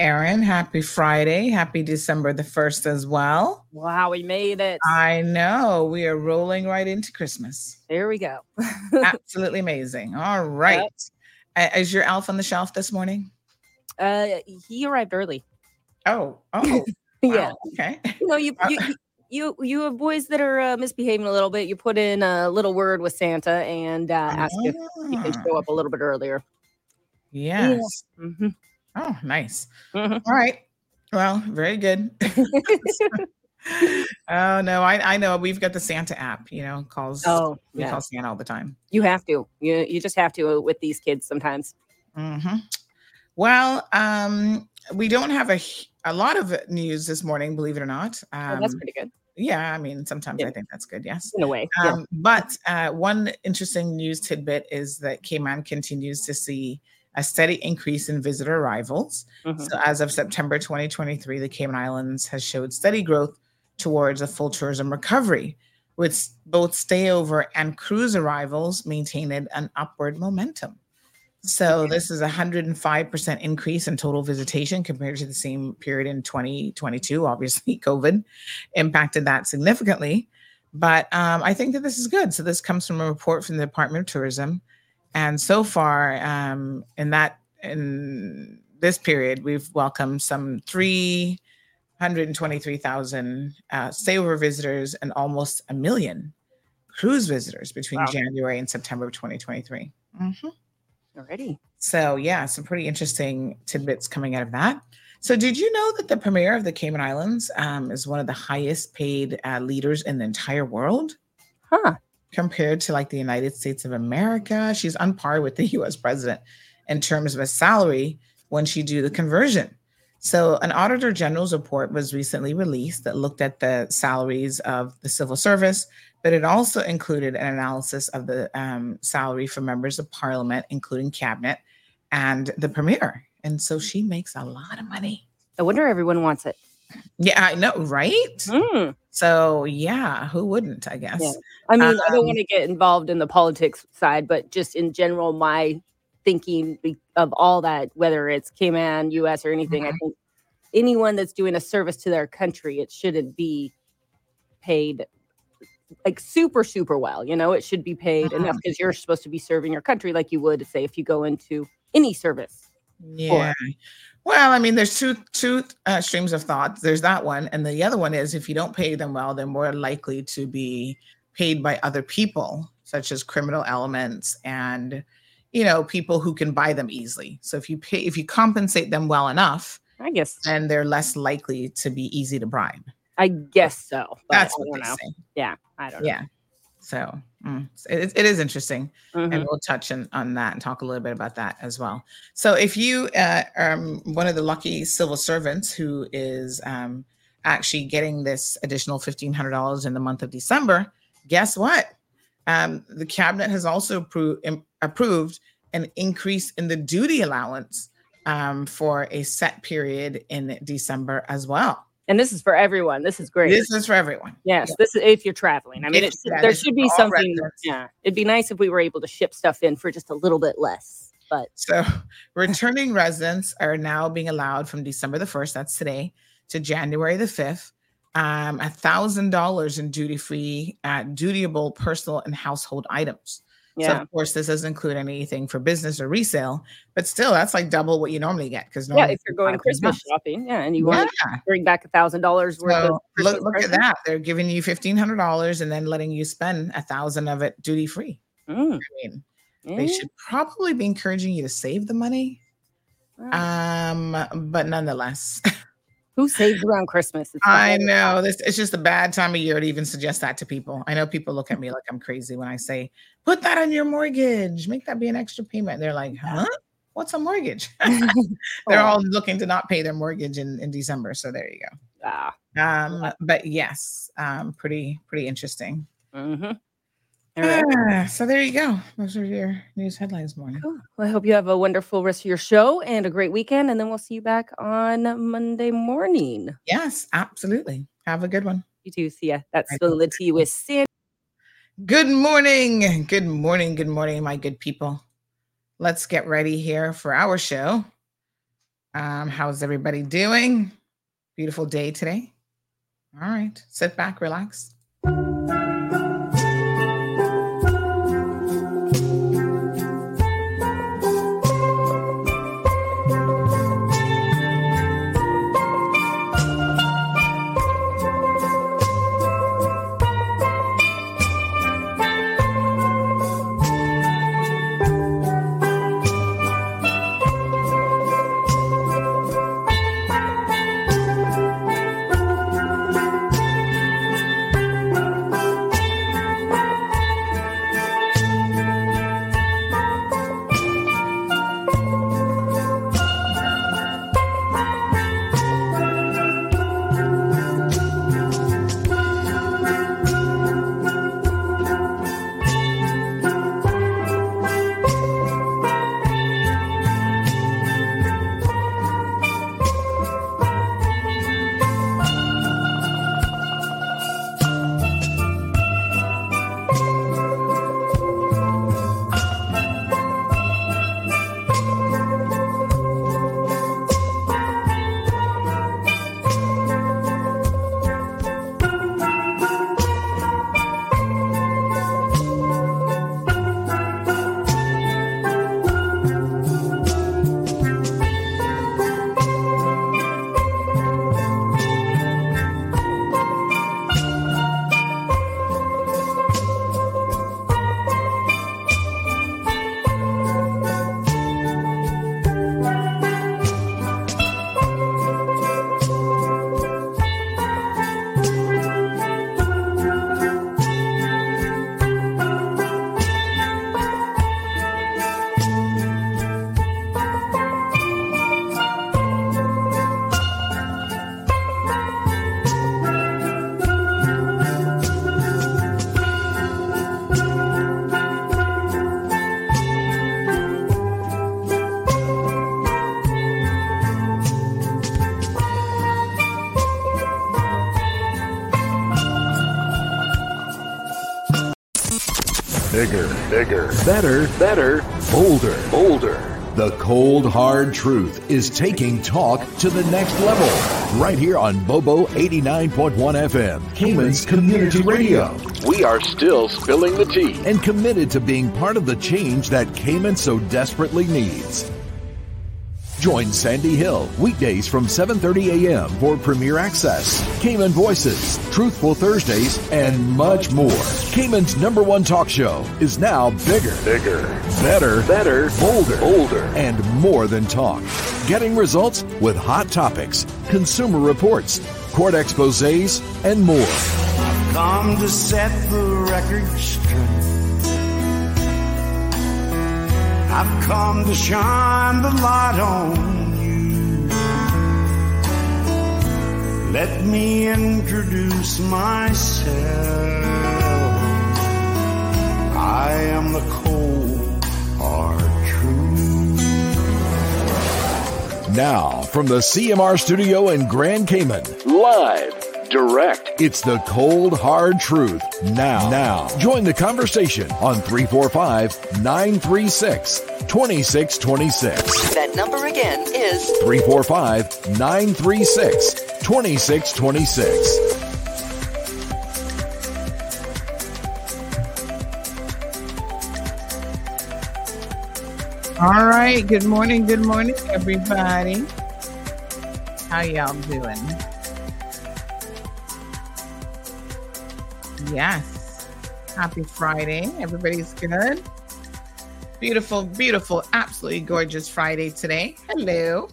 Erin. Happy Friday. Happy December the 1st as well. Wow, we made it. I know. We are rolling right into Christmas. There we go. Absolutely amazing. All right. Yep. Is your elf on the shelf this morning? Uh, he arrived early. Oh, oh, yeah. Okay. You know, you, you, you, you have boys that are uh, misbehaving a little bit. You put in a little word with Santa and uh, ask if he can show up a little bit earlier. Yes. Yeah. Mm-hmm. Oh, nice. Mm-hmm. All right. Well, very good. oh no, I I know we've got the Santa app. You know, calls. Oh, we yeah. call Santa all the time. You have to. You you just have to with these kids sometimes. Mm-hmm. Well, um, we don't have a a lot of news this morning, believe it or not. Um, oh, that's pretty good. Yeah, I mean, sometimes Yeah. I think that's good. Yes. In a way. yeah. Um, but uh, one interesting news tidbit is that Cayman continues to see a steady increase in visitor arrivals. Mhm. So, as of September 2023, the Cayman Islands has showed steady growth towards a full tourism recovery, with both stayover and cruise arrivals maintaining an upward momentum. So, this is a 105% increase in total visitation compared to the same period in 2022. Obviously, COVID impacted that significantly. But um, I think that this is good. So, this comes from a report from the Department of Tourism. And so far, um, in that in this period, we've welcomed some 323,000 uh, stayover visitors and almost a million cruise visitors between Wow. January and September of 2023. Mhm. Already. So, yeah, some pretty interesting tidbits coming out of that. So, did you know that the premier of the Cayman Islands um, is one of the highest paid uh, leaders in the entire world? Huh. Compared to like the United States of America. She's on par with the US president in terms of a salary when she do the conversion. So an auditor general's report was recently released that looked at the salaries of the civil service, but it also included an analysis of the um, salary for members of parliament, including cabinet and the premier. And so she makes a lot of money. I wonder everyone wants it. Yeah, I know, right? Mm. So yeah, who wouldn't, I guess. Yeah. I mean, I don't Um, want to get involved in the politics side, but just in general, my thinking of all that, whether it's Cayman, US, or anything, I Mhm. think anyone that's doing a service to their country, it shouldn't be paid like super, super well. You know, it should be paid enough because you're supposed to be serving your country like you would, say, if you go into any service. Yeah. Well, I mean, there's two two uh, streams of thought. There's that one, and the other one is if you don't pay them well, they're more likely to be paid by other people, such as criminal elements and you know people who can buy them easily. So if you pay, if you compensate them well enough, I guess, then they're less likely to be easy to bribe. I guess so. That's I what they know. say. Yeah, I don't know. Yeah. So mm, it, it is interesting. Mhm. and we'll touch on, on that and talk a little bit about that as well. So, if you uh, are um, one of the lucky civil servants who is um, actually getting this additional fifteen hundred dollars in the month of December, guess what? Um, the cabinet has also appro- im- approved an increase in the duty allowance um, for a set period in December as well. And this is for everyone. This is great. This is for everyone. Yes, this is if you're traveling. I mean, yeah, there should be something. residents. Yeah, it'd be nice if we were able to ship stuff in for just a little bit less. But So returning residents are now being allowed from December the 1st, that's today, to January the 5th, um, $1,000 in duty free, uh, dutiable personal and household items. So, of course, this doesn't include anything for business or resale, but still, that's like double what you normally get because yeah. If you're going Christmas shopping, yeah, and you want to bring back a thousand dollars worth of So look, look at that. They're giving you $1,500 and then letting you spend a thousand of it duty free. Mm, I mean, yeah, they should probably be encouraging you to save the money. wow. Um, but nonetheless, Who saves around Christmas? It's I know this it's just a bad time of year to even suggest that to people. I know people look at me like I'm crazy when I say, put that on your mortgage, make that be an extra payment. They're like, huh? What's a mortgage? They're Oh, all looking to not pay their mortgage in, in December. So there you ah, go. Um, but yes, um, pretty, pretty interesting. mhm. Right. Ah, so there you go. Those are your news headlines morning. Cool. Well, I hope you have a wonderful rest of your show and a great weekend. And then we'll see you back on Monday morning. Yes, absolutely. Have a good one. You too. See ya. That's Right. the tea with Sandy. Good morning. Good morning. Good morning, my good people. Let's get ready here for our show. Um, how's everybody doing? Beautiful day today. All right, sit back, relax. Bigger, bigger, better, better, bolder, bolder. The cold, hard truth is taking talk to the next level. Right here on Bobo 89.1 FM, Cayman's Community Radio. We are still spilling the tea and committed to being part of the change that Cayman so desperately needs. Join Sandy Hill weekdays from 7:30 a.m. for Premier Access, Cayman Voices, Truthful Thursdays, and much more. Cayman's number one talk show is now bigger, bigger, better, better, bolder, bolder, and more than talk. Getting results with hot topics, consumer reports, court exposés, and more. Come to set the record straight. I've come to shine the light on you. Let me introduce myself. I am the cold, hard truth. Now, from the CMR studio in Grand Cayman, live, direct, it's the cold, hard truth. Now, now, join the conversation on 345 936 2626. That number again is 345 936 2626. All right. Good morning. Good morning, everybody. How y'all doing? Yes. Happy Friday. Everybody's good. Beautiful, beautiful, absolutely gorgeous Friday today. Hello.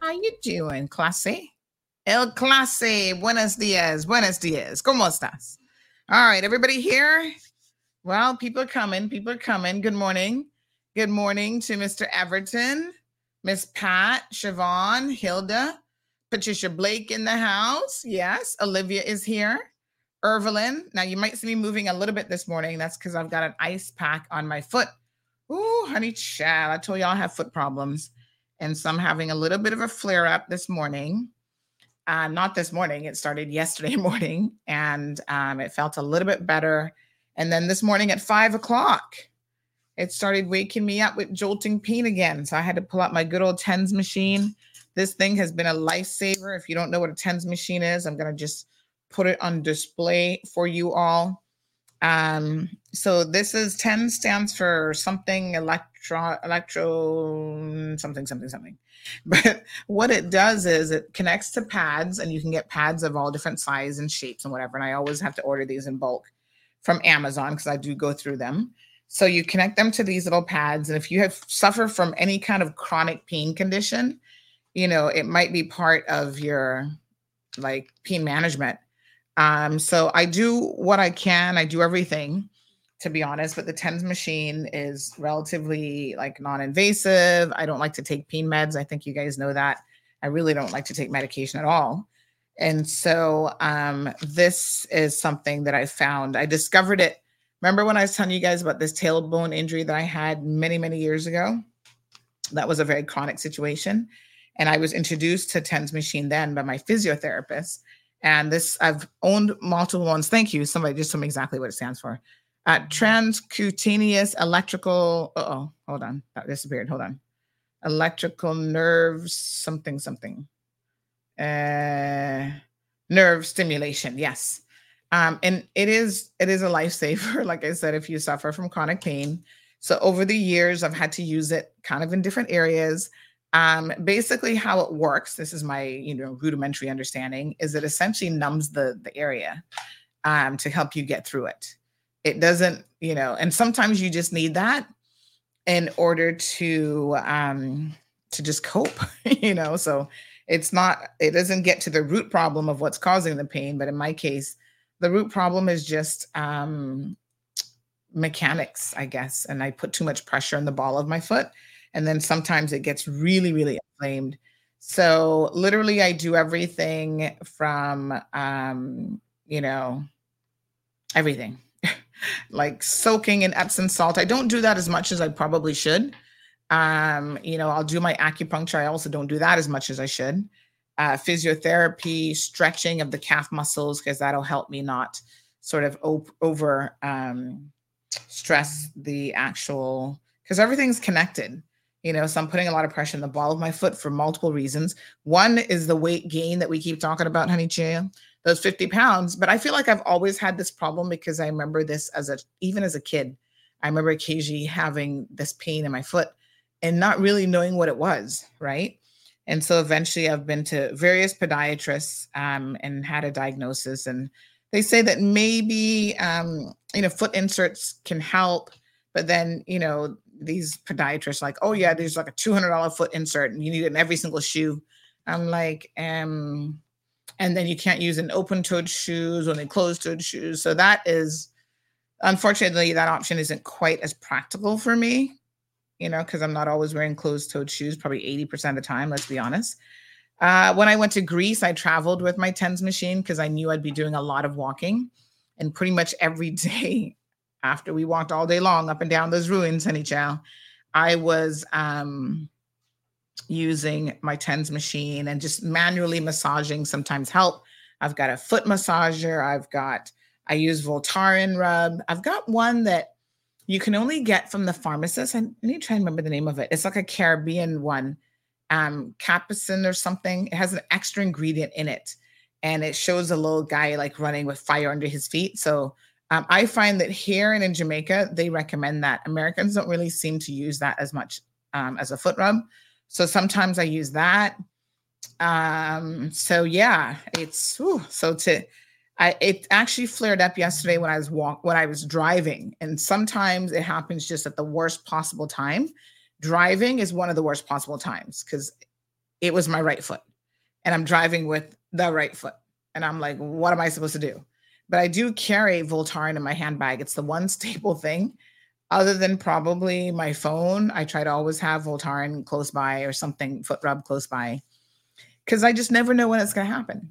How you doing, clase? El clase. Buenos dias. Buenos dias. ¿Cómo estás? All right, everybody here. Well, people are coming. People are coming. Good morning. Good morning to Mr. Everton, Miss Pat, Siobhan, Hilda, Patricia Blake in the house. Yes, Olivia is here. Irvelin. Now you might see me moving a little bit this morning. That's because I've got an ice pack on my foot. Ooh, honey child. I told y'all I have foot problems. And so I'm having a little bit of a flare up this morning. Uh, not this morning. It started yesterday morning and um, it felt a little bit better. And then this morning at five o'clock, it started waking me up with jolting pain again. So I had to pull out my good old TENS machine, This thing has been a lifesaver. If you don't know what a TENS machine is, I'm going to just put it on display for you all. Um, so this is TENS stands for something electro electro something something something. But what it does is it connects to pads and you can get pads of all different size and shapes and whatever. And I always have to order these in bulk from Amazon because I do go through them. So you connect them to these little pads. And if you have suffer from any kind of chronic pain condition, you know, it might be part of your like pain management. Um, so I do what I can, I do everything to be honest, but the TENS machine is relatively like non-invasive. I don't like to take pain meds. I think you guys know that. I really don't like to take medication at all. And so um, this is something that I found. I discovered it. Remember when I was telling you guys about this tailbone injury that I had many, many years ago? That was a very chronic situation. And I was introduced to TENS machine then by my physiotherapist. And this, I've owned multiple ones. Thank you. Somebody just told me exactly what it stands for. Uh, transcutaneous electrical. oh, hold on. That disappeared. Hold on. Electrical nerves, something, something. Uh, nerve stimulation. Yes. Um, and it is it is a lifesaver, like I said, if you suffer from chronic pain. So over the years, I've had to use it kind of in different areas. Um, basically, how it works, this is my you know rudimentary understanding, is it essentially numbs the the area um, to help you get through it. It doesn't, you know, and sometimes you just need that in order to um, to just cope, you know. So it's not, it doesn't get to the root problem of what's causing the pain, but in my case, the root problem is just um, mechanics, I guess. And I put too much pressure on the ball of my foot and then sometimes it gets really really inflamed. So literally i do everything from um you know everything. Like soaking in epsom salt. I don't do that as much as i probably should. Um you know i'll do my acupuncture. I also don't do that as much as i should. Uh, physiotherapy stretching of the calf muscles because that'll help me not sort of op- over um stress the actual because everything's connected you know, so I'm putting a lot of pressure on the ball of my foot for multiple reasons. One is the weight gain that we keep talking about, honey Chia, those 50 pounds. But I feel like I've always had this problem because I remember this as a, even as a kid, I remember occasionally having this pain in my foot and not really knowing what it was, right? And so eventually I've been to various podiatrists um, and had a diagnosis. And they say that maybe, um, you know, foot inserts can help. But then, you know, these podiatrists like, oh yeah, there's like a two hundred dollar foot insert, and you need it in every single shoe. I'm like, um, and then you can't use an open-toed shoes or the closed-toed shoes. So that is, unfortunately, that option isn't quite as practical for me. You know, because I'm not always wearing closed-toed shoes, probably eighty percent of the time. Let's be honest. Uh, when I went to Greece, I traveled with my TENS machine because I knew I'd be doing a lot of walking. And pretty much every day after we walked all day long up and down those ruins, honey chow, I was um, using my TENS machine and just manually massaging sometimes help. I've got a foot massager. I've got, I use Voltaren rub. I've got one that you can only get from the pharmacist. I need to try and remember the name of it. It's like a Caribbean one, um, capsaicin or something. It has an extra ingredient in it. And it shows a little guy like running with fire under his feet. So um, I find that here and in Jamaica, they recommend that. Americans don't really seem to use that as much um, as a foot rub. So sometimes I use that. Um, so yeah, it's whew, so to I it actually flared up yesterday when I was walk when I was driving, and sometimes it happens just at the worst possible time. Driving is one of the worst possible times because it was my right foot, and I'm driving with the right foot, and I'm like, what am I supposed to do? But I do carry Voltaren in my handbag. It's the one staple thing. Other than probably my phone, I try to always have Voltaren close by or something, foot rub close by, because I just never know when it's going to happen.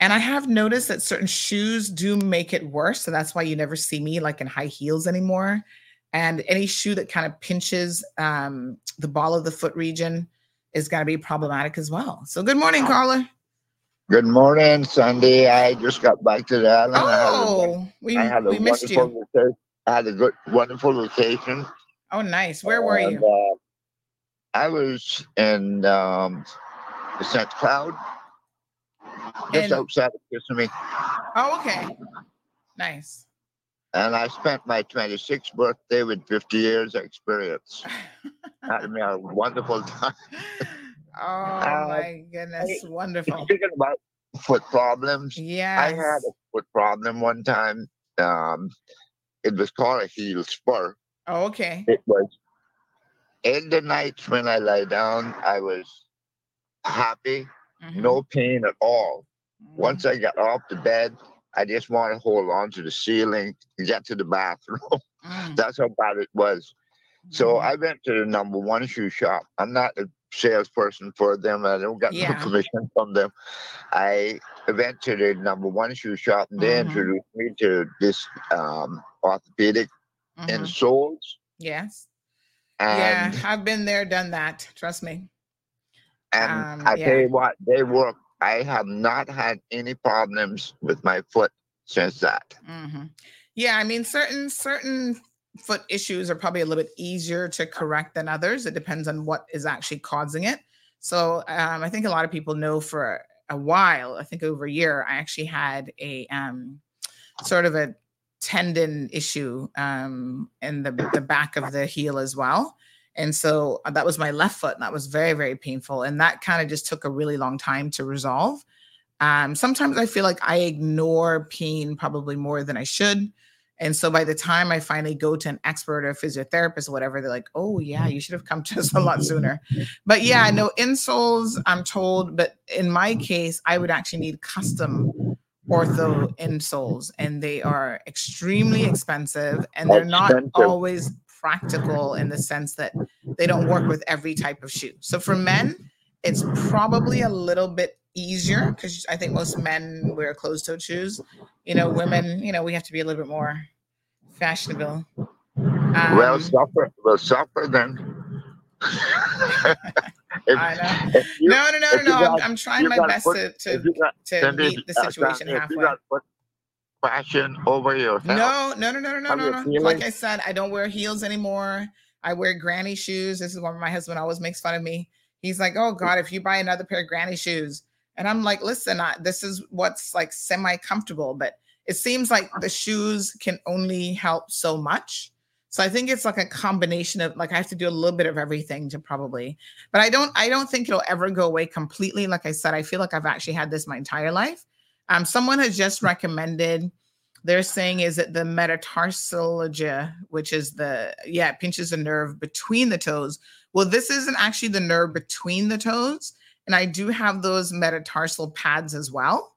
And I have noticed that certain shoes do make it worse. So that's why you never see me like in high heels anymore. And any shoe that kind of pinches um, the ball of the foot region is going to be problematic as well. So, good morning, Carla. Good morning, Sunday. I just got back to the island. Oh, we, I had a, we missed you. Vacation. I had a good, wonderful vacation. Oh, nice. Where were and, you? Uh, I was in um, the St. Cloud, just outside of Kissimmee. Oh, okay. Nice. And I spent my 26th birthday with 50 years of experience. Had me a wonderful time. Oh my goodness, wonderful. Speaking about foot problems, Yes. I had a foot problem one time. Um, it was called a heel spur. Oh, okay. It was in the nights when I lie down, I was happy, Mhm. no pain at all. Mhm. Once I got off the bed, I just want to hold on to the ceiling and get to the bathroom. Mm. That's how bad it was. So Mhm. I went to the number one shoe shop. I'm not a salesperson for them. I don't get Yeah. no commission from them. I went to the number one shoe shop and they Mhm. introduced me to this um, orthopedic Mhm. insoles. Yes. And, yeah, I've been there, done that. Trust me. and um, I yeah. tell you what, they work. I have not had any problems with my foot since that. hmm Yeah, I mean, certain certain foot issues are probably a little bit easier to correct than others. It depends on what is actually causing it. So um, I think a lot of people know for a while, I think over a year, I actually had a um, sort of a tendon issue um, in the the back of the heel as well. And so uh, that was my left foot, and that was very, very painful. And that kind of just took a really long time to resolve. Um, sometimes I feel like I ignore pain probably more than I should. And so by the time I finally go to an expert or a physiotherapist or whatever, they're like, oh, yeah, mm-hmm. you should have come to us a lot mm-hmm. sooner. But yeah, mm-hmm. no insoles, I'm told. But in my case, I would actually need custom ortho insoles, and they are extremely expensive and they're not always practical in the sense that they don't work with every type of shoe. So for men, it's probably a little bit easier because I think most men wear closed toed shoes. You know, women, you know, we have to be a little bit more fashionable. well, Um, suffer, well, suffer then. If- I know. you- No, no, no, no, no. I'm, got- I'm trying my best foot- to, to, got- to meet the uh, situation if halfway. you got foot fashion over your head, No, no, no, no, no, no, no. Like I said, I don't wear heels anymore. I wear granny shoes. This is what my husband always makes fun of me. He's like, "Oh God, if you buy another pair of granny shoes," and I'm like, "Listen, I, this is what's like semi comfortable, but it seems like the shoes can only help so much." So I think it's like a combination of like I have to do a little bit of everything to probably, but I don't I don't think it'll ever go away completely. Like I said, I feel like I've actually had this my entire life. Um, someone has just recommended they're saying is it the metatarsalgia, which is the yeah, it pinches the nerve between the toes. Well, this isn't actually the nerve between the toes, and I do have those metatarsal pads as well,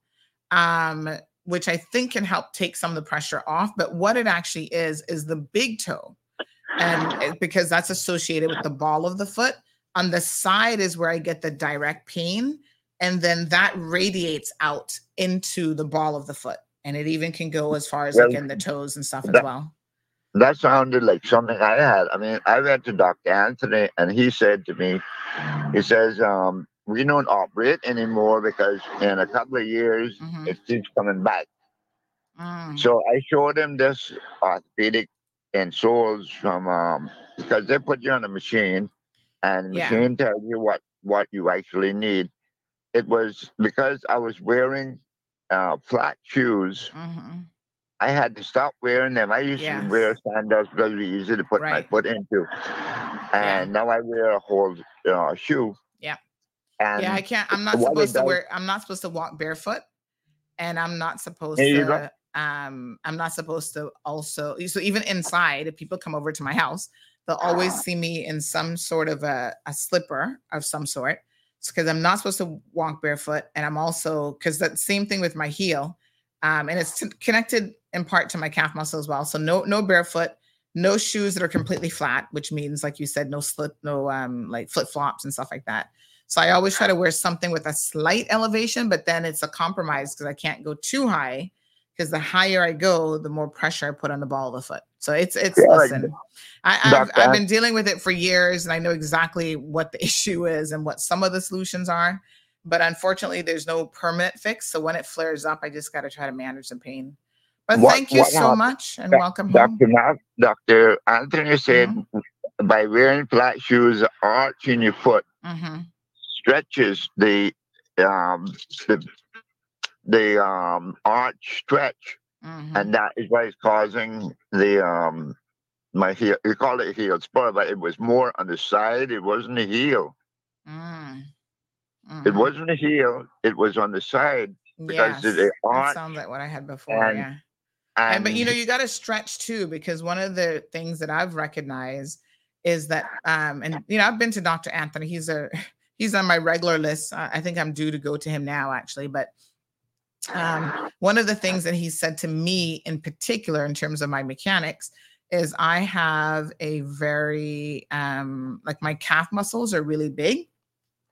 um, which I think can help take some of the pressure off. But what it actually is is the big toe, and it- because that's associated with the ball of the foot. On the side is where I get the direct pain, and then that radiates out into the ball of the foot and it even can go as far as like in the toes and stuff as well that sounded like something I had. I mean, I went to Dr. Anthony and he said to me, he says, um, we don't operate anymore because in a couple of years Mhm. it keeps coming back. Mm, So I showed him this orthopedic and soles from um because they put you on a machine and the Yeah. machine tells you what what you actually need. It was because I was wearing uh, flat shoes. mhm. I had to stop wearing them. I used Yes. to wear sandals because it was easy to put my foot into, and now I wear a whole uh, shoe. Yeah. And yeah i can't i'm not supposed to does- wear i'm not supposed to walk barefoot and i'm not supposed to um i'm not supposed to also so even inside if people come over to my house they'll always see me in some sort of a, a slipper of some sort because i'm not supposed to walk barefoot and i'm also because that same thing with my heel um and it's t- connected in part to my calf muscle as well so no no barefoot no shoes that are completely flat which means like you said no slip no um like flip flops and stuff like that so I always try to wear something with a slight elevation, but then it's a compromise because I can't go too high because the higher I go, the more pressure I put on the ball of the foot. So it's it's Yeah, listen. I, I've I've been dealing with it for years and I know exactly what the issue is and what some of the solutions are. But unfortunately, there's no permanent fix. So when it flares up, I just got to try to manage the pain. But What- thank you so happened- much and Doc- welcome home. Dr. Nav, Dr. Anthony said Mm-hmm. by wearing flat shoes, arch in your foot hmm stretches the um the the um arch stretch, Mhm. and that is what is causing the um my heel. You call it heel spur, but it was more on the side. It wasn't a heel. Mm. It Mhm. wasn't a heel. It was on the side because Yes, the that arch sounds like what I had before. and- yeah. and, And, but you know, you got to stretch too, because one of the things that I've recognized is that, um, and you know, I've been to Dr. Anthony. He's a he's on my regular list. I I think I'm due to go to him now, actually. But um, one of the things that he said to me in particular, in terms of my mechanics, is I have a very um, like my calf muscles are really big.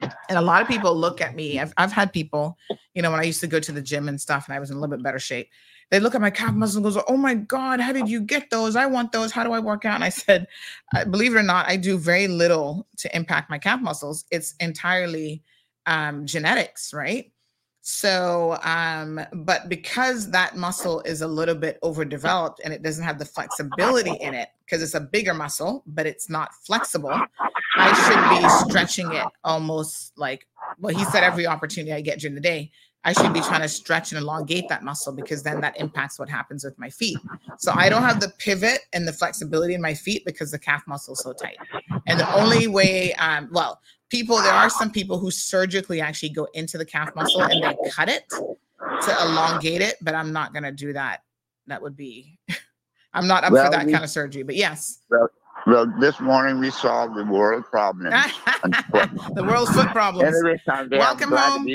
And a lot of people look at me. I've, I've had people, you know, when I used to go to the gym and stuff, and I was in a little bit better shape they look at my calf muscles and goes, "Oh my God, how did you get those? I want those. How do I work out?" And I said, "Believe it or not, I do very little to impact my calf muscles. It's entirely um, genetics, right?" So, um, but because that muscle is a little bit overdeveloped and it doesn't have the flexibility in it, because it's a bigger muscle, but it's not flexible, I should be stretching it almost like well, he said every opportunity I get during the day. I should be trying to stretch and elongate that muscle because then that impacts what happens with my feet. So I don't have the pivot and the flexibility in my feet because the calf muscle is so tight. And the only way, um, well, people, there are some people who surgically actually go into the calf muscle and they cut it to elongate it, but I'm not going to do that. That would be, I'm not up Well, for that we- kind of surgery, but yes. well, this morning we solved the world problem. the world's foot problem. Welcome home.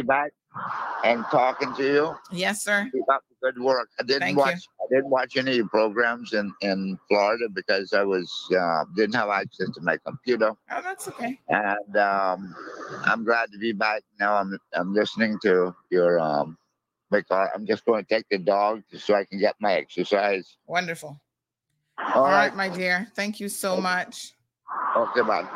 To be back and talking to you. Yes, sir. Keep up the good work. I didn't Thank you. watch. I didn't watch any of your programs in in Florida because I was uh, didn't have access to my computer. Oh, that's okay. And um, I'm glad to be back now. I'm I'm listening to your um. Because I'm just going to take the dog so I can get my exercise. Wonderful. All All right, right. my dear. Thank you so much. Okay, bye.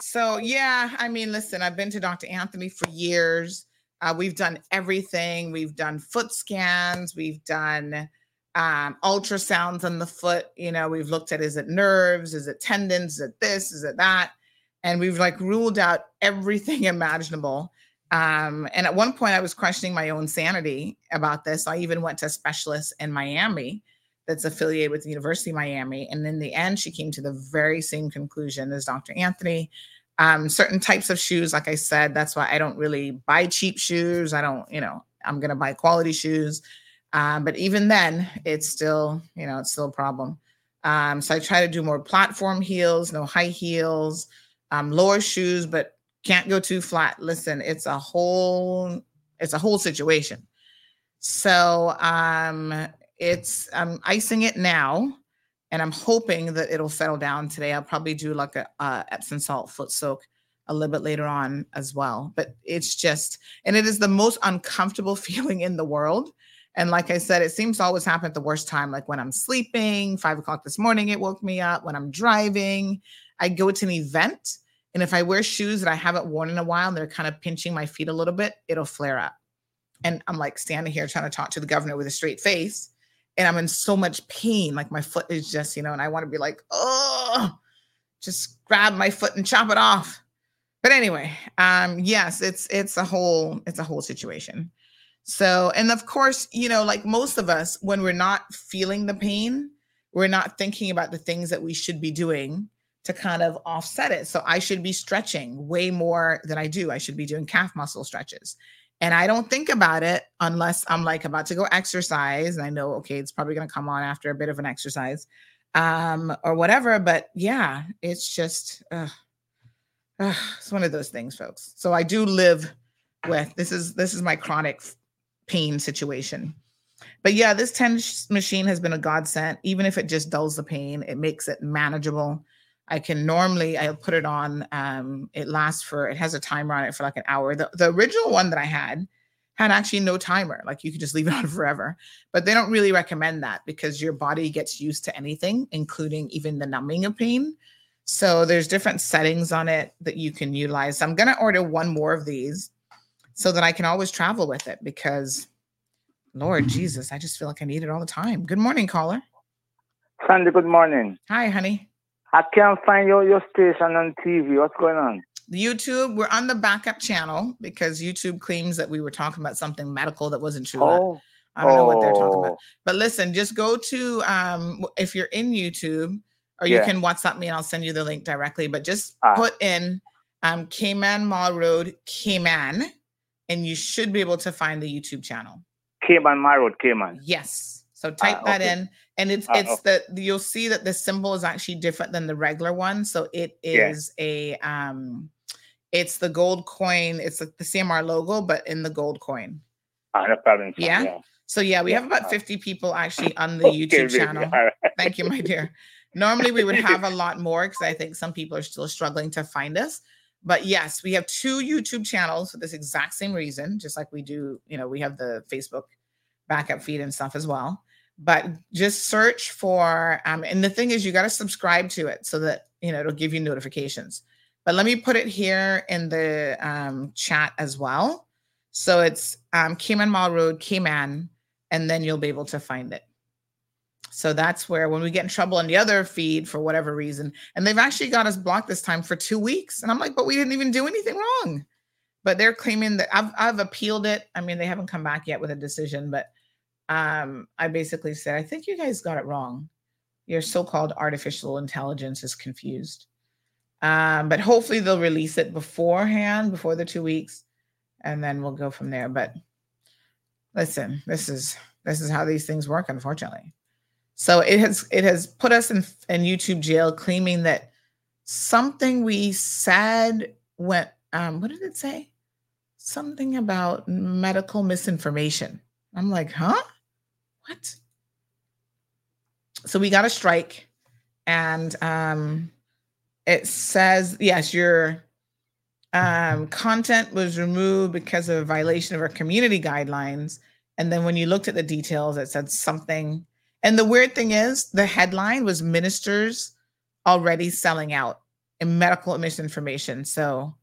So yeah, I mean, listen, I've been to Dr. Anthony for years. Uh, we've done everything. We've done foot scans. We've done um, ultrasounds on the foot. You know, we've looked at is it nerves, is it tendons, is it this, is it that, and we've like ruled out everything imaginable. Um, and at one point, I was questioning my own sanity about this. I even went to a specialist in Miami that's affiliated with the University of Miami, and in the end, she came to the very same conclusion as Dr. Anthony um, certain types of shoes like i said that's why i don't really buy cheap shoes. I don't you know i'm to buy quality shoes. Um, but even then it's still you know it's still a problem. Um, so i try to do more platform heels no high heels um, lower shoes but can't go too flat. Listen it's a whole it's a whole situation. So um it's i'm icing it now and I'm hoping that it'll settle down today. I'll probably do like a Epsom salt foot soak a little bit later on as well. But it's just, and it is the most uncomfortable feeling in the world. And like I said, it seems to always happen at the worst time. Like when I'm sleeping, five o'clock this morning, it woke me up. When I'm driving, I go to an event, and if I wear shoes that I haven't worn in a while and they're kind of pinching my feet a little bit, it'll flare up. And I'm like standing here trying to talk to the governor with a straight face and I'm in so much pain. Like my foot is just, you know, and I want to be like, oh, just grab my foot and chop it off. But anyway, um, yes, it's it's a whole it's a whole situation. So, and of course, you know, like most of us, when we're not feeling the pain, we're not thinking about the things that we should be doing to kind of offset it. So I should be stretching way more than I do. I should be doing calf muscle stretches. And I don't think about it unless I'm like about to go exercise. And I know, okay, it's probably going to come on after a bit of an exercise um, or whatever. But yeah, it's just, uh, uh, it's one of those things, folks. So I do live with this is this is my chronic pain situation. But yeah, this TENS machine has been a godsend. Even if it just dulls the pain, it makes it manageable. I can normally I'll put it on. Um, it lasts for it has a timer on it for like an hour. The the original one that I had had actually no timer. Like you could just leave it on forever. But they don't really recommend that because your body gets used to anything, including even the numbing of pain. So there's different settings on it that you can utilize. I'm gonna order one more of these so that I can always travel with it because Lord Jesus, I just feel like I need it all the time. Good morning, caller. Sandy, good morning. Hi, honey. I can't find your, your station on TV. What's going on? The YouTube, we're on the backup channel because YouTube claims that we were talking about something medical that wasn't true. Oh, I don't know what they're talking oh. about. But listen, just go to um if you're in YouTube or you Yeah. can WhatsApp me and I'll send you the link directly. But just Ah. put in um Cayman Marl Road Cayman and you should be able to find the YouTube channel. Cayman, my road, Cayman. Yes. So type Ah, that okay. in and it's Ah, it's the you'll see that the symbol is actually different than the regular one. So it is Yeah. a um it's the gold coin, it's like the CMR logo, but in the gold coin. Ah, no problem. sir. Yeah? So yeah, we Yeah, have about ah. 50 people actually on the Okay, YouTube channel. Right. Thank you, my dear. Normally we would have a lot more because I think some people are still struggling to find us. But yes, we have two YouTube channels for this exact same reason, just like we do, you know, we have the Facebook backup feed and stuff as well. But just search for um, and the thing is you got to subscribe to it so that you know it'll give you notifications. But let me put it here in the um, chat as well. So it's um, Cayman Marl Road, Cayman, and then you'll be able to find it. So that's where when we get in trouble on the other feed for whatever reason, and they've actually got us blocked this time for two weeks. And I'm like, but we didn't even do anything wrong. But they're claiming that I've I've appealed it. I mean, they haven't come back yet with a decision, but um, I basically said, I think you guys got it wrong. Your so-called artificial intelligence is confused. Um, but hopefully they'll release it beforehand, before the two weeks, and then we'll go from there. But listen, this is this is how these things work, unfortunately. So it has it has put us in in YouTube jail, claiming that something we said went. Um, what did it say? Something about medical misinformation. I'm like, huh? What? So we got a strike, and um, it says yes, your um, content was removed because of a violation of our community guidelines. And then when you looked at the details, it said something. And the weird thing is, the headline was ministers already selling out in medical misinformation. So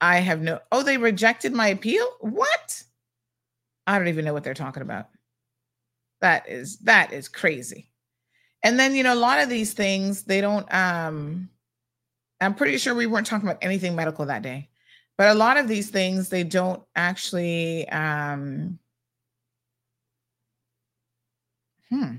I have no, oh, they rejected my appeal? What? I don't even know what they're talking about. That is, that is crazy. And then, you know, a lot of these things, they don't, um, I'm pretty sure we weren't talking about anything medical that day. But a lot of these things, they don't actually, um, hmm,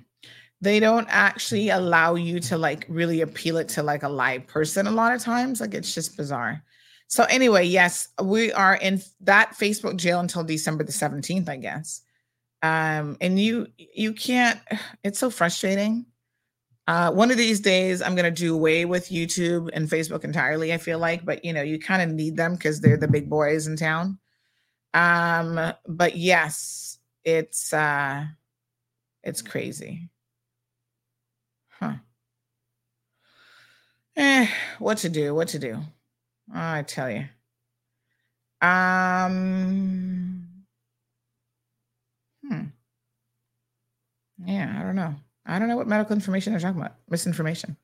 they don't actually allow you to like really appeal it to like a live person a lot of times. Like it's just bizarre. So anyway, yes, we are in that Facebook jail until December the 17th, I guess. Um, and you you can't, it's so frustrating. Uh, one of these days, I'm gonna do away with YouTube and Facebook entirely. I feel like, but you know, you kind of need them because they're the big boys in town. Um, but yes, it's uh, it's crazy, huh? Eh, what to do? What to do? I tell you. Um. Hmm. Yeah, I don't know. I don't know what medical information they're talking about. Misinformation.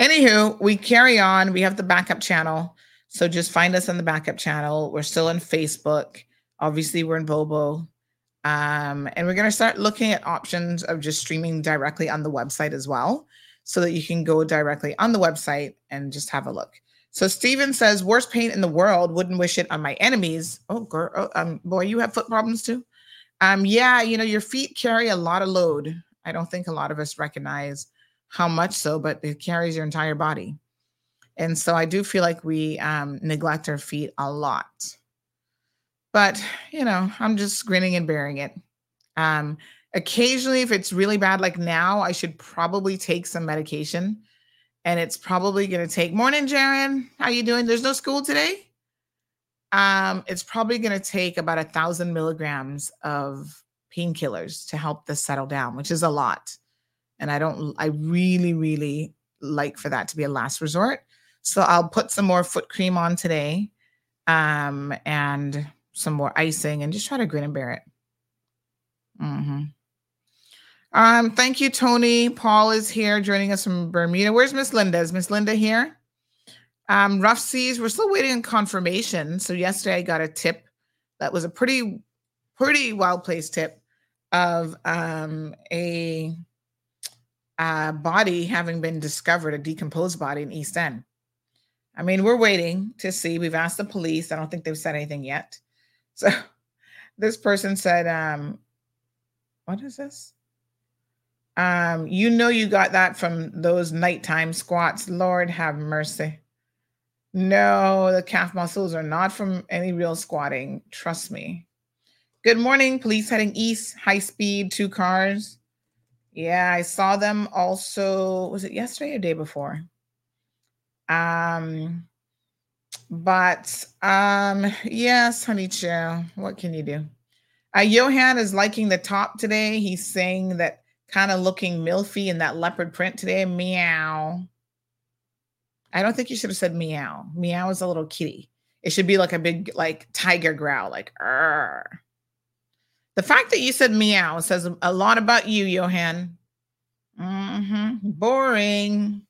Anywho, we carry on. We have the backup channel. So just find us on the backup channel. We're still on Facebook. Obviously, we're in Bobo. Um, and we're going to start looking at options of just streaming directly on the website as well, so that you can go directly on the website and just have a look. So Steven says, worst pain in the world. Wouldn't wish it on my enemies. Oh, girl, oh, um, boy, you have foot problems too. Um, yeah, you know, your feet carry a lot of load. I don't think a lot of us recognize how much so, but it carries your entire body. And so I do feel like we um, neglect our feet a lot. But, you know, I'm just grinning and bearing it. Um, occasionally, if it's really bad, like now, I should probably take some medication. And it's probably going to take morning, Jaron. How are you doing? There's no school today. Um, it's probably going to take about a thousand milligrams of painkillers to help this settle down, which is a lot. And I don't, I really, really like for that to be a last resort. So I'll put some more foot cream on today um, and some more icing and just try to grin and bear it. Mm-hmm. Um, thank you, Tony. Paul is here joining us from Bermuda. Where's Miss Linda? Is Miss Linda here? Um, rough seas. We're still waiting on confirmation. So yesterday I got a tip that was a pretty, pretty well placed tip of um, a, a body having been discovered, a decomposed body in East End. I mean, we're waiting to see. We've asked the police. I don't think they've said anything yet. So this person said, um, what is this? Um, you know you got that from those nighttime squats. Lord have mercy. No, the calf muscles are not from any real squatting. Trust me. Good morning. Police heading east, high speed, two cars. Yeah, I saw them also. Was it yesterday or day before? Um, but um, yes, honey chill. What can you do? Uh, Johan is liking the top today. He's saying that kind of looking milfy in that leopard print today. Meow. I don't think you should have said meow. Meow is a little kitty. It should be like a big like tiger growl, like Arr. The fact that you said meow says a lot about you, Johan. Mm-hmm. Boring.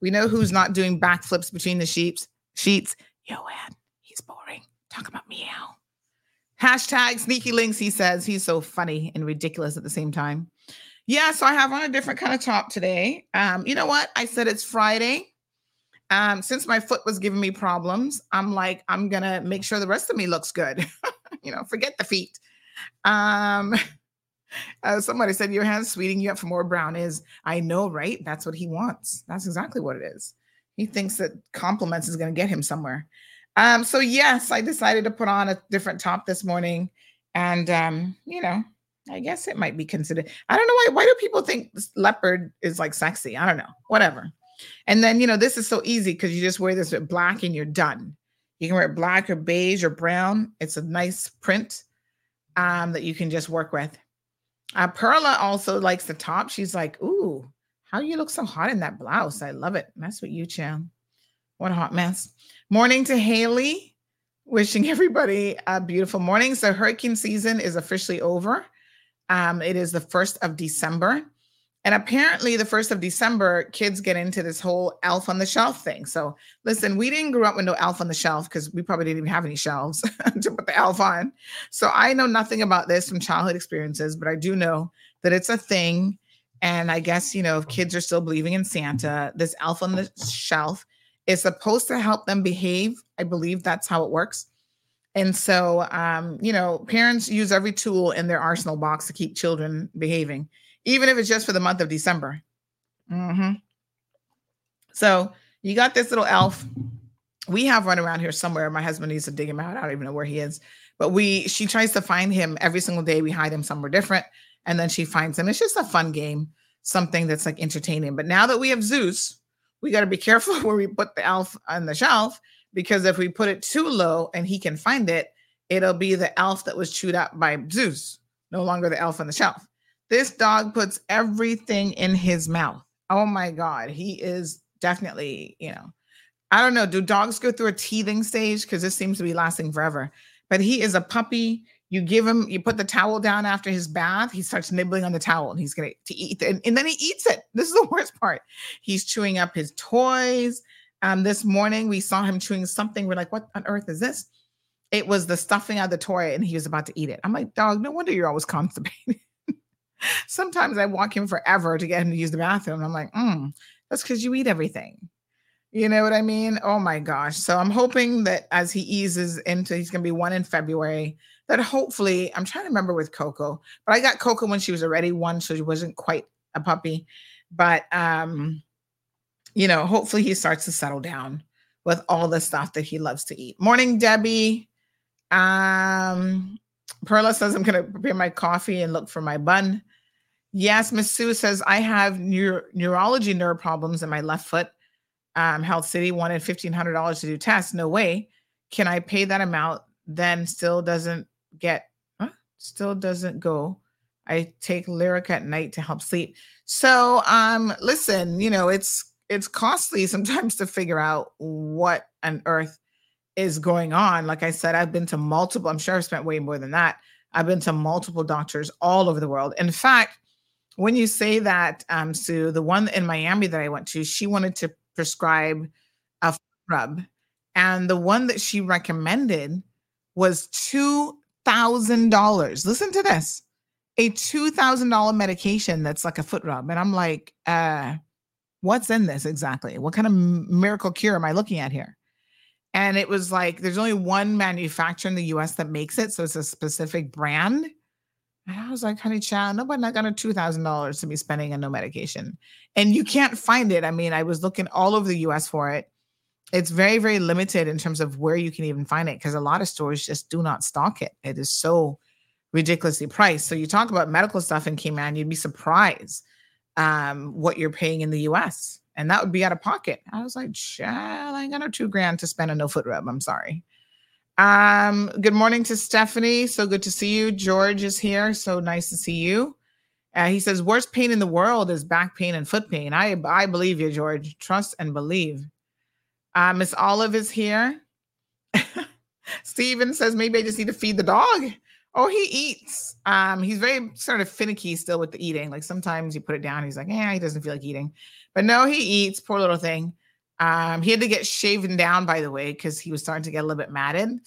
We know who's not doing backflips between the sheets. Sheets. Johan. He's boring. Talk about meow. Hashtag sneaky links. He says he's so funny and ridiculous at the same time. Yeah, so I have on a different kind of top today. Um, you know what? I said it's Friday. Um, since my foot was giving me problems, I'm like, I'm gonna make sure the rest of me looks good. you know, forget the feet. Um, uh, somebody said your hands sweeting you up for more brown is I know, right? That's what he wants. That's exactly what it is. He thinks that compliments is gonna get him somewhere. Um, so yes, I decided to put on a different top this morning, and um, you know, I guess it might be considered. I don't know why. Why do people think leopard is like sexy? I don't know. Whatever. And then, you know, this is so easy because you just wear this with black and you're done. You can wear it black or beige or brown. It's a nice print um, that you can just work with. Uh, Perla also likes the top. She's like, ooh, how you look so hot in that blouse. I love it. That's what you, Chan. What a hot mess. Morning to Haley. Wishing everybody a beautiful morning. So hurricane season is officially over. Um, it is the 1st of December. And apparently, the first of December, kids get into this whole elf on the shelf thing. So, listen, we didn't grow up with no elf on the shelf because we probably didn't even have any shelves to put the elf on. So, I know nothing about this from childhood experiences, but I do know that it's a thing. And I guess, you know, if kids are still believing in Santa, this elf on the shelf is supposed to help them behave. I believe that's how it works. And so, um, you know, parents use every tool in their arsenal box to keep children behaving even if it's just for the month of December. Mm-hmm. So you got this little elf. We have one around here somewhere. My husband needs to dig him out. I don't even know where he is. But we she tries to find him every single day. We hide him somewhere different. And then she finds him. It's just a fun game, something that's like entertaining. But now that we have Zeus, we got to be careful where we put the elf on the shelf because if we put it too low and he can find it, it'll be the elf that was chewed up by Zeus, no longer the elf on the shelf. This dog puts everything in his mouth. Oh my God. He is definitely, you know, I don't know. Do dogs go through a teething stage? Because this seems to be lasting forever. But he is a puppy. You give him, you put the towel down after his bath. He starts nibbling on the towel and he's going to eat it. And, and then he eats it. This is the worst part. He's chewing up his toys. Um, this morning we saw him chewing something. We're like, what on earth is this? It was the stuffing out of the toy and he was about to eat it. I'm like, dog, no wonder you're always constipated. Sometimes I walk him forever to get him to use the bathroom. I'm like, mm, that's because you eat everything. You know what I mean? Oh my gosh. So I'm hoping that as he eases into, he's going to be one in February, that hopefully, I'm trying to remember with Coco, but I got Coco when she was already one, so she wasn't quite a puppy. But, um, you know, hopefully he starts to settle down with all the stuff that he loves to eat. Morning, Debbie. Um, Perla says I'm going to prepare my coffee and look for my bun. Yes, Miss Sue says I have neuro- neurology nerve problems in my left foot. Um, Health City wanted fifteen hundred dollars to do tests. No way. Can I pay that amount? Then still doesn't get. Huh? Still doesn't go. I take Lyrica at night to help sleep. So, um, listen, you know it's it's costly sometimes to figure out what on earth is going on. Like I said, I've been to multiple. I'm sure I've spent way more than that. I've been to multiple doctors all over the world. In fact, when you say that, um, Sue, the one in Miami that I went to, she wanted to prescribe a rub, and the one that she recommended was two thousand dollars. Listen to this, a two thousand dollar medication that's like a foot rub, and I'm like, uh, what's in this exactly? What kind of miracle cure am I looking at here? And it was like there's only one manufacturer in the US that makes it. So it's a specific brand. And I was like, honey child, nobody not got a two thousand dollars to be spending on no medication. And you can't find it. I mean, I was looking all over the US for it. It's very, very limited in terms of where you can even find it because a lot of stores just do not stock it. It is so ridiculously priced. So you talk about medical stuff in Cayman, you'd be surprised um, what you're paying in the US. And that would be out of pocket. I was like, child, I ain't got no two grand to spend on no foot rub. I'm sorry. Um, good morning to Stephanie. So good to see you. George is here. So nice to see you. Uh, he says, worst pain in the world is back pain and foot pain. I I believe you, George. Trust and believe. Uh, Miss Olive is here. Steven says, maybe I just need to feed the dog. Oh, he eats. Um, he's very sort of finicky still with the eating. Like sometimes you put it down, he's like, yeah, he doesn't feel like eating. But no, he eats. Poor little thing. Um, he had to get shaven down, by the way, because he was starting to get a little bit matted.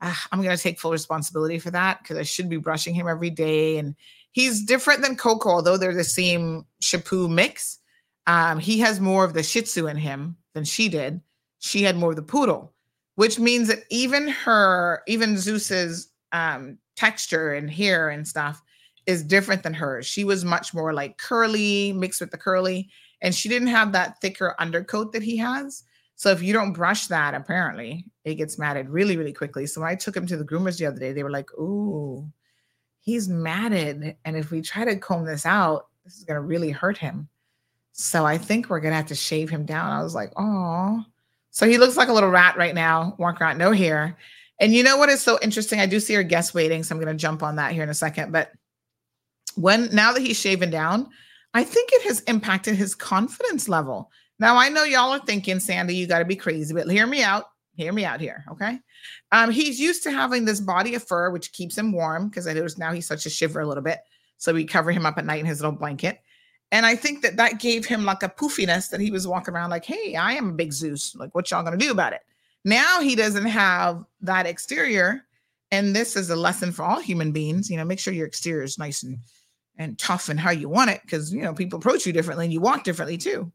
Uh, I'm gonna take full responsibility for that because I should be brushing him every day. And he's different than Coco, although they're the same Shih-Tzu mix. Um, he has more of the Shih Tzu in him than she did. She had more of the poodle, which means that even her, even Zeus's um, texture and hair and stuff is different than hers. She was much more like curly, mixed with the curly, and she didn't have that thicker undercoat that he has. So if you don't brush that, apparently it gets matted really, really quickly. So when I took him to the groomers the other day, they were like, "Ooh, he's matted, and if we try to comb this out, this is gonna really hurt him." So I think we're gonna have to shave him down. I was like, "Oh." So he looks like a little rat right now, walk around, no hair. And you know what is so interesting? I do see our guest waiting, so I'm to jump on that here in a second. But when now that he's shaven down, I think it has impacted his confidence level. Now I know y'all are thinking, Sandy, you got to be crazy, but hear me out. Hear me out here, okay? Um, he's used to having this body of fur, which keeps him warm because I notice now he's such a shiver a little bit. So we cover him up at night in his little blanket. And I think that that gave him like a poofiness that he was walking around like, hey, I am a big Zeus. Like, what y'all gonna do about it? Now he doesn't have that exterior. And this is a lesson for all human beings. You know, make sure your exterior is nice and and tough and how you want it because you know people approach you differently and you walk differently too.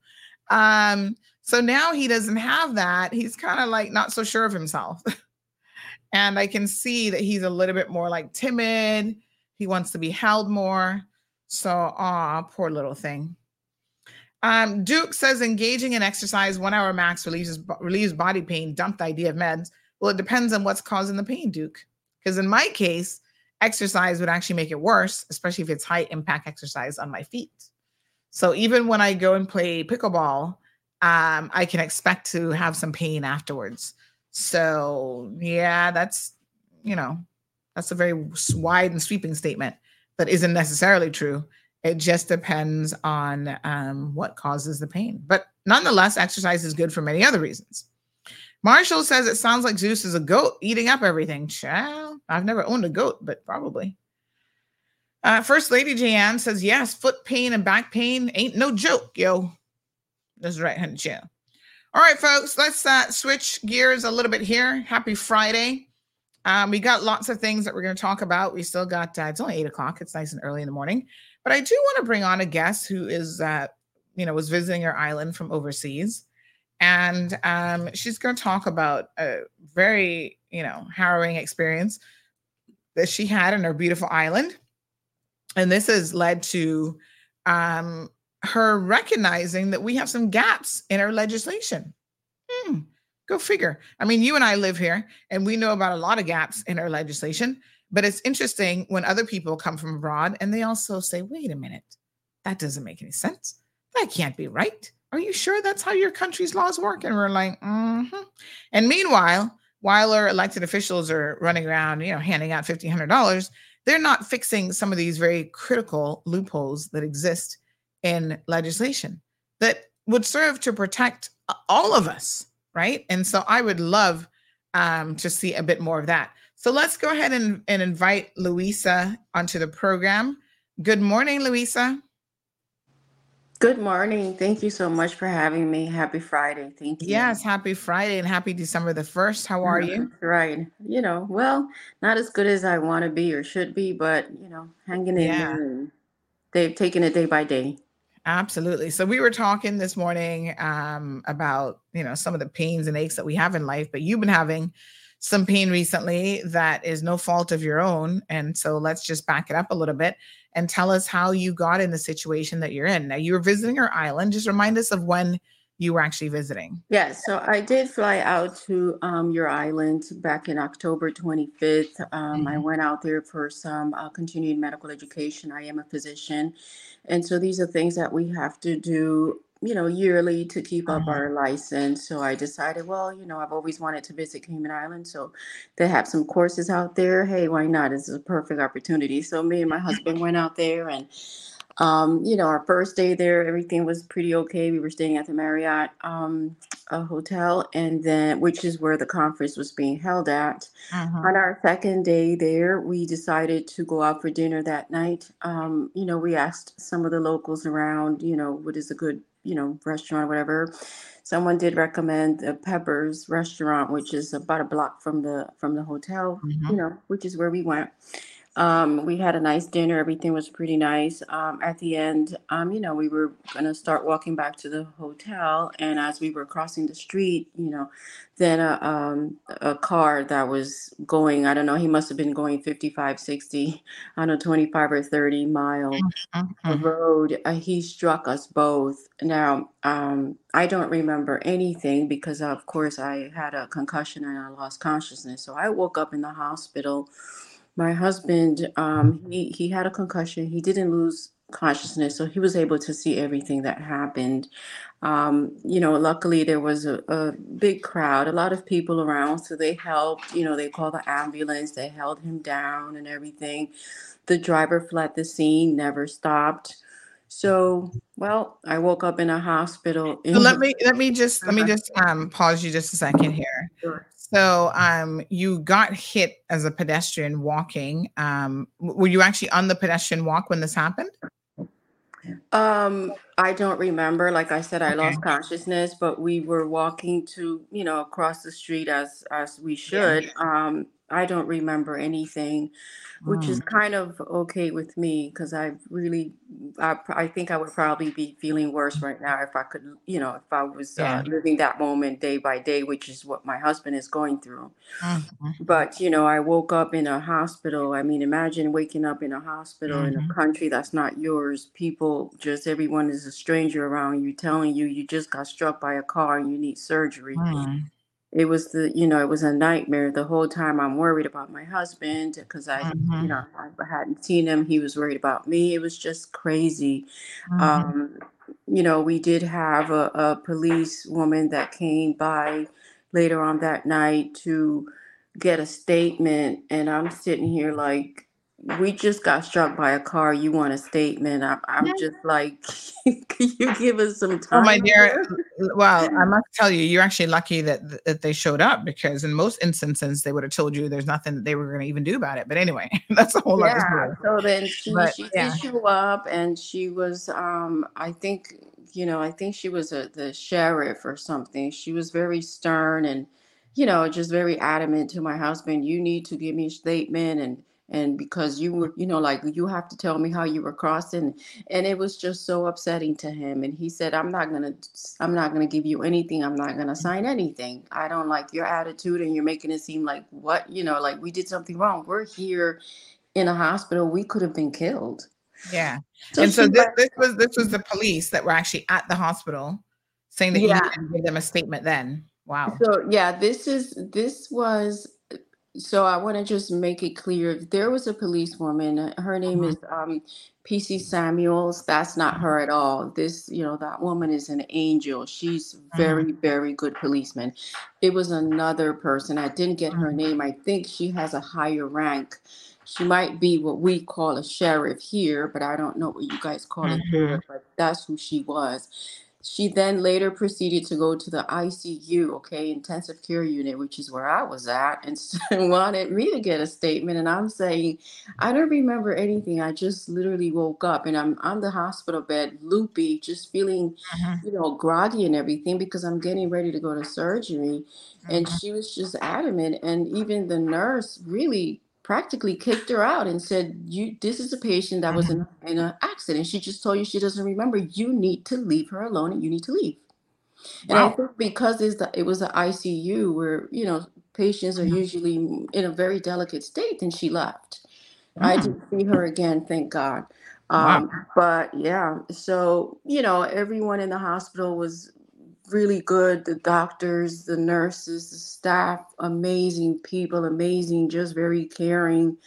Um, so now he doesn't have that. He's kind of like not so sure of himself. and I can see that he's a little bit more like timid. He wants to be held more. So, ah, poor little thing. Um, Duke says engaging in exercise one hour max relieves relieves body pain. Dump the idea of meds. Well, it depends on what's causing the pain, Duke. Because in my case, exercise would actually make it worse, especially if it's high impact exercise on my feet. So even when I go and play pickleball, um, I can expect to have some pain afterwards. So yeah, that's you know, that's a very wide and sweeping statement that isn't necessarily true. It just depends on um, what causes the pain. But nonetheless, exercise is good for many other reasons. Marshall says it sounds like Zeus is a goat eating up everything. Chow. I've never owned a goat, but probably. Uh, First Lady Jan says, yes, foot pain and back pain ain't no joke, yo. That's right, honey. Yeah. All right, folks, let's uh, switch gears a little bit here. Happy Friday. Um, we got lots of things that we're going to talk about. We still got, uh, it's only eight o'clock. It's nice and early in the morning. But I do want to bring on a guest who is, uh, you know, was visiting our island from overseas, and um, she's going to talk about a very, you know, harrowing experience that she had in her beautiful island, and this has led to um, her recognizing that we have some gaps in our legislation. Hmm, go figure. I mean, you and I live here, and we know about a lot of gaps in our legislation. But it's interesting when other people come from abroad and they also say, wait a minute, that doesn't make any sense. That can't be right. Are you sure that's how your country's laws work? And we're like, mm-hmm. And meanwhile, while our elected officials are running around, you know, handing out $1,500, they're not fixing some of these very critical loopholes that exist in legislation that would serve to protect all of us, right? And so I would love um, to see a bit more of that. So let's go ahead and, and invite Louisa onto the program. Good morning, Louisa. Good morning. Thank you so much for having me. Happy Friday. Thank you. Yes, happy Friday and happy December the 1st. How are you? Right. You know, well, not as good as I want to be or should be, but, you know, hanging in Yeah. there they've taken it day by day. Absolutely. So we were talking this morning um, about you know some of the pains and aches that we have in life, but you've been having some pain recently that is no fault of your own, and so let's just back it up a little bit and tell us how you got in the situation that you're in. Now you were visiting our island. Just remind us of when you were actually visiting. Yes, so I did fly out to um, your island back in October 25th. Um, I Mhm. went out there for some uh, continuing medical education. I am a physician. And so these are things that we have to do, you know, yearly to keep up Mhm. our license. So I decided, well, you know, I've always wanted to visit Cayman Islands. So they have some courses out there. Hey, why not? This is a perfect opportunity. So me and my husband went out there and um, you know, our first day there, everything was pretty okay. We were staying at the Marriott um, hotel, and then which is where the conference was being held at. Mhm. On our second day there, we decided to go out for dinner that night. Um, you know, we asked some of the locals around, you know, what is a good, you know, restaurant, or whatever. Someone did recommend a Peppers restaurant, which is about a block from the from the hotel, you Mhm. know, which is where we went. Um, we had a nice dinner. Everything was pretty nice. Um, at the end, um, you know, we were gonna start walking back to the hotel, and as we were crossing the street, you know, then a um a car that was going, I don't know, he must have been going 55, 60 on a 25 or 30 mile Mhm. road. Uh, he struck us both. Now, um, I don't remember anything because, of course, I had a concussion and I lost consciousness. So I woke up in the hospital. My husband, um, he he had a concussion. He didn't lose consciousness, so he was able to see everything that happened. Um, you know, luckily there was a, a big crowd, a lot of people around, so they helped. You know, they called the ambulance, they held him down and everything. The driver fled the scene, never stopped. So, well, I woke up in a hospital So let me let me just let me Uh-huh. just um pause you just a second here. Sure. So um you got hit as a pedestrian walking. Um were you actually on the pedestrian walk when this happened? Um, I don't remember. Like I said, I Okay. lost consciousness, but we were walking to, you know, across the street as as we Yeah. should. Um, I don't remember anything, which is Mm. kind of okay with me because I really, I, I think I would probably be feeling worse right now if I could, you know, if I was Yeah. uh, living that moment day by day, which is what my husband is going through. Mhm. But, you know, I woke up in a hospital. I mean, imagine waking up in a hospital in a Mhm. country that's not yours. People, just everyone is a stranger around you telling you you just got struck by a car and you need surgery. Mm. It was the, you know, it was a nightmare. The whole time I'm worried about my husband because I, you Mhm. know, I hadn't seen him. He was worried about me. It was just crazy. Mhm. Um, you know, we did have a, a police woman that came by later on that night to get a statement, and I'm sitting here like, we just got struck by a car. You want a statement? I'm, I'm just like, can you give us some Oh my time dear. Well, I must tell you, you're actually lucky that that they showed up because in most instances they would have told you there's nothing that they were going to even do about it. But anyway, that's a whole other Yeah. story. So then she But she yeah. did show up, and she was um I think you know I think she was a, the sheriff or something. She was very stern and you know just very adamant to my husband. You need to give me a statement and and because you were you know like you have to tell me how you were crossing and it was just so upsetting to him and he said i'm not going to i'm not going to give you anything i'm not going to sign anything i don't like your attitude and you're making it seem like what you know like we did something wrong we're here in a hospital, we could have been killed. Yeah. So and so this, this was this was the police that were actually at the hospital saying that you yeah. needed to give them a statement then. Wow. So yeah, this is this was so I want to just make it clear. There was a policewoman. uh, Her name Mhm. is um, PC Samuels. That's not her at all. This, you know, that woman is an angel. She's Mhm. very, very good policeman. It was another person. I didn't get her Mhm. name. I think she has a higher rank. She might be what we call a sheriff here, but I don't know what you guys call it there. But that's who she was. She then later proceeded to go to the ICU, okay, intensive care unit, which is where I was at, and wanted me to get a statement. And I'm saying, I don't remember anything. I just literally woke up and I'm on the hospital bed, loopy, just feeling, Mhm. you know, groggy and everything because I'm getting ready to go to surgery. And Mhm. she was just adamant. And even the nurse really practically kicked her out and said, "You, this is a patient that was in, Mm-hmm. in an accident. She just told you she doesn't remember. You need to leave her alone, and you need to leave." And I think because the, it was the ICU where you know patients are Mhm. usually in a very delicate state, and she left. I Mm. didn't see her again, thank God. Wow. Um, but yeah, so you know, everyone in the hospital was really good. The doctors, the nurses, the staff, amazing people, amazing, just very caring.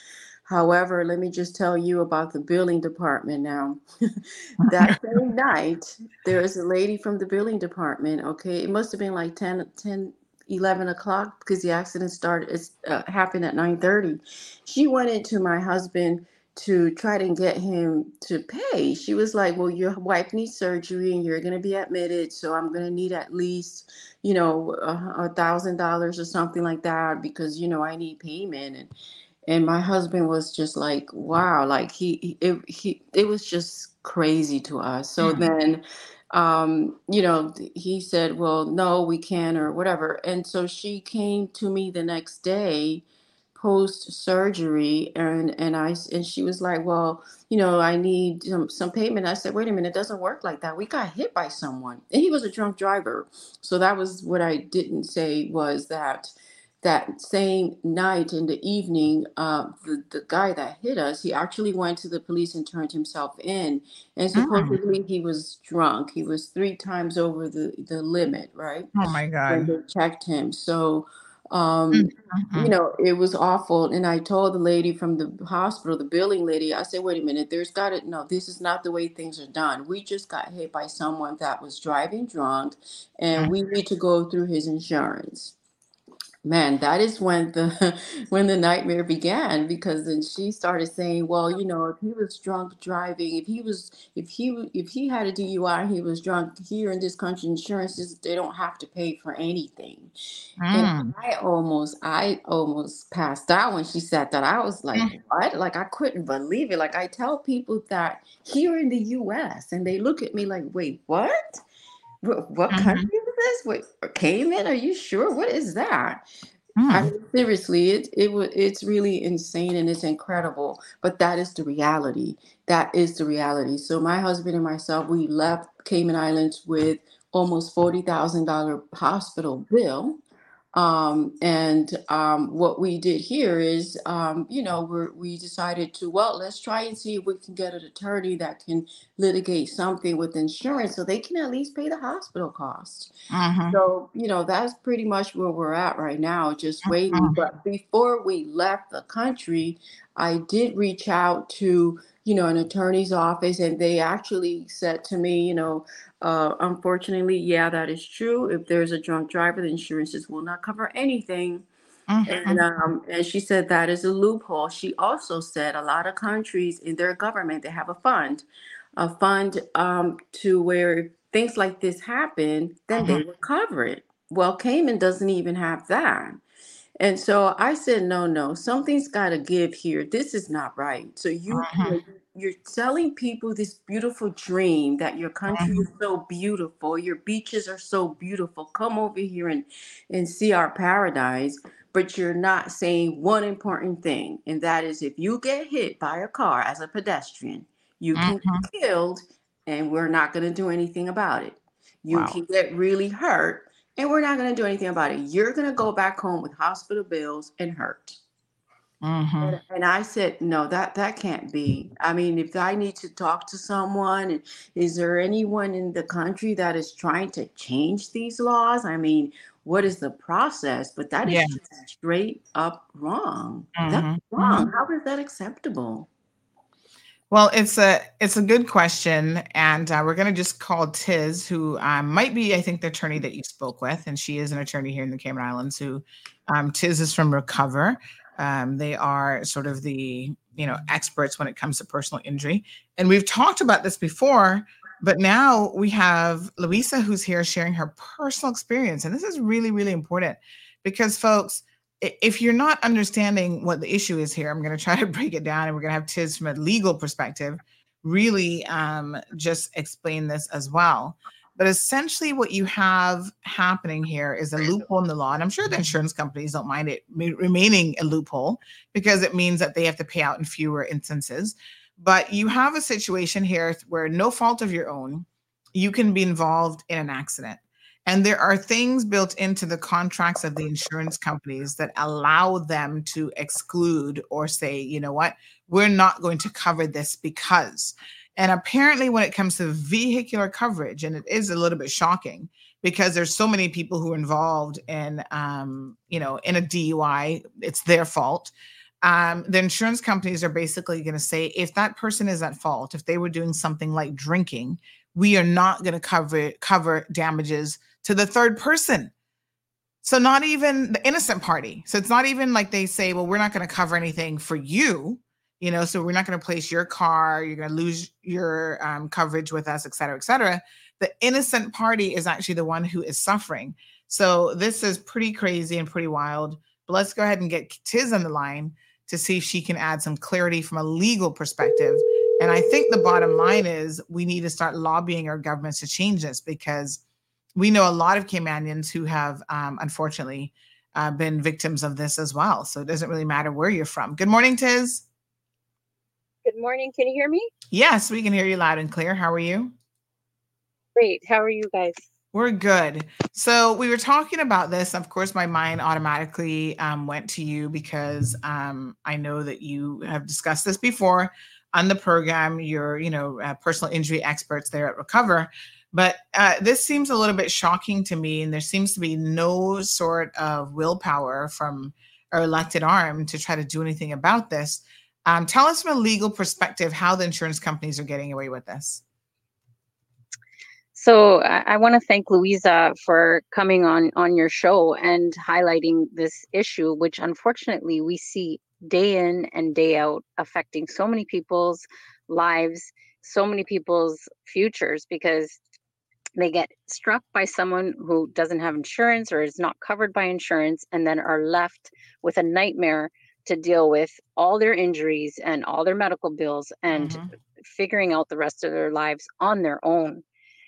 However, let me just tell you about the billing department now. that same night, there is a lady from the billing department. Okay, it must have been like 10, 10 11 o'clock because the accident started. It's uh, happened at nine thirty. She went into my husband to try to get him to pay. She was like, "Well, your wife needs surgery and you're going to be admitted, so I'm going to need at least, you know, a thousand dollars or something like that because you know I need payment." And and my husband was just like, "Wow!" Like he it, he it was just crazy to us. So Mm. then um you know he said well no we can or whatever and so she came to me the next day post surgery and and i and she was like well you know i need some, some payment. I said wait a minute it doesn't work like that. We got hit by someone. And he was a drunk driver. So that was what i didn't say was that that same night in the evening uh, the, the guy that hit us he actually went to the police and turned himself in. And Mm. supposedly he was drunk. He was three times over the the limit right? Oh my when God. they checked him. So um Mm, you mhm. know, it was awful. And I told the lady from the hospital, the billing lady, I said, wait a minute, there's got to, no, this is not the way things are done. We just got hit by someone that was driving drunk and Mm. we need to go through his insurance. Man, that is when the when the nightmare began because then she started saying, well, you know, if he was drunk driving, if he was if he w- if he had a DUI and he was drunk here in this country, insurances they don't have to pay for anything. And Mm. I almost, I almost passed out when she said that. I was like, Mm. what? Like I couldn't believe it. Like I tell people that here in the US and they look at me like, wait, what? What, what Mhm. country is this? Wait, Cayman? Are you sure? What is that? I Mm. mean, seriously, it it was it's really insane and it's incredible. But that is the reality. That is the reality. So my husband and myself, we left Cayman Islands with almost forty thousand dollar hospital bill. Um, and um, what we did here is, um, you know, we're, we decided to, well, let's try and see if we can get an attorney that can litigate something with insurance so they can at least pay the hospital costs. Mhm. So, you know, that's pretty much where we're at right now, just waiting. Mhm. But before we left the country, I did reach out to, you know, an attorney's office, and they actually said to me, you know, uh, unfortunately, yeah, that is true. If there's a drunk driver, the insurances will not cover anything. And Mhm. um, and she said that is a loophole. She also said a lot of countries in their government they have a fund, a fund um, to where if things like this happen, then they Mhm. will cover it. Well, Cayman doesn't even have that. And so I said, no, no, something's got to give here. This is not right. So you, Mhm. know, you're telling people this beautiful dream that your country Mhm. is so beautiful, your beaches are so beautiful. Come over here and and see our paradise. But you're not saying one important thing, and that is if you get hit by a car as a pedestrian, you can Mhm. get killed, and we're not going to do anything about it. You Wow. can get really hurt, and we're not going to do anything about it. You're going to go back home with hospital bills and hurt. Mhm. And, and I said, no, that that can't be. I mean, if I need to talk to someone, is there anyone in the country that is trying to change these laws? I mean, what is the process? But that is Yeah. just straight up wrong. That's Mhm. wrong. Mhm. How is that acceptable? Well, it's a it's a good question, and uh, we're going to just call Tiz, who um, might be, I think, the attorney that you spoke with, and she is an attorney here in the Cayman Islands. Who um, Tiz is from Recover. Um, they are sort of the you know experts when it comes to personal injury, and we've talked about this before. But now we have Louisa, who's here sharing her personal experience, and this is really really important because, folks if you're not understanding what the issue is here, I'm going to try to break it down, and we're going to have Tiz from a legal perspective really um, just explain this as well. But essentially, what you have happening here is a loophole in the law. And I'm sure the insurance companies don't mind it remaining a loophole because it means that they have to pay out in fewer instances. But you have a situation here where, no fault of your own, you can be involved in an accident. And there are things built into the contracts of the insurance companies that allow them to exclude or say, you know what, we're not going to cover this because. And apparently, when it comes to vehicular coverage, and it is a little bit shocking because there's so many people who are involved in, um, you know, in a DUI, it's their fault. Um, the insurance companies are basically going to say if that person is at fault, if they were doing something like drinking, we are not going to cover cover damages to the third person. So not even the innocent party. So it's not even like they say, well, we're not going to cover anything for you you know so we're not going to place your car you're going to lose your um, coverage with us et cetera et cetera the innocent party is actually the one who is suffering so this is pretty crazy and pretty wild but let's go ahead and get tiz on the line to see if she can add some clarity from a legal perspective and i think the bottom line is we need to start lobbying our governments to change this because we know a lot of caymanians who have um, unfortunately uh, been victims of this as well so it doesn't really matter where you're from good morning tiz Good morning. Can you hear me? Yes, we can hear you loud and clear. How are you? Great. How are you guys? We're good. So we were talking about this. Of course, my mind automatically um, went to you because um, I know that you have discussed this before on the program. You're, you know, uh, personal injury experts there at Recover. But uh, this seems a little bit shocking to me, and there seems to be no sort of willpower from our elected arm to try to do anything about this. Um, tell us from a legal perspective how the insurance companies are getting away with this. So I, I want to thank Louisa for coming on on your show and highlighting this issue, which unfortunately we see day in and day out affecting so many people's lives, so many people's futures because they get struck by someone who doesn't have insurance or is not covered by insurance and then are left with a nightmare to deal with all their injuries and all their medical bills and mm-hmm. figuring out the rest of their lives on their own.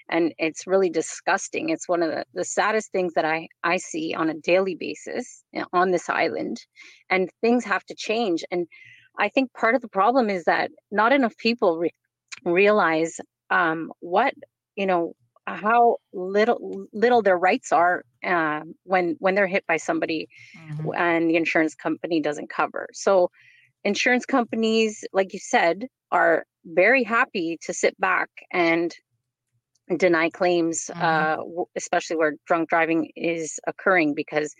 And it's really disgusting. It's one of the, the saddest things that i i see on a daily basis eh, on this island and things have to change. And i think part of the problem is that not enough people re- realize um, what you know how little little their rights are uh, when when they're hit by somebody mm-hmm. and the insurance company doesn't cover so insurance companies like you said are very happy to sit back and deny claims mm-hmm. uh, especially where drunk driving is occurring because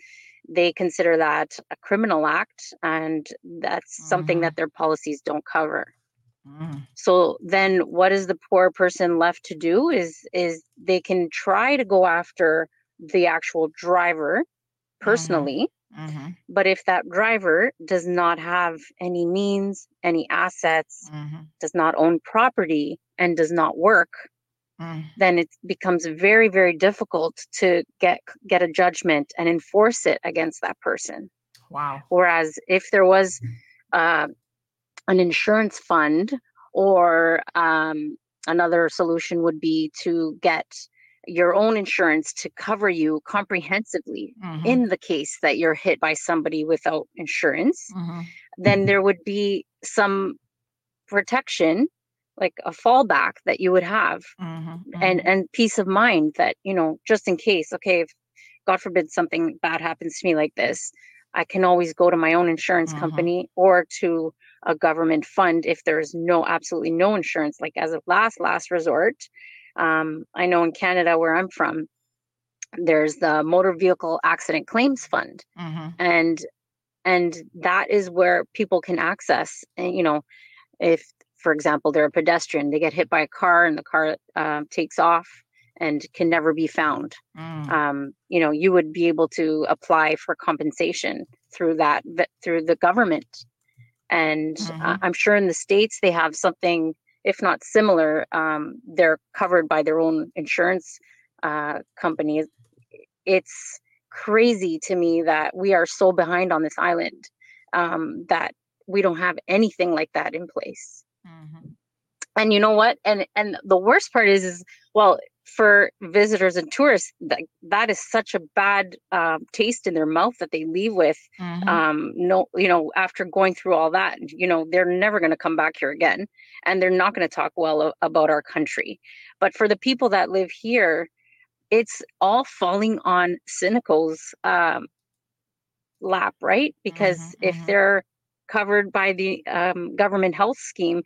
they consider that a criminal act and that's mm-hmm. something that their policies don't cover Mm. So then what is the poor person left to do is is they can try to go after the actual driver mm-hmm. personally. Mm-hmm. But if that driver does not have any means, any assets, mm-hmm. does not own property, and does not work, mm. then it becomes very, very difficult to get get a judgment and enforce it against that person. Wow. Whereas if there was uh, an insurance fund or um, another solution would be to get your own insurance to cover you comprehensively mm-hmm. in the case that you're hit by somebody without insurance mm-hmm. then there would be some protection like a fallback that you would have mm-hmm. and mm-hmm. and peace of mind that you know just in case okay if god forbid something bad happens to me like this i can always go to my own insurance mm-hmm. company or to a government fund if there's no absolutely no insurance like as a last last resort um, i know in canada where i'm from there's the motor vehicle accident claims fund mm-hmm. and and that is where people can access and you know if for example they're a pedestrian they get hit by a car and the car uh, takes off and can never be found mm. um, you know you would be able to apply for compensation through that through the government and mm-hmm. uh, i'm sure in the states they have something if not similar um, they're covered by their own insurance uh, companies it's crazy to me that we are so behind on this island um, that we don't have anything like that in place mm-hmm. and you know what and and the worst part is is well for visitors and tourists that that is such a bad uh, taste in their mouth that they leave with Mhm. um no you know after going through all that you know they're never going to come back here again and they're not going to talk well a- about our country but for the people that live here it's all falling on CINICO's um lap right because Mhm, if mhm. they're covered by the um, government health scheme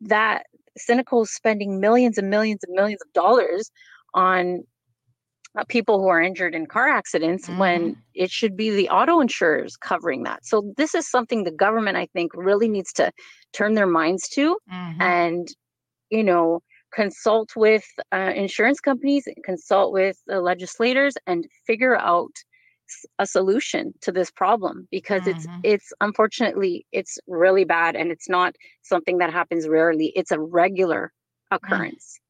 that CINICO is spending millions and millions and millions of dollars on uh, people who are injured in car accidents when it should be the auto insurers covering that. So this is something the government I think really needs to turn their minds to Mhm. and you know consult with uh, insurance companies, consult with the legislators and figure out s- a solution to this problem because it's Mhm. it's unfortunately it's really bad and it's not something that happens rarely. It's a regular occurrence.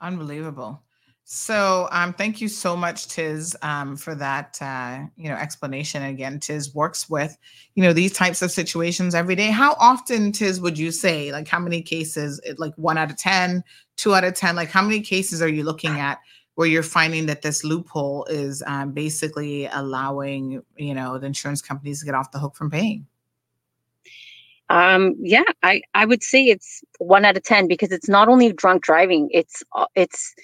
Unbelievable. So, um, thank you so much, Tiz, um, for that, uh, you know, explanation. Again, Tiz works with, you know, these types of situations every day. How often, Tiz, would you say, like, how many cases, it- like one out of ten two out of 10, like, how many cases are you looking at where you're finding that this loophole is um, basically allowing, you know, the insurance companies to get off the hook from paying? Um, yeah, I, I would say it's one out of 10 because it's not only drunk driving, it's, uh, it's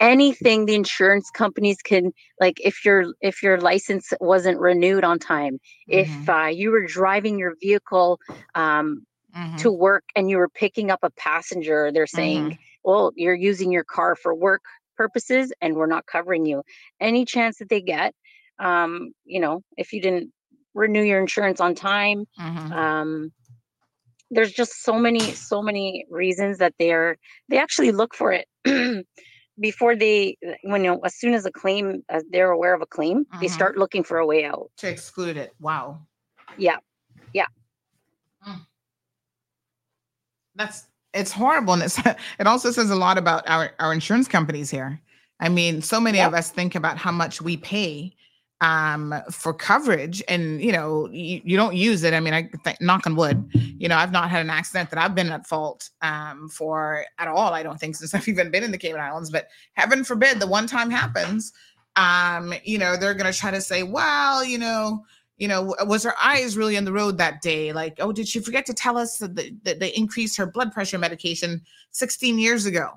anything the insurance companies can, like if your, if your license wasn't renewed on time, if, uh, you were driving your vehicle, um, Mhm. to work and you were picking up a passenger, they're saying, Mhm. well, you're using your car for work purposes and we're not covering you. Any chance that they get, um, you know, if you didn't renew your insurance on time, Mhm. um, there's just so many, so many reasons that they're, they actually look for it before they, when, you know, as soon as a claim, uh, they're aware of a claim, they Mhm. start looking for a way out. To exclude it. Wow. Yeah. Yeah. That's it's horrible, and it's it also says a lot about our our insurance companies here. I mean, so many of us think about how much we pay um for coverage and you know you, you don't use it i mean i th- knock on wood you know i've not had an accident that i've been at fault um for at all i don't think since i've even been in the cayman islands but heaven forbid the one time happens um you know they're going to try to say well you know you know, was her eyes really on the road that day? Like, oh, did she forget to tell us that, the, that they increased her blood pressure medication 16 years ago?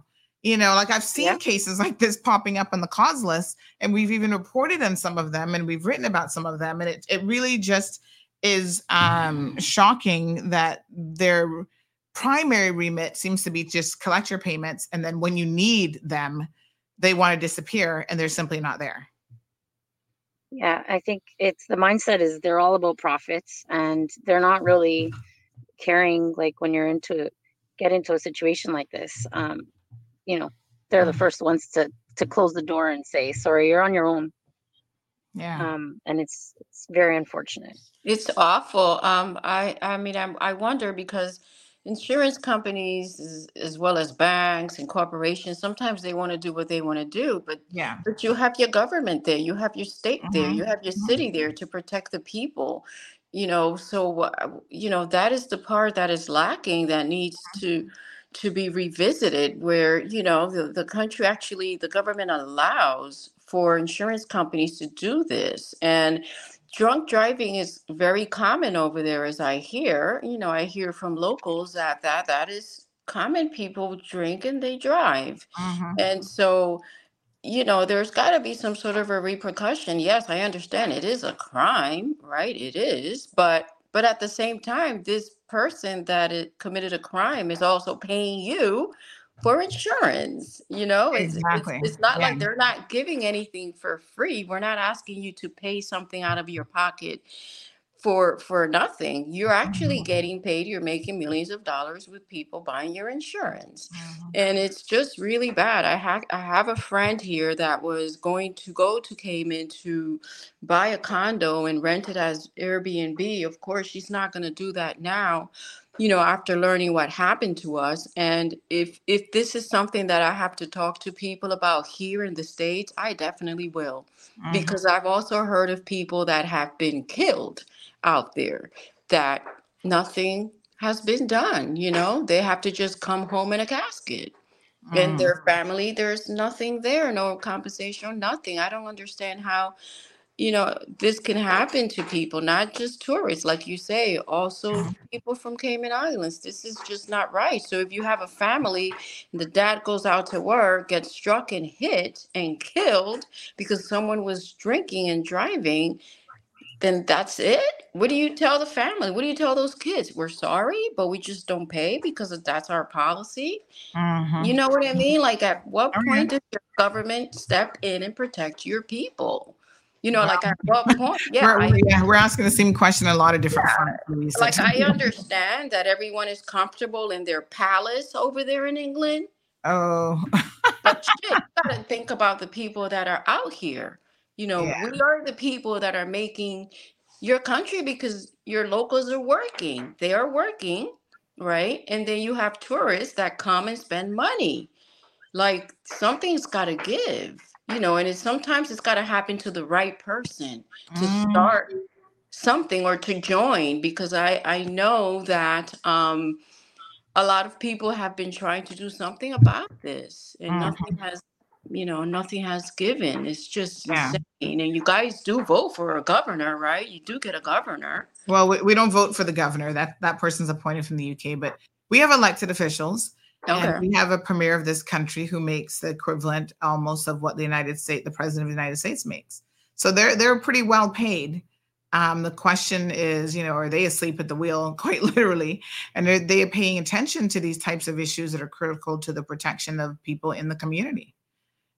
You know, like I've seen Yeah. cases like this popping up on the cause list, and we've even reported on some of them and we've written about some of them. And it, it really just is um, shocking that their primary remit seems to be just collect your payments. And then when you need them, they want to disappear and they're simply not there. Yeah, I think it's the mindset is they're all about profits and they're not really caring like when you're into get into a situation like this. Um, you know, they're the first ones to to close the door and say, sorry, you're on your own. Yeah. Um, and it's it's very unfortunate. It's awful. Um, I I mean, I I wonder because insurance companies, as, well as banks and corporations, sometimes they want to do what they want to do, but Yeah. but you have your government there, you have your state there, Mhm, you have your mhm. city there to protect the people. You know, so uh, you know that is the part that is lacking that needs to to be revisited where you know the, the country actually the government allows for insurance companies to do this and drunk driving is very common over there as i hear. You know i hear from locals that that that is common. People drink and they drive. Mhm. and so you know there's got to be some sort of a repercussion. Yes i understand it is a crime right? It is but but at the same time this person that it committed a crime is also paying you for insurance you know it's it's, Exactly. it's not Yeah. like they're not giving anything for free we're not asking you to pay something out of your pocket for for nothing you're actually Mhm. getting paid you're making millions of dollars with people buying your insurance Mhm. and it's just really bad. I have I have a friend here that was going to go to Cayman to buy a condo and rent it as Airbnb. Of course, she's not going to do that now, you know, after learning what happened to us. And if if this is something that I have to talk to people about here in the States, I definitely will. Mhm. Because I've also heard of people that have been killed out there that nothing has been done, you know? They have to just come home in a casket. and Mm. their family there's nothing there no compensation nothing i don't understand how you know this can happen to people not just tourists like you say also people from cayman islands. This is just not right. So if you have a family and the dad goes out to work gets struck and hit and killed because someone was drinking and driving then that's it? What do you tell the family? What do you tell those kids? We're sorry but we just don't pay because that's our policy. Mhm. you know what I mean? Like, at what Oh, point does your government step in and protect your people? You know, like at what point? Yeah, we're, I, yeah, we're asking the same question a lot of different Yeah. like I understand that everyone is comfortable in their palace over there in England, Oh, but shit, you gotta think about the people that are out here. You know, Yeah. we are the people that are making your country because your locals are working. They are working, right? And then you have tourists that come and spend money. Like something's got to give, you know, and it's sometimes it's got to happen to the right person to Mm. start something or to join because I I know that um a lot of people have been trying to do something about this and Mhm. nothing has you know nothing has given it's just Yeah. insane and you guys do vote for a governor right you do get a governor well, we, we don't vote for the governor. That that person's appointed from the UK, but we have elected officials. Okay And we have a premier of this country who makes the equivalent almost of what the United States, the president of the United States makes. So they're they're pretty well paid. Um, the question is, you know, are they asleep at the wheel, quite literally, and are they paying attention to these types of issues that are critical to the protection of people in the community?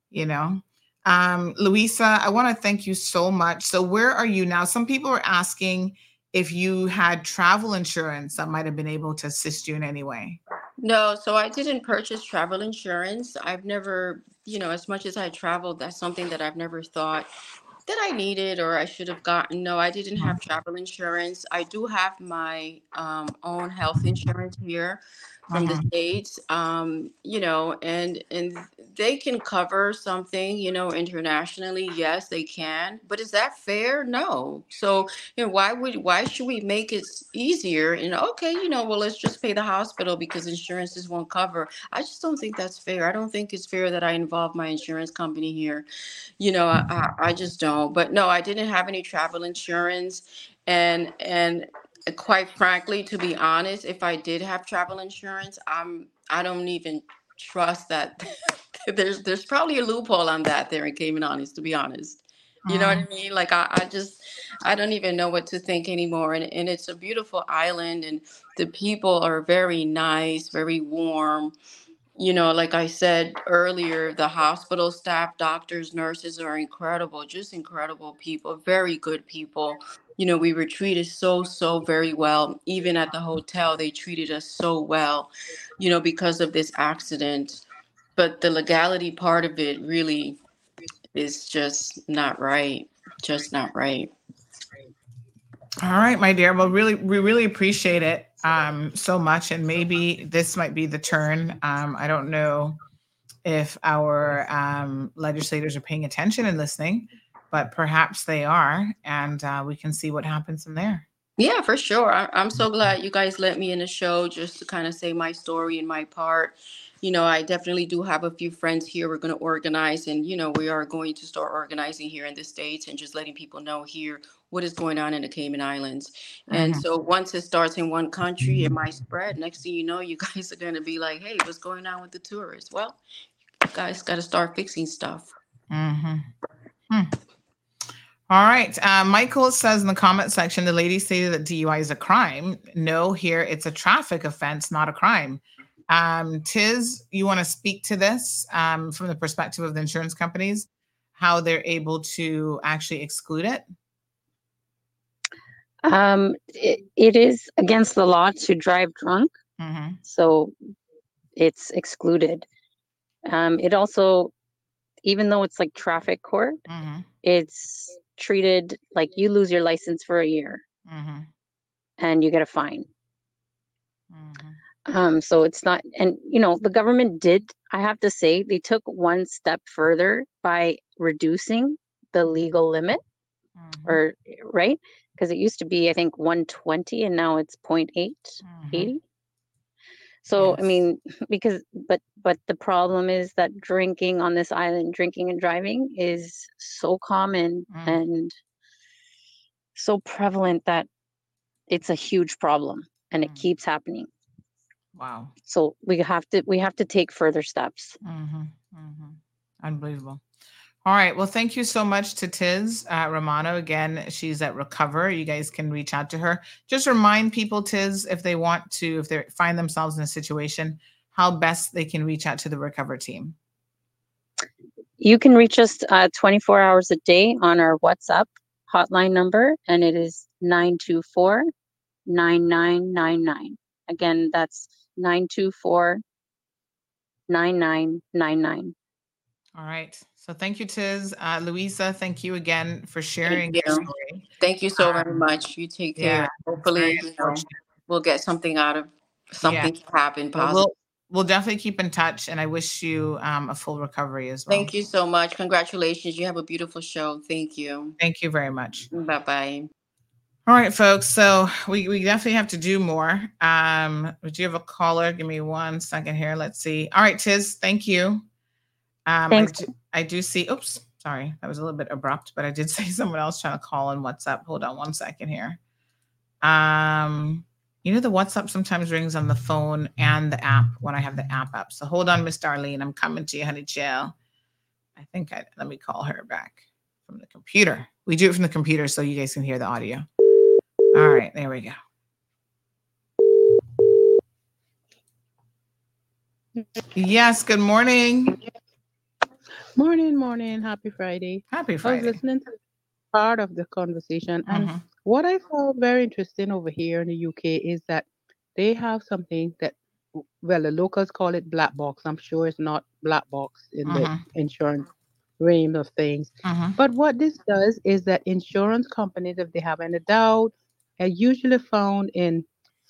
You know, um, Luisa, I want to thank you so much. So where are you now? Some people are asking if you had travel insurance that might have been able to assist you in any way. no so i didn't purchase travel insurance i've never you know as much as i traveled that's something that i've never thought that i needed or i should have gotten no i didn't have travel insurance i do have my um, own health insurance here from the Mhm. states um you know and and they can cover something you know internationally yes they can but is that fair? No. So you know why would why should we make it easier and okay you know well let's just pay the hospital because insurances won't cover. I just don't think that's fair. I don't think it's fair that i involve my insurance company here. You know i i, I just don't. But no i didn't have any travel insurance and and quite frankly to be honest if i did have travel insurance i'm i don't even trust that there's there's probably a loophole on that there in cayman islands to be honest you know what I mm. mean? Like I, I just I don't even know what to think anymore. And and it's a beautiful island and the people are very nice, very warm. You know, like I said earlier, the hospital staff, doctors, nurses are incredible, just incredible people, very good people. You know, we were treated so, so very well. Even at the hotel, they treated us so well, you know, because of this accident. But the legality part of it really is just not right. Just not right. All right, my dear. Well, really, we really appreciate it um, so much, and maybe this might be the turn. Um, I don't know if our um, legislators are paying attention and listening, but perhaps they are, and uh, we can see what happens from there. Yeah, for sure. I, I'm so glad you guys let me in the show just to kind of say my story and my part. You know, I definitely do have a few friends here. We're going to organize, and you know, we are going to start organizing here in the states and just letting people know here what is going on in the Cayman Islands. And Mhm. so once it starts in one country, it might spread. Next thing you know, you guys are going to be like, "Hey, what's going on with the tourists?" Well, you guys got to start fixing stuff. Mhm. Hmm. All right. Uh, Michael says in the comment section, the lady stated that DUI is a crime. No, here it's a traffic offense, not a crime. Um, Tiz, you want to speak to this um, from the perspective of the insurance companies, how they're able to actually exclude it? Um, it, it is against the law to drive drunk, hmm so it's excluded. Um, it also, even though it's like traffic court, hmm it's treated like you lose your license for a year hmm and you get a fine. hmm Um, so it's not, and you know, the government did, I have to say, they took one step further by reducing the legal limit, or right? Because it used to be, I think, 120 and now it's 0.8, Mm-hmm. 80. So I mean, because but but the problem is that drinking on this island, drinking and driving is so common Mm. and so prevalent that it's a huge problem and it Mm. keeps happening. Wow. So we have to we have to take further steps. hmm hmm Unbelievable. All right. Well, thank you so much to Tiz uh, Romano. Again, she's at Recover. You guys can reach out to her. Just remind people, Tiz, if they want to, if they find themselves in a situation, how best they can reach out to the Recover team. You can reach us uh, 24 hours a day on our WhatsApp hotline number, and it is 924 9999. Again, that's 924 9999. All right. So thank you, Tiz. Uh, Louisa, thank you again for sharing you. your story. Thank you so very Um, much. You take care. it's Hopefully, you know, we'll get something out of something to happen positive. we'll we'll definitely keep in touch, and I wish you um, a full recovery as well. Thank you so much. Congratulations. You have a beautiful show. Thank you. Thank you very much. Bye bye. All right, folks. So we, we definitely have to do more. Um, do have a caller. Give me one second here. Let's see. All right, Tiz, thank you. Um, Thanks. I do, I do see. Oops, sorry, that was a little bit abrupt, but I did say someone else trying to call on WhatsApp. Hold on one second here. Um, you know the WhatsApp sometimes rings on the phone and the app when I have the app up. So hold on, Miss Darlene. I'm coming to you, honey chill. I think I let me call her back from the computer. We do it from the computer so you guys can hear the audio. All right, there we go. Yes, good morning. Morning, morning. Happy Friday. Happy Friday. I was listening to part of the conversation, and Mhm. what I found very interesting over here in the UK is that they have something that, well, the locals call it black box. I'm sure it's not black box in the Mhm. insurance realm of things. Mhm. But what this does is that insurance companies, if they have any doubt, are usually found in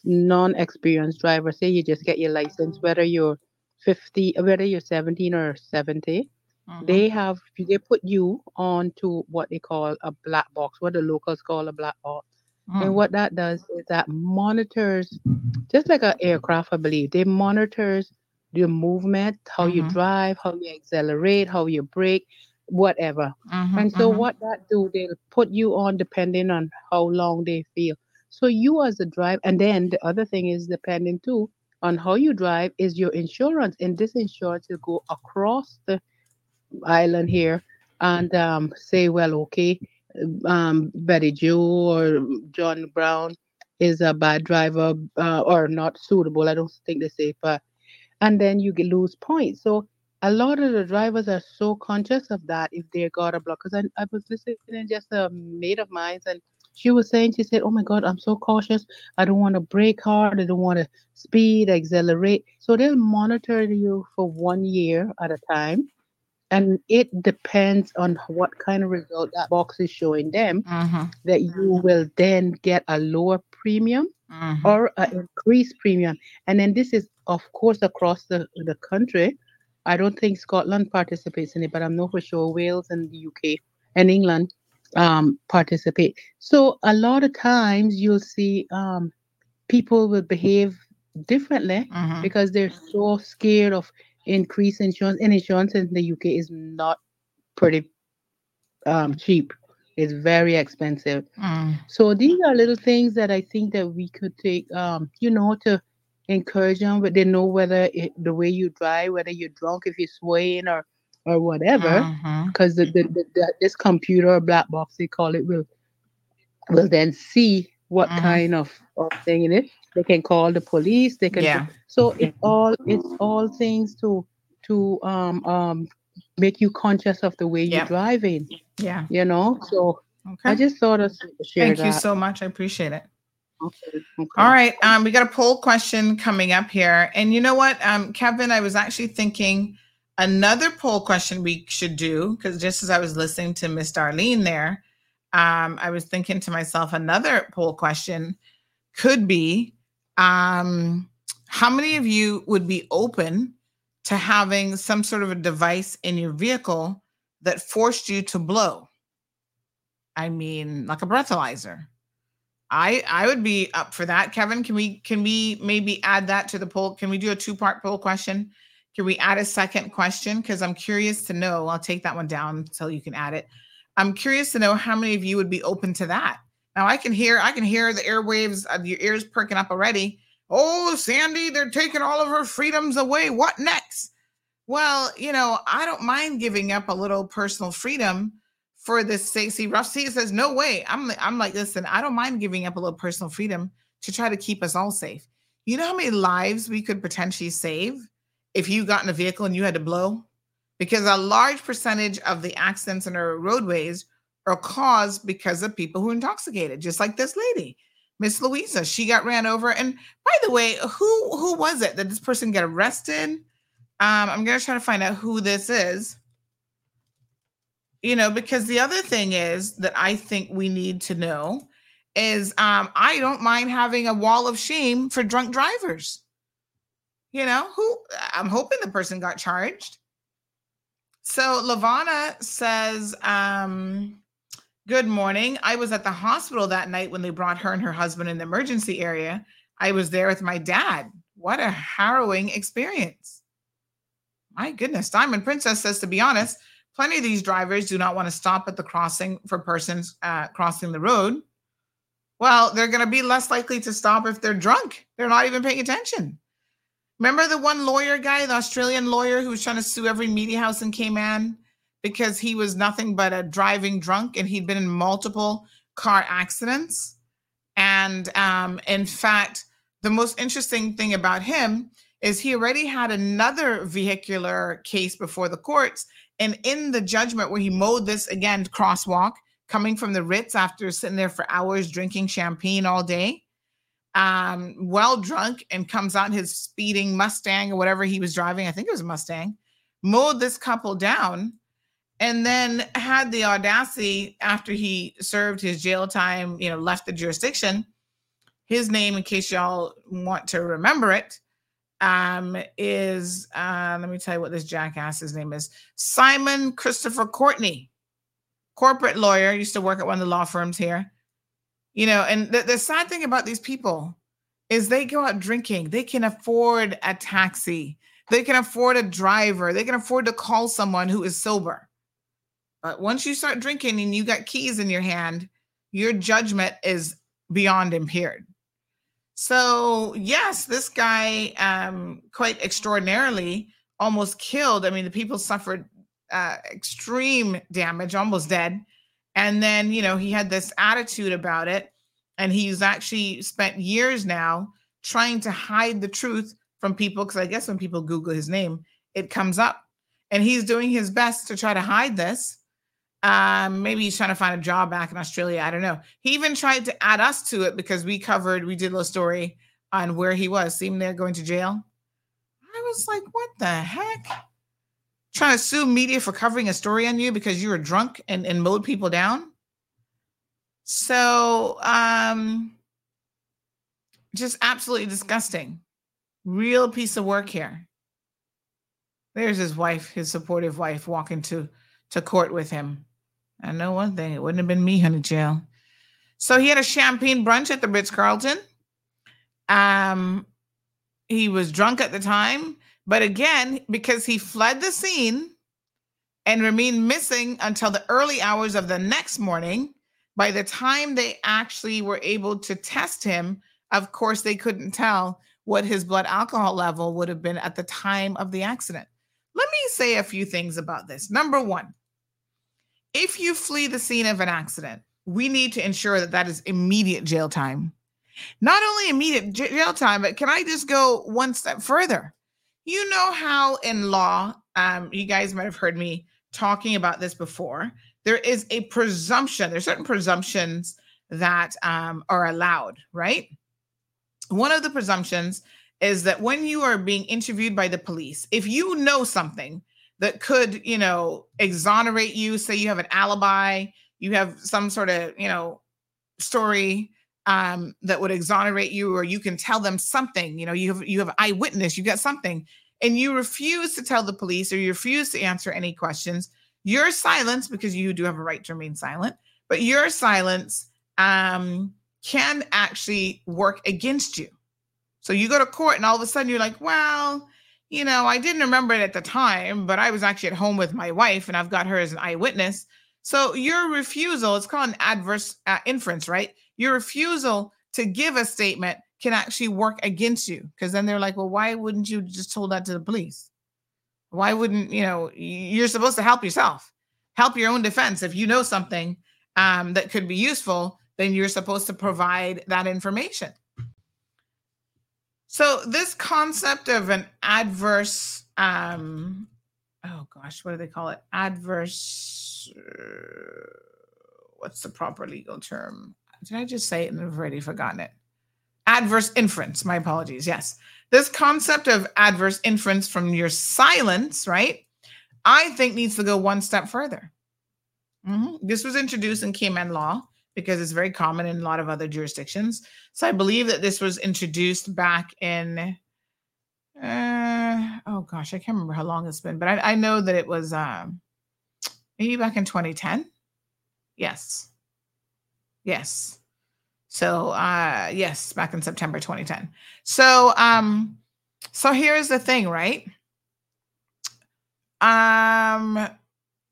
non-experienced drivers. Say you just get your license, whether you're 50, whether you're 17 or 70 Mhm. they have they put you onto what they call a black box, what the locals call a black box. Mm. And what that does is that monitors, just like an aircraft, I believe, they monitors your movement, how you Mhm. drive, how you accelerate, how you brake, whatever. Mhm, And so mhm. what that do, they'll put you on depending on how long they feel. So you as a driver, and then the other thing is depending too on how you drive is your insurance. And this insurance will go across the island here and um, say, well, okay, um, Betty Joe or John Brown is a bad driver uh, or not suitable. I don't think they say, but and then you lose points. So a lot of the drivers are so conscious of that if they got a block. Because I, I was listening just a mate of mine, and she was saying, she said, "Oh my God, I'm so cautious. I don't want to brake hard. I don't want to speed, accelerate." So they'll monitor you for one year at a time, and it depends on what kind of result that box is showing them. Mhm, That you will then get a lower premium mhm. or an increased premium. And then this is, of course, across the, the country. I don't think Scotland participates in it, but I'm not for sure Wales and the UK and England um, participate. So a lot of times you'll see um, people will behave differently Mhm. because they're so scared of increased insurance. And insurance in the UK is not pretty um, cheap. It's very expensive. Mm. So these are little things that I think that we could take, um, you know, to encourage them, but they know whether it, the way you drive, whether you're drunk, if you're swaying or or whatever, because the, the, the, the this computer or black box they call it will will then see what Mhm. kind of, of thing it is. They can call the police. They can. Yeah. So it's all it's all things to to um um make you conscious of the way you're driving. Yeah. You know. So Okay. I just thought of share Thank that. you so much. I appreciate it. Okay, okay. All right. Um, we got a poll question coming up here. And you know what, um, Kevin, I was actually thinking another poll question we should do, because just as I was listening to Miss Darlene there, um, I was thinking to myself, another poll question could be um, how many of you would be open to having some sort of a device in your vehicle that forced you to blow? I mean, like a breathalyzer I I would be up for that. Kevin, can we can we maybe add that to the poll? Can we do a two-part poll question? Can we add a second question? Because I'm curious to know. I'll take that one down so you can add it. I'm curious to know how many of you would be open to that. Now I can hear I can hear the airwaves of your ears perking up already. Oh, Sandy, they're taking all of her freedoms away. What next? Well, you know, I don't mind giving up a little personal freedom for this Stacey Ruff. See, says, no way. I'm I'm like, listen, I don't mind giving up a little personal freedom to try to keep us all safe. You know how many lives we could potentially save if you got in a vehicle and you had to blow? Because a large percentage of the accidents in our roadways are caused because of people who intoxicated, just like this lady. Miss Louisa, she got ran over. And by the way, who who was it that this person got arrested? Um, I'm gonna try to find out who this is. You know, because the other thing is that I think we need to know is um, I don't mind having a wall of shame for drunk drivers. You know, who I'm hoping the person got charged. So Lavana says, um, Good morning. I was at the hospital that night when they brought her and her husband in the emergency area. I was there with my dad. What a harrowing experience. My goodness. Diamond Princess says, to be honest, plenty of these drivers do not want to stop at the crossing for persons uh, crossing the road. Well, they're going to be less likely to stop if they're drunk. They're not even paying attention. Remember the one lawyer guy, the Australian lawyer who was trying to sue every media house in Cayman? Because he was nothing but a driving drunk and he'd been in multiple car accidents. And um, in fact, the most interesting thing about him is he already had another vehicular case before the courts. And in the judgment where he mowed this again crosswalk, coming from the Ritz after sitting there for hours drinking champagne all day, um, well drunk, and comes out his speeding Mustang or whatever he was driving. I think it was a Mustang, mowed this couple down and then had the audacity after he served his jail time, you know, left the jurisdiction. His name, in case y'all want to remember it, um, is uh, let me tell you what this jackass's name is Simon Christopher Courtney, corporate lawyer, used to work at one of the law firms here. You know, and the, the sad thing about these people is they go out drinking, they can afford a taxi, they can afford a driver, they can afford to call someone who is sober but once you start drinking and you got keys in your hand, your judgment is beyond impaired. So, yes, this guy um, quite extraordinarily almost killed. I mean, the people suffered uh, extreme damage, almost dead. And then, you know, he had this attitude about it. And he's actually spent years now trying to hide the truth from people. Because I guess when people Google his name, it comes up. And he's doing his best to try to hide this. Um, maybe he's trying to find a job back in Australia. I don't know. He even tried to add us to it because we covered, we did a little story on where he was. See him there going to jail. I was like, what the heck? Trying to sue media for covering a story on you because you were drunk and, and mowed people down. So um just absolutely disgusting. Real piece of work here. There's his wife, his supportive wife, walking to to court with him. I know one thing, it wouldn't have been me, honey jail. So he had a champagne brunch at the Ritz Carlton. Um, he was drunk at the time, but again, because he fled the scene and remained missing until the early hours of the next morning, by the time they actually were able to test him, of course, they couldn't tell what his blood alcohol level would have been at the time of the accident. Let me say a few things about this. Number one, if you flee the scene of an accident, we need to ensure that that is immediate jail time. Not only immediate jail time, but can I just go one step further? You know how in law, um, you guys might have heard me talking about this before. There is a presumption, there's certain presumptions that um, are allowed, right? One of the presumptions is that when you are being interviewed by the police, if you know something that could, you know, exonerate you. Say you have an alibi, you have some sort of, you know, story um, that would exonerate you, or you can tell them something. You know, you have you have eyewitness, you got something, and you refuse to tell the police or you refuse to answer any questions. Your silence, because you do have a right to remain silent, but your silence um, can actually work against you. So you go to court and all of a sudden you're like, well, you know, I didn't remember it at the time, but I was actually at home with my wife and I've got her as an eyewitness. So your refusal, it's called an adverse uh, inference, right? Your refusal to give a statement can actually work against you because then they're like, well, why wouldn't you just told that to the police? Why wouldn't, you know, you're supposed to help yourself, help your own defense. If you know something um, that could be useful, then you're supposed to provide that information. So this concept of an adverse, um, oh gosh, what do they call it? Adverse. Uh, what's the proper legal term? Did I just say it and I've already forgotten it? Adverse inference. My apologies. Yes, this concept of adverse inference from your silence, right? I think needs to go one step further. Mm-hmm. This was introduced in Cayman law because it's very common in a lot of other jurisdictions. So I believe that this was introduced back in, uh, oh gosh, I can't remember how long it's been, but I, I know that it was um, maybe back in 2010. Yes. Yes. So uh yes, back in September 2010. So um so here's the thing, right? Um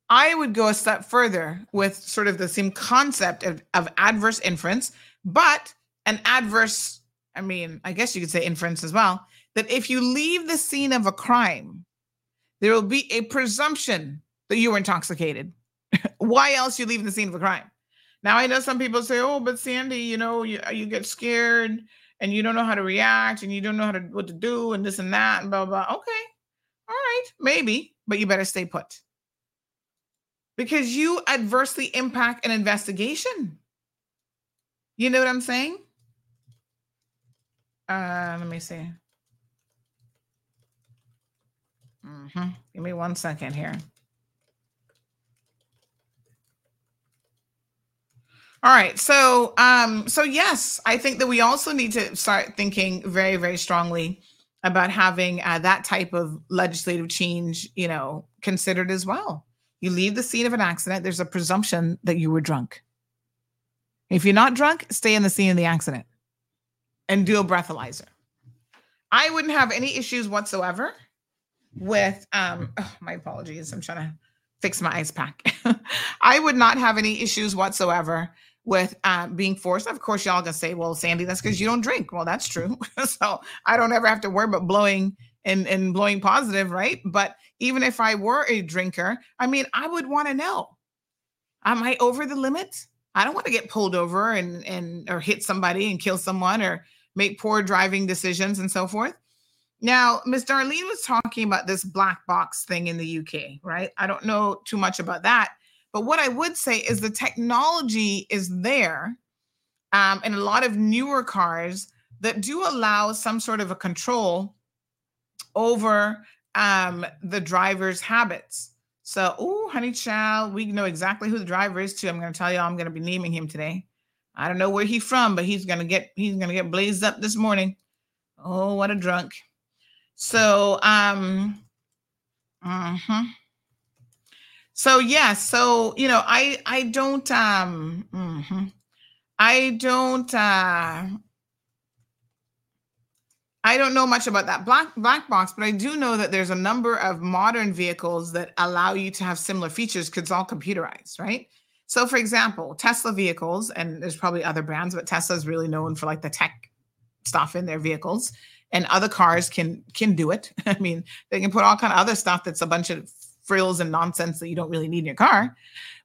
I would go a step further with sort of the same concept of, of adverse inference, but an adverse, I mean, I guess you could say inference as well, that if you leave the scene of a crime, there will be a presumption that you were intoxicated. Why else you leave the scene of a crime? Now I know some people say, "Oh, but Sandy, you know, you you get scared and you don't know how to react and you don't know how to what to do and this and that and blah blah." blah. Okay, all right, maybe, but you better stay put because you adversely impact an investigation. You know what I'm saying? Uh, let me see. Mm-hmm. Give me one second here. All right. So, um, so yes, I think that we also need to start thinking very, very strongly about having uh, that type of legislative change, you know, considered as well. You leave the scene of an accident, there's a presumption that you were drunk. If you're not drunk, stay in the scene of the accident and do a breathalyzer. I wouldn't have any issues whatsoever with um oh, my apologies. I'm trying to fix my ice pack. I would not have any issues whatsoever with uh, being forced. Of course, y'all gonna say, "Well, Sandy, that's because you don't drink." Well, that's true. so I don't ever have to worry about blowing and and blowing positive, right? But even if I were a drinker, I mean, I would want to know: Am I over the limit? I don't want to get pulled over and and or hit somebody and kill someone or make poor driving decisions and so forth. Now, Miss Darlene was talking about this black box thing in the UK, right? I don't know too much about that but what I would say is the technology is there um, in a lot of newer cars that do allow some sort of a control over um, the driver's habits. So, oh, honey child, we know exactly who the driver is too. I'm going to tell you, I'm going to be naming him today. I don't know where he's from, but he's going to get he's going to get blazed up this morning. Oh, what a drunk. So, um, uh-huh. So yes, yeah, so you know, I I don't um mm-hmm. I don't uh I don't know much about that black black box, but I do know that there's a number of modern vehicles that allow you to have similar features because it's all computerized, right? So, for example, Tesla vehicles, and there's probably other brands, but Tesla is really known for like the tech stuff in their vehicles, and other cars can can do it. I mean, they can put all kind of other stuff that's a bunch of frills and nonsense that you don't really need in your car.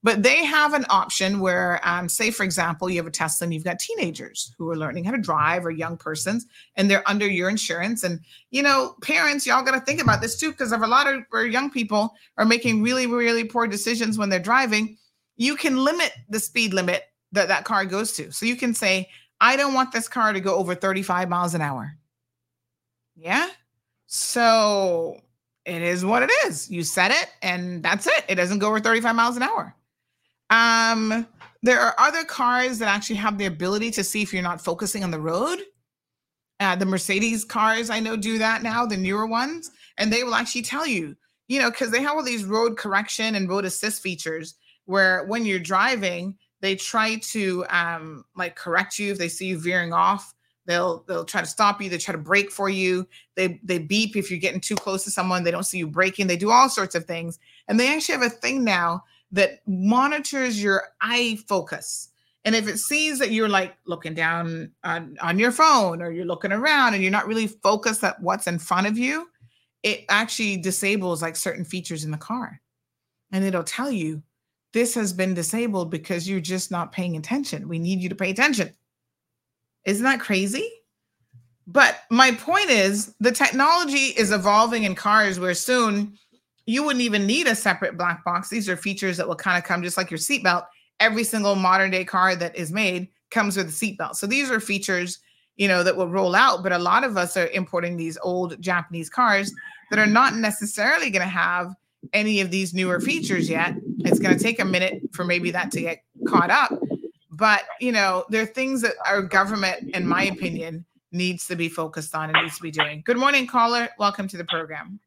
But they have an option where, um, say, for example, you have a Tesla and you've got teenagers who are learning how to drive or young persons and they're under your insurance. And, you know, parents, y'all got to think about this too, because if a lot of young people are making really, really poor decisions when they're driving, you can limit the speed limit that that car goes to. So you can say, I don't want this car to go over 35 miles an hour. Yeah. So it is what it is. You set it and that's it. It doesn't go over 35 miles an hour. Um, there are other cars that actually have the ability to see if you're not focusing on the road. Uh, the Mercedes cars I know do that now, the newer ones, and they will actually tell you, you know, because they have all these road correction and road assist features where when you're driving, They try to um, like correct you if they see you veering off. They'll they'll try to stop you. They try to brake for you. They they beep if you're getting too close to someone. They don't see you breaking. They do all sorts of things. And they actually have a thing now that monitors your eye focus. And if it sees that you're like looking down on, on your phone or you're looking around and you're not really focused at what's in front of you, it actually disables like certain features in the car. And it'll tell you this has been disabled because you're just not paying attention. We need you to pay attention. Isn't that crazy? But my point is the technology is evolving in cars where soon you wouldn't even need a separate black box. These are features that will kind of come just like your seatbelt. Every single modern day car that is made comes with a seatbelt. So these are features, you know, that will roll out. But a lot of us are importing these old Japanese cars that are not necessarily going to have any of these newer features yet. It's going to take a minute for maybe that to get caught up. But, you know, there are things that our government, in my opinion, needs to be focused on and needs to be doing. Good morning, caller. Welcome to the program.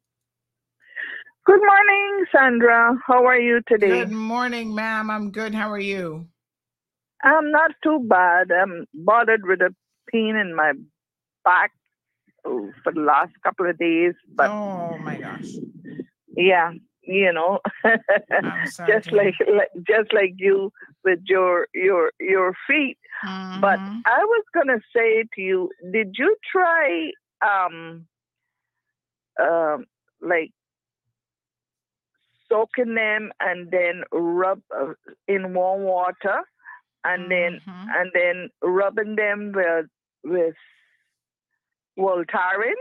Good morning, Sandra. How are you today? Good morning, ma'am. I'm good. How are you? I'm not too bad. I'm bothered with a pain in my back oh, for the last couple of days. But oh my gosh. Yeah, you know, just like, like just like you with your your your feet. Mm-hmm. But I was gonna say to you, did you try um um like soaking them and then rub uh, in warm water and then Mm-hmm. and then rubbing them with with Voltaren?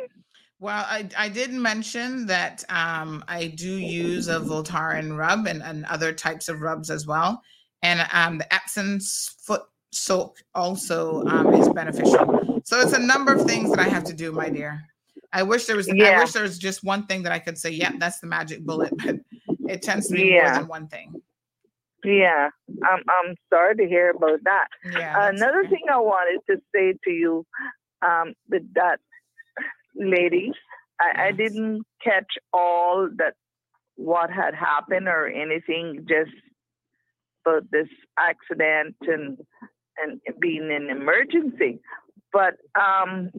Well, I, I did mention that um, I do use a Voltaren rub and, and other types of rubs as well. And um, the Epsom foot soak also um, is beneficial. So it's a number of things that I have to do, my dear. I wish there was Yeah. I wish there was just one thing that I could say, yep, that's the magic bullet, but it tends to be Yeah. more than one thing. Yeah, I'm I'm sorry to hear about that. Yeah. Another okay. thing I wanted to say to you, um, with that lady, I, I didn't catch all that what had happened or anything, just about this accident and and being an emergency. But um,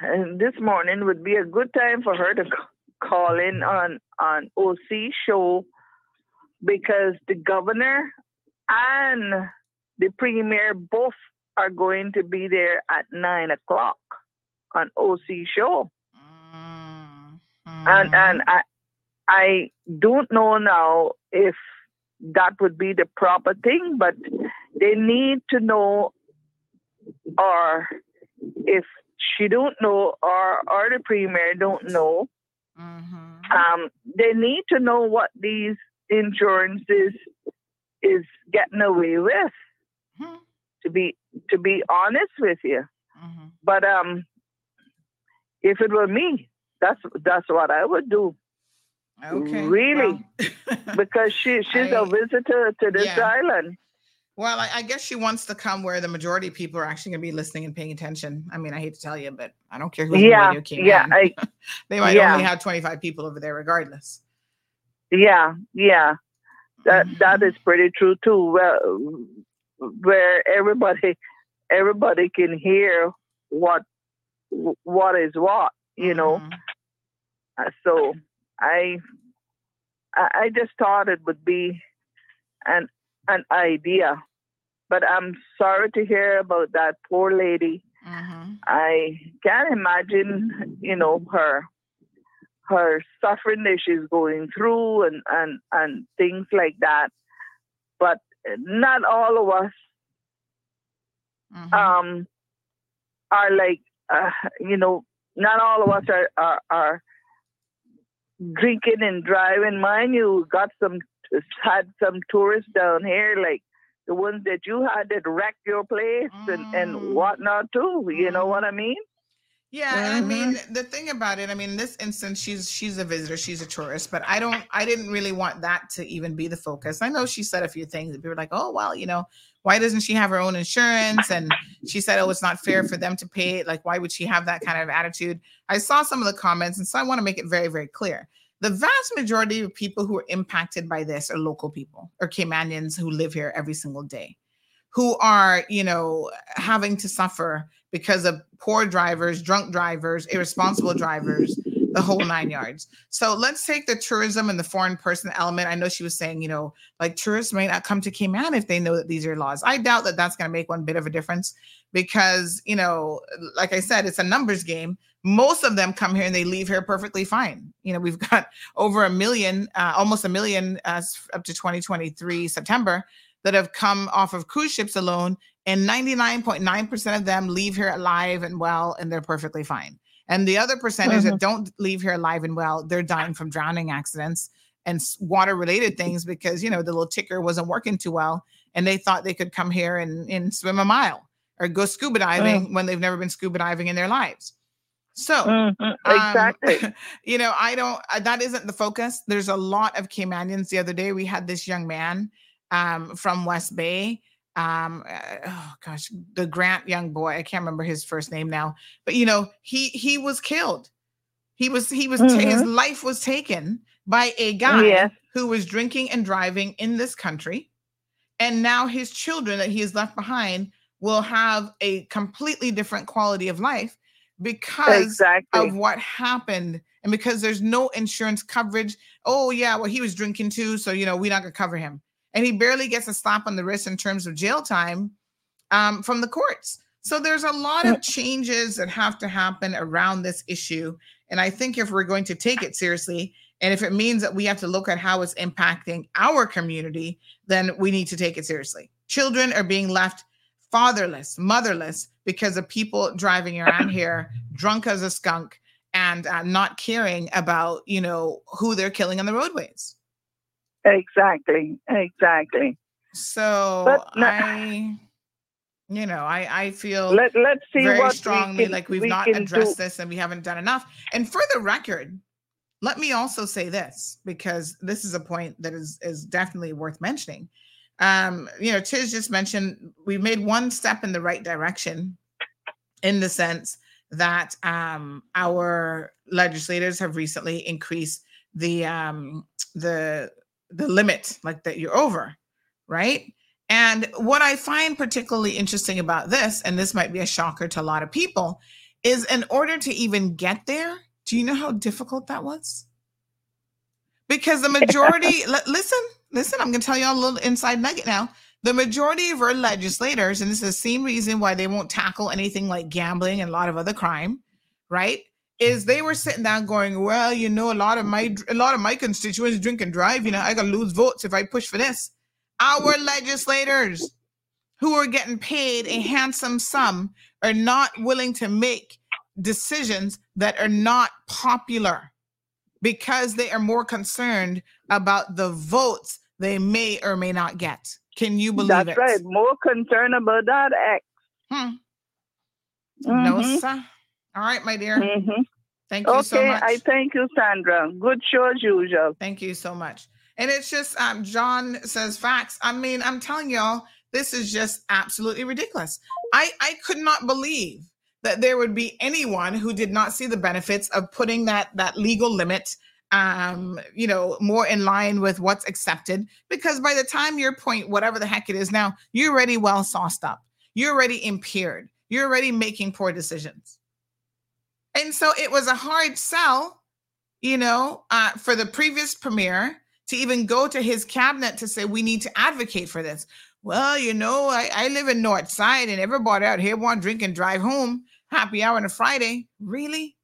and this morning would be a good time for her to call in on on OC show because the governor and the premier both are going to be there at nine o'clock on OC show. Mm, And and I I don't know now if that would be the proper thing, but they need to know or if she don't know or or the premier don't know, Mhm. um, they need to know what these insurances is getting away with. Hmm. To be to be honest with you, Mhm. but um, if it were me, that's that's what I would do Okay. really? well- because she she's a I- visitor to this Yeah. island. Well, I, I guess she wants to come where the majority of people are actually going to be listening and paying attention. I mean, I hate to tell you, but I don't care who's Yeah, the radio came yeah. I, they might yeah. only have 25 people over there regardless. yeah, yeah. That Mhm. that is pretty true too. Well, where everybody everybody can hear what what is what, you know. Mhm. Uh, So I, I just thought it would be an an idea, but I'm sorry to hear about that poor lady. Mhm. I can't imagine, you know, her her suffering that she's going through and and and things like that. But not all of us Mhm. um are like uh, you know not all of us are, are are Mm. drinking and driving. Mind you got some had some tourists down here like the ones that you had that wrecked your place and Mm. and whatnot too you know mm. what i mean? Yeah, and I mm-hmm. mean the thing about it, I mean, in this instance, she's she's a visitor, she's a tourist, but I don't, I didn't really want that to even be the focus. I know she said a few things that people were like, oh well, you know, why doesn't she have her own insurance? And she said, oh, it's not fair for them to pay. Like, why would she have that kind of attitude? I saw some of the comments, and so I want to make it very, very clear. the vast majority of people who are impacted by this are local people or Caymanians who live here every single day, who are, you know, having to suffer because of poor drivers, drunk drivers, irresponsible drivers, the whole nine yards. So let's take the tourism and the foreign person element. I know she was saying, you know, like tourists may not come to Cayman if they know that these are laws. I doubt that that's going to make one bit of a difference because, you know, like I said, it's a numbers game. Most of them come here and they leave here perfectly fine. You know, we've got over a million, uh, almost a million uh, up to 2023 September that have come off of cruise ships alone, and 99.9% of them leave here alive and well, and they're perfectly fine. And the other percentage mm-hmm. that don't leave here alive and well, they're dying from drowning accidents and water related things because, you know, the little ticker wasn't working too well. And they thought they could come here and, and swim a mile or go scuba diving mm. when they've never been scuba diving in their lives. So, mm-hmm. exactly. Um, you know, I don't, uh, that isn't the focus. There's a lot of Caymanians. The other day, we had this young man um, from West Bay um uh, oh gosh the grant young boy i can't remember his first name now but you know he he was killed he was he was mm-hmm. his life was taken by a guy yeah. who was drinking and driving in this country and now his children that he has left behind will have a completely different quality of life because exactly. of what happened and because there's no insurance coverage oh yeah well he was drinking too so you know we're not gonna cover him and he barely gets a slap on the wrist in terms of jail time um, from the courts. So there's a lot of changes that have to happen around this issue. And I think if we're going to take it seriously, and if it means that we have to look at how it's impacting our community, then we need to take it seriously. Children are being left fatherless, motherless because of people driving around here drunk as a skunk and uh, not caring about, you know, who they're killing on the roadways. Exactly. Exactly. So but, I you know, I I feel let, let's see very strongly we can, like we've we not addressed do. this and we haven't done enough. And for the record, let me also say this because this is a point that is is definitely worth mentioning. Um, you know, Tiz just mentioned we made one step in the right direction in the sense that um, our legislators have recently increased the um, the the limit like that you're over right? And what i find particularly interesting about this and this might be a shocker to a lot of people is in order to even get there do you know how difficult that was? Because the majority listen listen i'm going to tell you a little inside nugget now. The majority of our legislators and this is the same reason why they won't tackle anything like gambling and a lot of other crime right is they were sitting down going, well, you know, a lot of my a lot of my constituents drink and drive. You know, I gotta lose votes if I push for this. Our legislators who are getting paid a handsome sum are not willing to make decisions that are not popular because they are more concerned about the votes they may or may not get. Can you believe That's it? That's right. More concerned about that X. Hmm. Mm-hmm. No, sir. All right, my dear. Mm-hmm. Thank you okay, so much. Okay, I thank you, Sandra. Good show as usual. Thank you so much. And it's just um, John says facts. I mean, I'm telling y'all, this is just absolutely ridiculous. I I could not believe that there would be anyone who did not see the benefits of putting that that legal limit um you know more in line with what's accepted because by the time your point whatever the heck it is now you're already well sauced up you're already impaired you're already making poor decisions and so it was a hard sell, you know, uh, for the previous premier to even go to his cabinet to say, we need to advocate for this. Well, you know, I, I live in North Side and everybody out here want drink and drive home happy hour on a Friday. Really?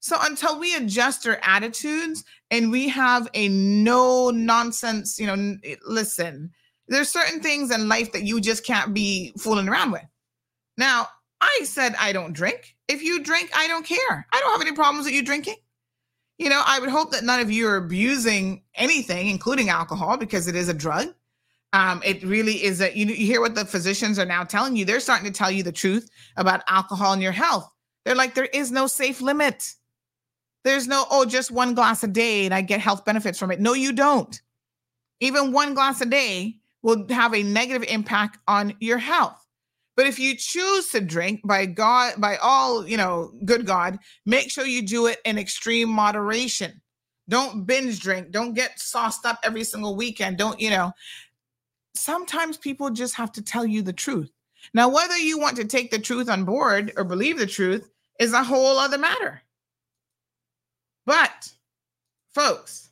So until we adjust our attitudes and we have a no nonsense, you know, listen, there's certain things in life that you just can't be fooling around with. Now, I said I don't drink. If you drink, I don't care. I don't have any problems with you drinking. You know, I would hope that none of you are abusing anything, including alcohol, because it is a drug. Um, it really is that you, you hear what the physicians are now telling you. They're starting to tell you the truth about alcohol and your health. They're like, there is no safe limit. There's no, oh, just one glass a day and I get health benefits from it. No, you don't. Even one glass a day will have a negative impact on your health. But if you choose to drink by God, by all, you know, good God, make sure you do it in extreme moderation. Don't binge drink. Don't get sauced up every single weekend. Don't, you know, sometimes people just have to tell you the truth. Now, whether you want to take the truth on board or believe the truth is a whole other matter. But, folks,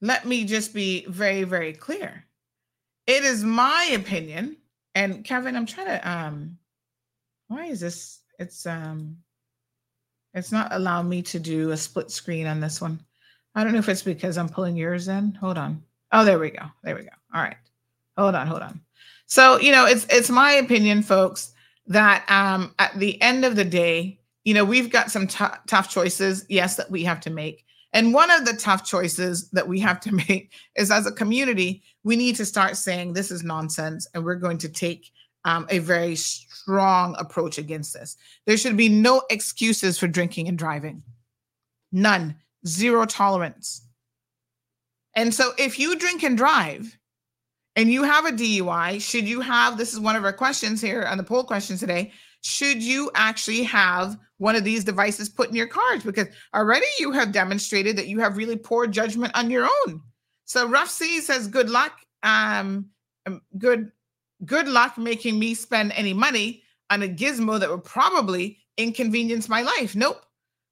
let me just be very, very clear. It is my opinion, and Kevin, I'm trying to um why is this? It's um it's not allowing me to do a split screen on this one. I don't know if it's because I'm pulling yours in. Hold on. Oh, there we go. There we go. All right. Hold on, hold on. So, you know, it's it's my opinion, folks, that um at the end of the day, you know, we've got some t- tough choices, yes, that we have to make. And one of the tough choices that we have to make is as a community, we need to start saying this is nonsense and we're going to take um, a very strong approach against this. There should be no excuses for drinking and driving. None. Zero tolerance. And so if you drink and drive and you have a DUI, should you have this is one of our questions here on the poll questions today. Should you actually have one of these devices put in your cars? Because already you have demonstrated that you have really poor judgment on your own. So Rough C says, good luck. Um, um good good luck making me spend any money on a gizmo that would probably inconvenience my life. Nope.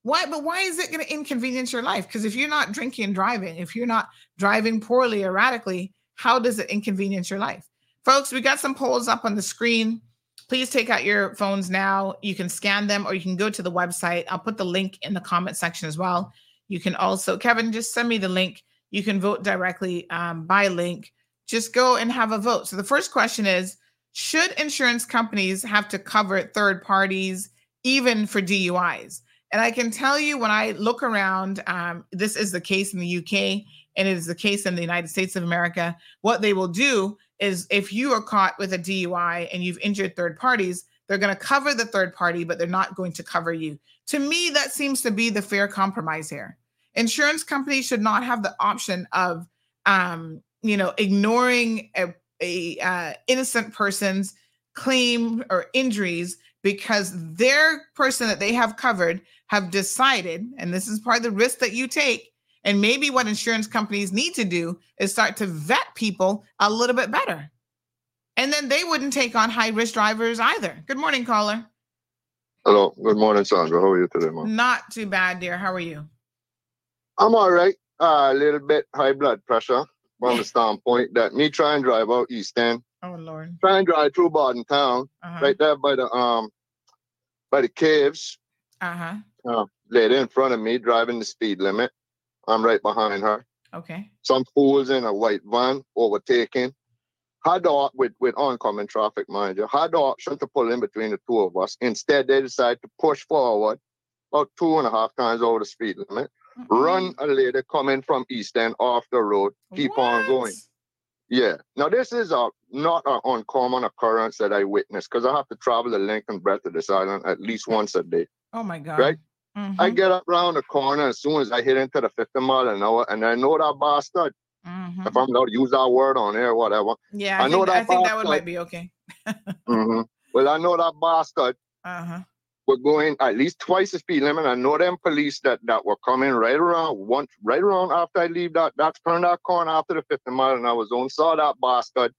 Why? But why is it going to inconvenience your life? Because if you're not drinking and driving, if you're not driving poorly, erratically, how does it inconvenience your life? Folks, we got some polls up on the screen. Please take out your phones now. You can scan them or you can go to the website. I'll put the link in the comment section as well. You can also, Kevin, just send me the link. You can vote directly um, by link just go and have a vote. So the first question is Should insurance companies have to cover third parties even for DUIs? And I can tell you when I look around, um, this is the case in the UK and it is the case in the United States of America. What they will do is if you are caught with a DUI and you've injured third parties, they're going to cover the third party, but they're not going to cover you. To me, that seems to be the fair compromise here. Insurance companies should not have the option of um, you know, ignoring a, a uh, innocent person's claim or injuries because their person that they have covered have decided, and this is part of the risk that you take. And maybe what insurance companies need to do is start to vet people a little bit better. And then they wouldn't take on high risk drivers either. Good morning, caller. Hello. Good morning, Sandra. How are you today, mom? Not too bad, dear. How are you? I'm all right. Uh, a little bit high blood pressure from the standpoint that me try and drive out East End. Oh Lord. Try and drive through Bodden Town, uh-huh. right there by the um by the caves. Uh-huh. Uh, lady in front of me driving the speed limit. I'm right behind her. Okay. Some fools in a white van overtaking. Had the with with oncoming traffic, mind you. Had the option to pull in between the two of us. Instead, they decide to push forward about two and a half times over the speed limit Mm-hmm. Run a lady coming from East End off the road. Keep what? on going. Yeah. Now this is a not an uncommon occurrence that I witnessed because I have to travel the length and breadth of this island at least once a day. Oh my god. Right? Mm-hmm. I get up around the corner as soon as I hit into the 50 mile an hour, and I know that bastard. Mm-hmm. If I'm allowed to use that word on air, whatever. Yeah, I, I know think, that. I think that one might be okay. mm-hmm. Well, I know that bastard. Uh-huh. We're going at least twice the speed limit. I know them police that that were coming right around once right around after I leave that that turned that corner after the 50 mile and I was on saw that bastard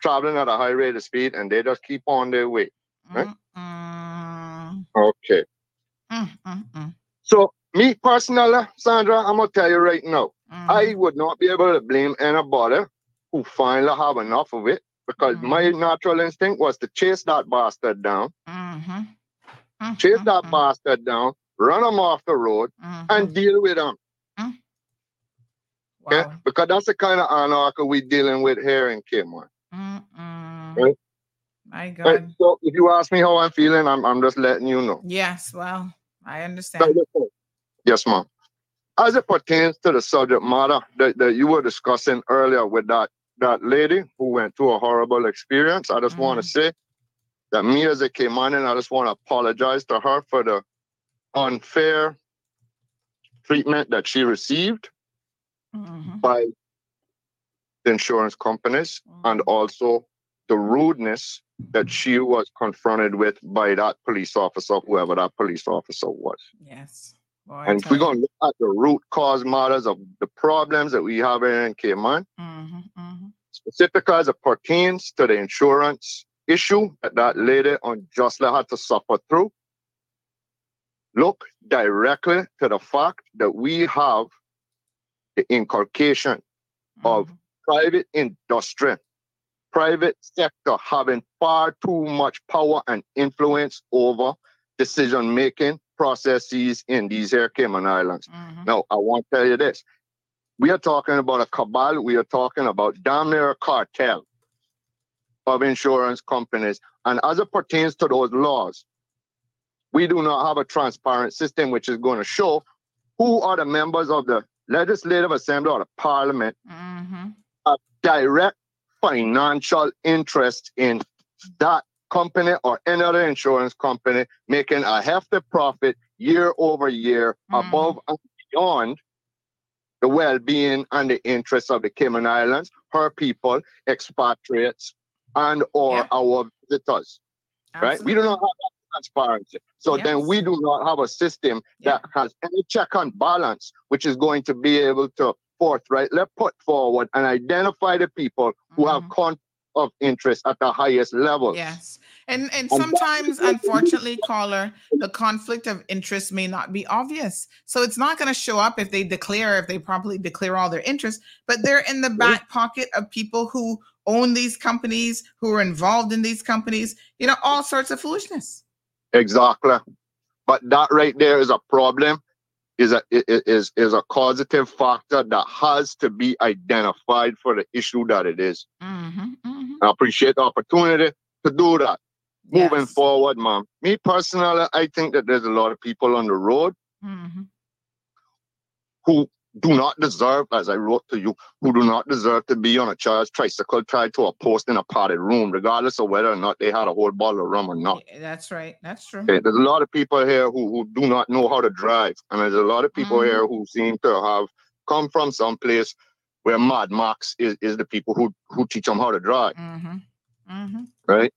traveling at a high rate of speed and they just keep on their way. Right? Mm-mm. Okay. Mm-mm. So me personally, Sandra, I'm gonna tell you right now, mm-hmm. I would not be able to blame anybody who finally have enough of it because mm-hmm. my natural instinct was to chase that bastard down. Mm-hmm chase that bastard down, run him off the road, and deal with him. Mm. Wow. Okay? Because that's the kind of anarchy we're dealing with here in Cayman. Right? My God. Right? So if you ask me how I'm feeling, I'm, I'm just letting you know. Yes, well, I understand. Yes, ma'am. As it pertains to the subject matter that, that you were discussing earlier with that, that lady who went through a horrible experience, I just mm. want to say that me as a Caymanian, I just want to apologize to her for the unfair treatment that she received mm-hmm. by the insurance companies mm-hmm. and also the rudeness that she was confronted with by that police officer, whoever that police officer was. Yes. Boy, and if we're going to look at the root cause matters of the problems that we have in Cayman, mm-hmm, mm-hmm. specifically as it pertains to the insurance issue that that lady unjustly had to suffer through, look directly to the fact that we have the inculcation mm-hmm. of private industry, private sector having far too much power and influence over decision making processes in these here Cayman Islands. Mm-hmm. Now, I want to tell you this. We are talking about a cabal. We are talking about damn near a cartel of insurance companies. And as it pertains to those laws, we do not have a transparent system which is going to show who are the members of the legislative assembly or the parliament mm-hmm. a direct financial interest in that company or any other insurance company making a hefty profit year over year mm. above and beyond the well-being and the interests of the Cayman Islands, her people, expatriates, and or yeah. our visitors. Absolutely. Right? We do not have that transparency. So yes. then we do not have a system yeah. that has any check and balance, which is going to be able to forthrightly put forward and identify the people mm-hmm. who have mm-hmm. conflict of interest at the highest level. Yes. And and sometimes unfortunately caller the conflict of interest may not be obvious. So it's not going to show up if they declare if they properly declare all their interests, but they're in the back pocket of people who own these companies, who are involved in these companies, you know, all sorts of foolishness. Exactly. But that right there is a problem is a is is a causative factor that has to be identified for the issue that it is. Mm-hmm, mm-hmm. I appreciate the opportunity to do that. Yes. Moving forward, mom. Me personally, I think that there's a lot of people on the road mm-hmm. who do not deserve, as I wrote to you, who do not deserve to be on a child's tricycle tied to a post in a padded room, regardless of whether or not they had a whole bottle of rum or not. That's right. That's true. Okay. There's a lot of people here who, who do not know how to drive. And there's a lot of people mm-hmm. here who seem to have come from some place where Mad Max is, is the people who, who teach them how to drive. Mm-hmm. Mm-hmm. Right?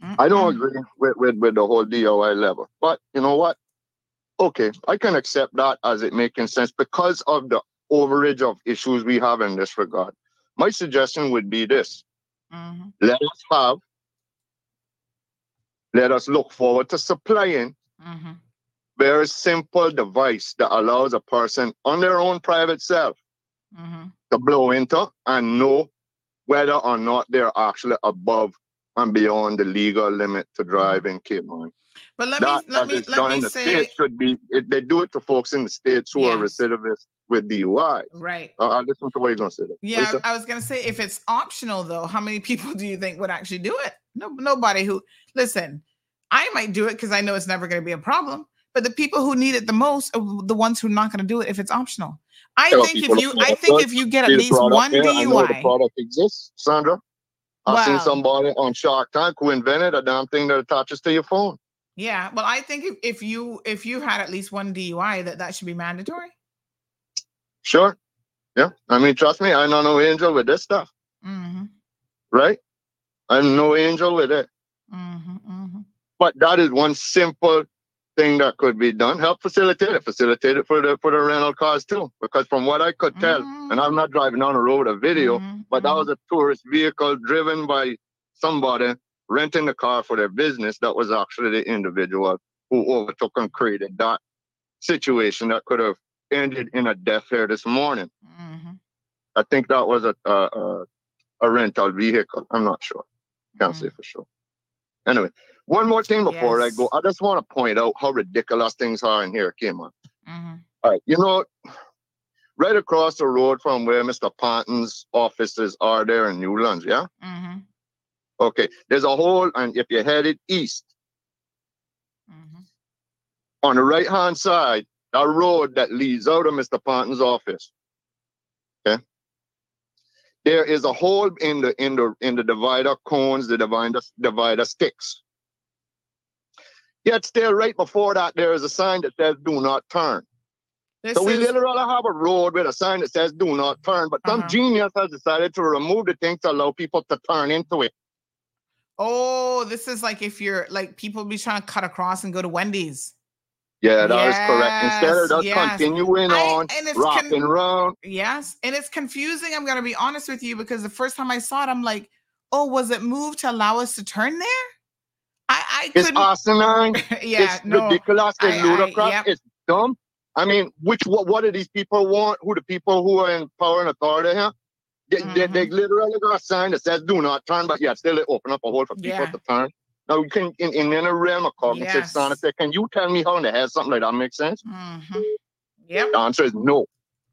I don't agree with, with, with the whole DUI level. But you know what? Okay, I can accept that as it making sense because of the overage of issues we have in this regard. My suggestion would be this mm-hmm. let us have, let us look forward to supplying mm-hmm. very simple device that allows a person on their own private self mm-hmm. to blow into and know whether or not they're actually above and beyond the legal limit to drive in Cayman. But let that, me let me let me say it should be it, they do it to folks in the states who yes. are recidivists with DUI. Right. Uh, I listen to what you're gonna say. There. Yeah, I was gonna say if it's optional though, how many people do you think would actually do it? No, nobody who listen. I might do it because I know it's never going to be a problem. But the people who need it the most are the ones who are not going to do it if it's optional. I think if you, I think if you get at least one DUI, the product exists, Sandra. I've wow. seen somebody on Shark Tank who invented a damn thing that attaches to your phone. Yeah, well, I think if, if you if you had at least one DUI, that that should be mandatory. Sure. Yeah, I mean, trust me, I'm not no angel with this stuff. Mm-hmm. Right? I'm no angel with it. Mm-hmm, mm-hmm. But that is one simple thing that could be done. Help facilitate it. Facilitate it for the for the rental cars too. Because from what I could tell, and I'm not driving on the road a video, mm-hmm, but that mm-hmm. was a tourist vehicle driven by somebody renting the car for their business, that was actually the individual who overtook and created that situation that could have ended in a death here this morning. Mm-hmm. I think that was a, a, a rental vehicle. I'm not sure. Can't mm-hmm. say for sure. Anyway, one more thing before yes. I go. I just want to point out how ridiculous things are in here, Cayman. Mm-hmm. All right, you know, right across the road from where Mr. Panton's offices are there in Newlands, yeah? Mm-hmm. Okay, there's a hole, and if you're headed east, mm-hmm. on the right hand side, that road that leads out of Mr. Panton's office. Okay. There is a hole in the in the in the divider cones, the divider divider sticks. Yet still right before that, there is a sign that says do not turn. This so we is... literally have a road with a sign that says do not turn, but uh-huh. some genius has decided to remove the thing to allow people to turn into it. Oh, this is like if you're like people be trying to cut across and go to Wendy's. Yeah, that yes, is correct. Instead of just yes. continuing I, on, and it's rocking con- around. Yes, and it's confusing. I'm going to be honest with you because the first time I saw it, I'm like, oh, was it moved to allow us to turn there? I, I it's asinine. yeah, it's no, ridiculous. It's ludicrous. Yep. It's dumb. I mean, which what, what do these people want? Who the people who are in power and authority here? They, mm-hmm. they, they, mm-hmm. literally got a sign that says "Do not turn," but yeah, still they open up a hole for people yeah. to turn. Now, you can in, in, in a realm of cognitive yes. science, can you tell me how in the hell something like that makes sense? Mm-hmm. Yep. The answer is no.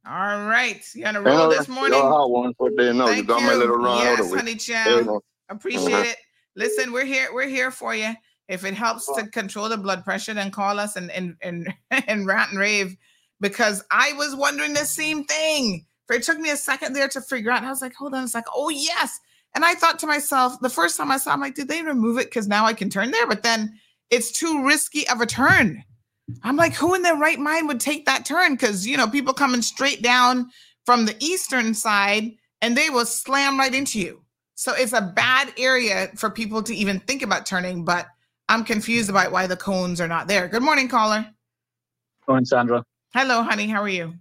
All right, you on a roll this morning? You one for day. No, Thank you got you. my little run yes, out of honey child. Appreciate it. Listen, we're here. We're here for you. If it helps to control the blood pressure, then call us and and and, and rant and rave because I was wondering the same thing. It took me a second there to figure out. I was like, hold on. It's like, oh yes. And I thought to myself, the first time I saw, I'm like, did they remove it because now I can turn there? But then it's too risky of a turn. I'm like, who in their right mind would take that turn? Because you know, people coming straight down from the eastern side and they will slam right into you. So it's a bad area for people to even think about turning, but I'm confused about why the cones are not there. Good morning, caller. Morning, Sandra. Hello, honey. How are you?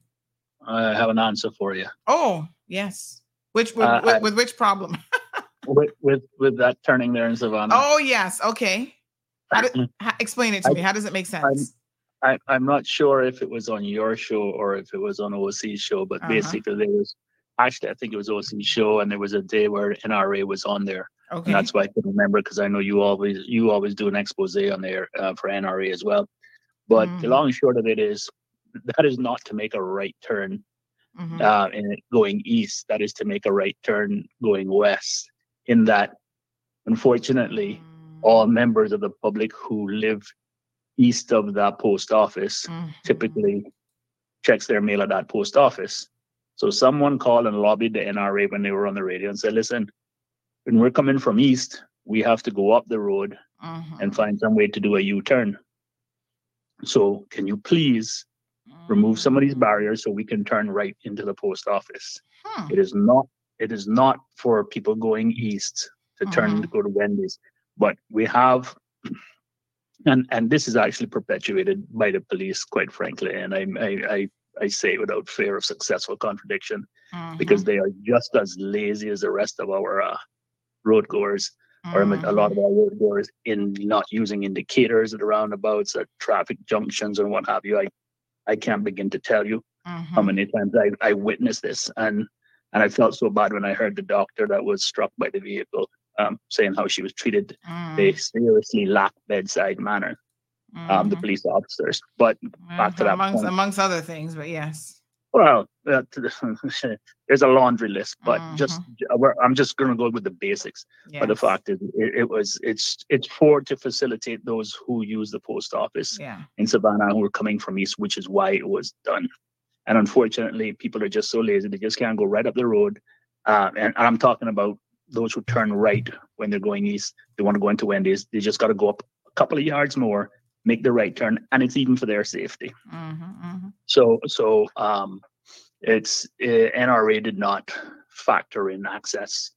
I have an answer for you. Oh, yes. Which with, uh, with, with which problem? with with with that turning there in Savannah. Oh yes. Okay. How do, how, explain it to I, me. How does it make sense? I'm, I, am not sure if it was on your show or if it was on OC's show, but uh-huh. basically there was actually I think it was OC's show, and there was a day where NRA was on there. Okay. And that's why I can remember because I know you always you always do an expose on there uh, for NRA as well. But mm. the long and short of it is that is not to make a right turn mm-hmm. uh, and going east. That is to make a right turn going west. In that, unfortunately, mm. all members of the public who live east of that post office mm-hmm. typically checks their mail at that post office. So someone called and lobbied the NRA when they were on the radio and said, "Listen, when we're coming from east, we have to go up the road mm-hmm. and find some way to do a U-turn. So can you please remove some of these barriers so we can turn right into the post office. It is not it is not for people going east to turn mm-hmm. to go to Wendy's, but we have and and this is actually perpetuated by the police, quite frankly, and I I I, I say without fear of successful contradiction, mm-hmm. because they are just as lazy as the rest of our uh, road goers or a lot of mm-hmm. our road goers in not using indicators at roundabouts, at traffic junctions, and what have you. I I can't begin to tell you mm-hmm. how many times I, I witnessed this. And and I felt so bad when I heard the doctor that was struck by the vehicle um, saying how she was treated. Mm. They seriously lack bedside manner, mm-hmm. um, the mm-hmm. police officers. But back to that amongst, point. amongst other things, but yes. Well, uh, there's a laundry list, but mm-hmm. just I'm just going to go with the basics. Yes. But the fact is, it, it, was it's it's for to facilitate those who use the post office yeah. in Savannah who are coming from east, which is why it was done. And unfortunately, people are just so lazy; they just can't go right up the road. Uh, and, and I'm talking about those who turn right when they're going east. They want to go into Wendy's. They just got to go up a couple of yards more make the right turn, and it's even for their safety. Mm-hmm, mm-hmm. So, so um, it's uh, NRA did not factor in access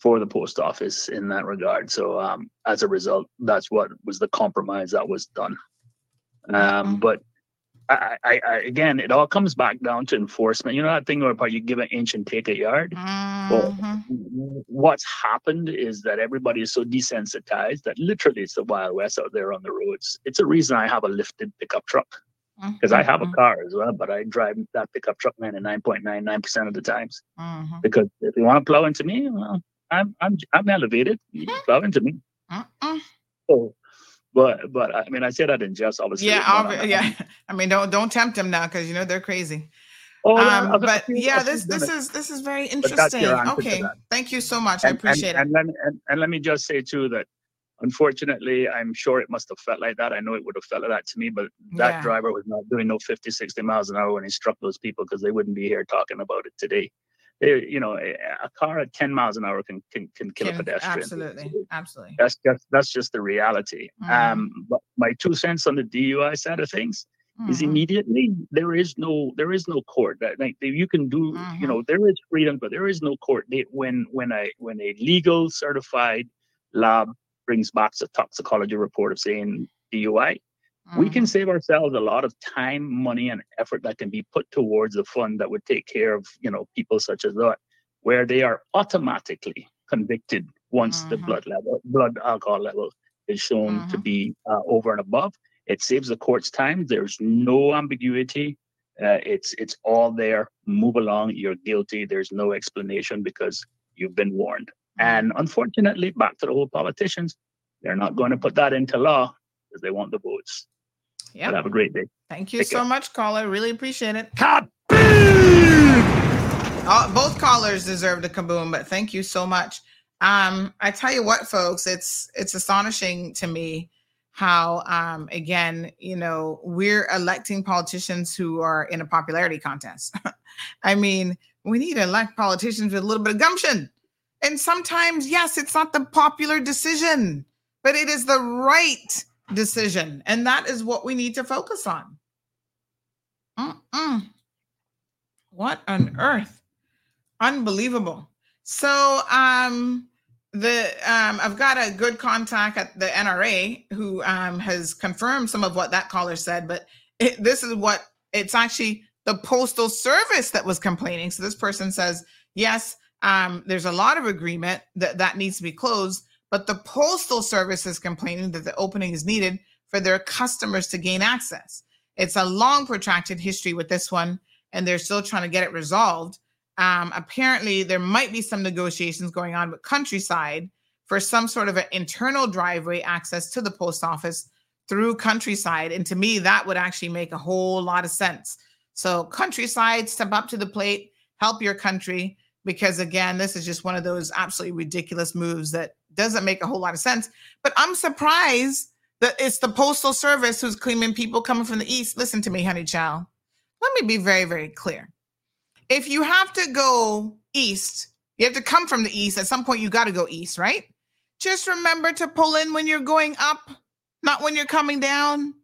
for the post office in that regard. So, um, as a result, that's what was the compromise that was done. Um, mm-hmm. But I, I, I, again, it all comes back down to enforcement. You know that thing where you give an inch and take a yard. Mm-hmm. Well, what's happened is that everybody is so desensitized that literally it's the wild west out there on the roads. It's a reason I have a lifted pickup truck because mm-hmm. I have a mm-hmm. car as well, but I drive that pickup truck 99.99% of the times. Mm-hmm. Because if you want to plow into me, well, I'm I'm I'm elevated. You mm-hmm. plow into me. So but but I mean I say that in jest, obviously. Yeah, obvi- yeah. I mean don't don't tempt them now because you know they're crazy. Oh, um, but yeah, this this is this is very interesting. Okay, thank you so much. And, I appreciate and, it. And let, me, and, and let me just say too that unfortunately, I'm sure it must have felt like that. I know it would have felt like that to me, but that yeah. driver was not doing no 50, 60 miles an hour when he struck those people because they wouldn't be here talking about it today you know, a, car at 10 miles an hour can can, can kill can, a pedestrian. Absolutely, absolutely. That's just that's just the reality. Mm. Um, but my two cents on the DUI side of things mm. is mm-hmm. immediately there is no there is no court that like you can do. Mm-hmm. You know, there is freedom, but there is no court. They, when when a when a legal certified lab brings back a toxicology report of saying DUI, Mm-hmm. We can mm-hmm. save ourselves a lot of time, money, and effort that can be put towards a fund that would take care of, you know, people such as that, where they are automatically convicted once mm-hmm. the blood level, blood alcohol level is shown mm-hmm. to be uh, over and above. It saves the court's time. There's no ambiguity. Uh, it's it's all there. Move along. You're guilty. There's no explanation because you've been warned. Mm-hmm. And unfortunately, back to the whole politicians, they're not going to put that into law because they want the votes. Yeah. Have a great day. Thank you Take so care. much, caller. Really appreciate it. Kaboom! Uh, both callers deserve the kaboom, but thank you so much. Um, I tell you what, folks, it's it's astonishing to me how um again, you know, we're electing politicians who are in a popularity contest. I mean, we need to elect politicians with a little bit of gumption. And sometimes, yes, it's not the popular decision, but it is the right decision. And that is what we need to focus on. Mm-mm. What on earth? Unbelievable. So, um, the um, I've got a good contact at the NRA who um, has confirmed some of what that caller said, but it, this is what it's actually the postal service that was complaining. So this person says, yes, um, there's a lot of agreement that that needs to be closed, but the postal service is complaining that the opening is needed for their customers to gain access. It's a long, protracted history with this one, and they're still trying to get it resolved. Um, apparently, there might be some negotiations going on with Countryside for some sort of an internal driveway access to the post office through Countryside. And to me, that would actually make a whole lot of sense. So, Countryside, step up to the plate, help your country, because again, this is just one of those absolutely ridiculous moves that doesn't make a whole lot of sense. But I'm surprised that it's the postal service who's claiming people coming from the east. Listen to me, honey child. Let me be very, very clear. If you have to go east, you have to come from the east. At some point, you got to go east, right? Just remember to pull in when you're going up, not when you're coming down.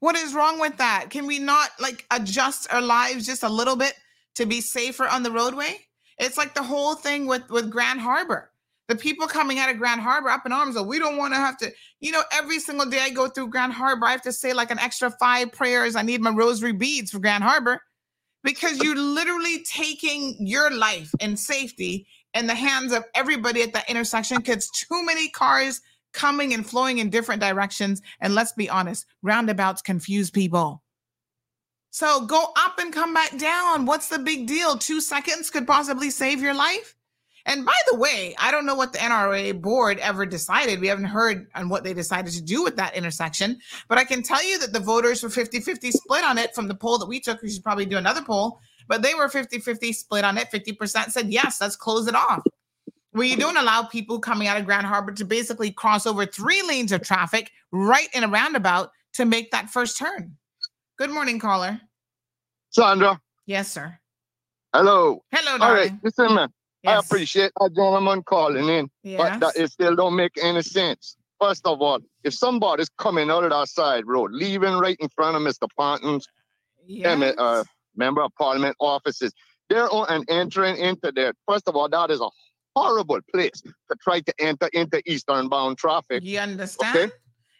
What is wrong with that? Can we not like adjust our lives just a little bit to be safer on the roadway? It's like the whole thing with with Grand Harbor the people coming out of Grand Harbor up in arms, oh, we don't want to have to, you know, every single day I go through Grand Harbor, I have to say like an extra five prayers. I need my rosary beads for Grand Harbor because you're literally taking your life and safety in the hands of everybody at that intersection because too many cars coming and flowing in different directions. And let's be honest, roundabouts confuse people. So go up and come back down. What's the big deal? Two seconds could possibly save your life. And by the way, I don't know what the NRA board ever decided. We haven't heard on what they decided to do with that intersection. But I can tell you that the voters were 50 50 split on it from the poll that we took. We should probably do another poll. But they were 50 50 split on it. 50% said, yes, let's close it off. Where you don't allow people coming out of Grand Harbor to basically cross over three lanes of traffic right in a roundabout to make that first turn. Good morning, caller. Sandra. Yes, sir. Hello. Hello, darling. All right, listen, man. Yes. I appreciate that gentleman calling in, yes. but that it still don't make any sense. First of all, if somebody's coming out of that side road, leaving right in front of Mr. Panton's yes. uh, member of parliament offices, they're on and entering into there. First of all, that is a horrible place to try to enter into eastern bound traffic. You understand? Okay?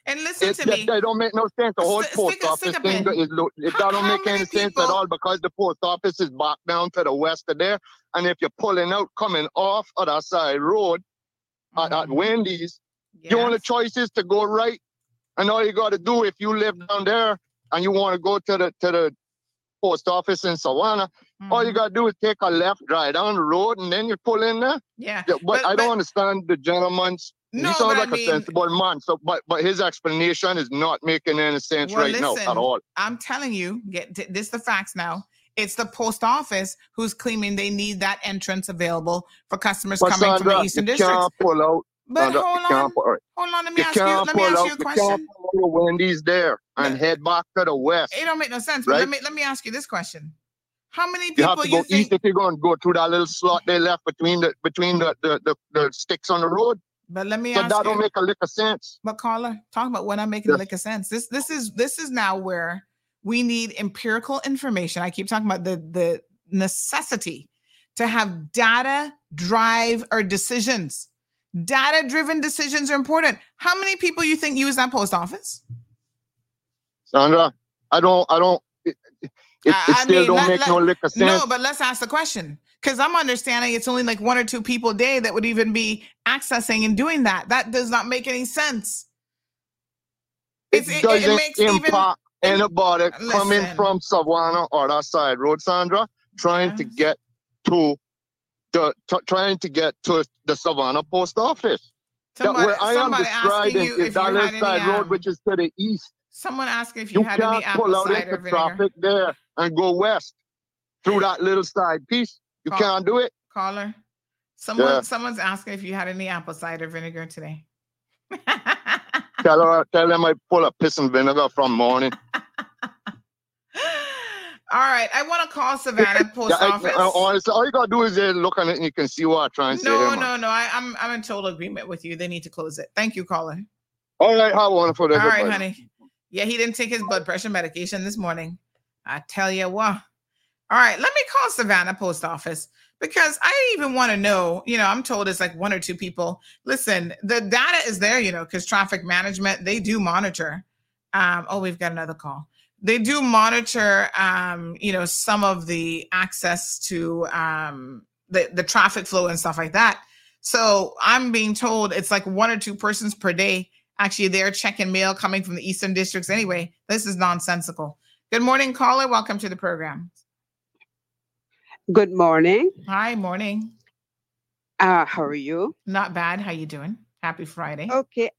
And listen it, to me. That don't make no sense. The whole post office thing is, it how, don't make any people? sense at all because the post office is back down to the west of there. And if you're pulling out, coming off of that side road mm-hmm. at, at mm-hmm. Wendy's, yes. your only choice is to go right. And all you got to do if you live down there and you want to go to the to the post office in Savannah, mm-hmm. all you mm-hmm. got to do is take a left, drive down the road, and then you pull in there. Yeah. but, but, I don't understand the gentleman's no, he sounds like I mean, a sensible man. So, but but his explanation is not making any sense well, right listen, now at all. I'm telling you, get this the facts now. It's the post office who's claiming they need that entrance available for customers but coming Sandra, from the Eastern District. Can't pull out. But Sandra, hold on, pull, right. hold on. Let me you ask you. Let me ask you a question. You can't Wendy's there and no. head back to the west. It don't make no sense. Right? But let me let me ask you this question. How many people you have to go think... east if you're going to go through that little slot they left between the between the, the, the, the sticks on the road? But let me ask that don't make a lick of sense. But Carla, talk about when I'm making yes. a lick of sense. This this is this is now where we need empirical information. I keep talking about the the necessity to have data drive our decisions. Data driven decisions are important. How many people you think use that post office? Sandra, I don't, I don't. It, it, it still mean, don't let, make let, no liquor sense. No, but let's ask the question because I'm understanding it's only like one or two people a day that would even be accessing and doing that. That does not make any sense. It's, it, doesn't it, makes impact even, anybody listen. coming from Savannah or that side road, Sandra, trying to get to the t- trying to get to the Savannah post office. Somebody, where I am describing is Dallas Side Road, um, which is to the east. Someone asking if you, you had any apple pull out into traffic there and go west through that little side piece. You Call, can't do it. Caller, someone yeah. someone's asking if you had any apple cider vinegar today. tell her, tell them I pull a piss and vinegar from morning. All right, I want to call Savannah Post yeah, Office. I, I, honestly, all you gotta do is uh, look on it and you can see what I'm trying to no, say. No, no, no. I, I'm, I'm in total agreement with you. They need to close it. Thank you, caller. All right, how wonderful. All right, honey. Yeah, he didn't take his blood pressure medication this morning. I tell you what. All right, let me call Savannah Post Office because I even want to know. You know, I'm told it's like one or two people. Listen, the data is there. You know, because traffic management they do monitor. Um, oh, we've got another call they do monitor um, you know some of the access to um, the the traffic flow and stuff like that so i'm being told it's like one or two persons per day actually they're checking mail coming from the eastern districts anyway this is nonsensical good morning caller welcome to the program good morning hi morning uh how are you not bad how you doing happy friday okay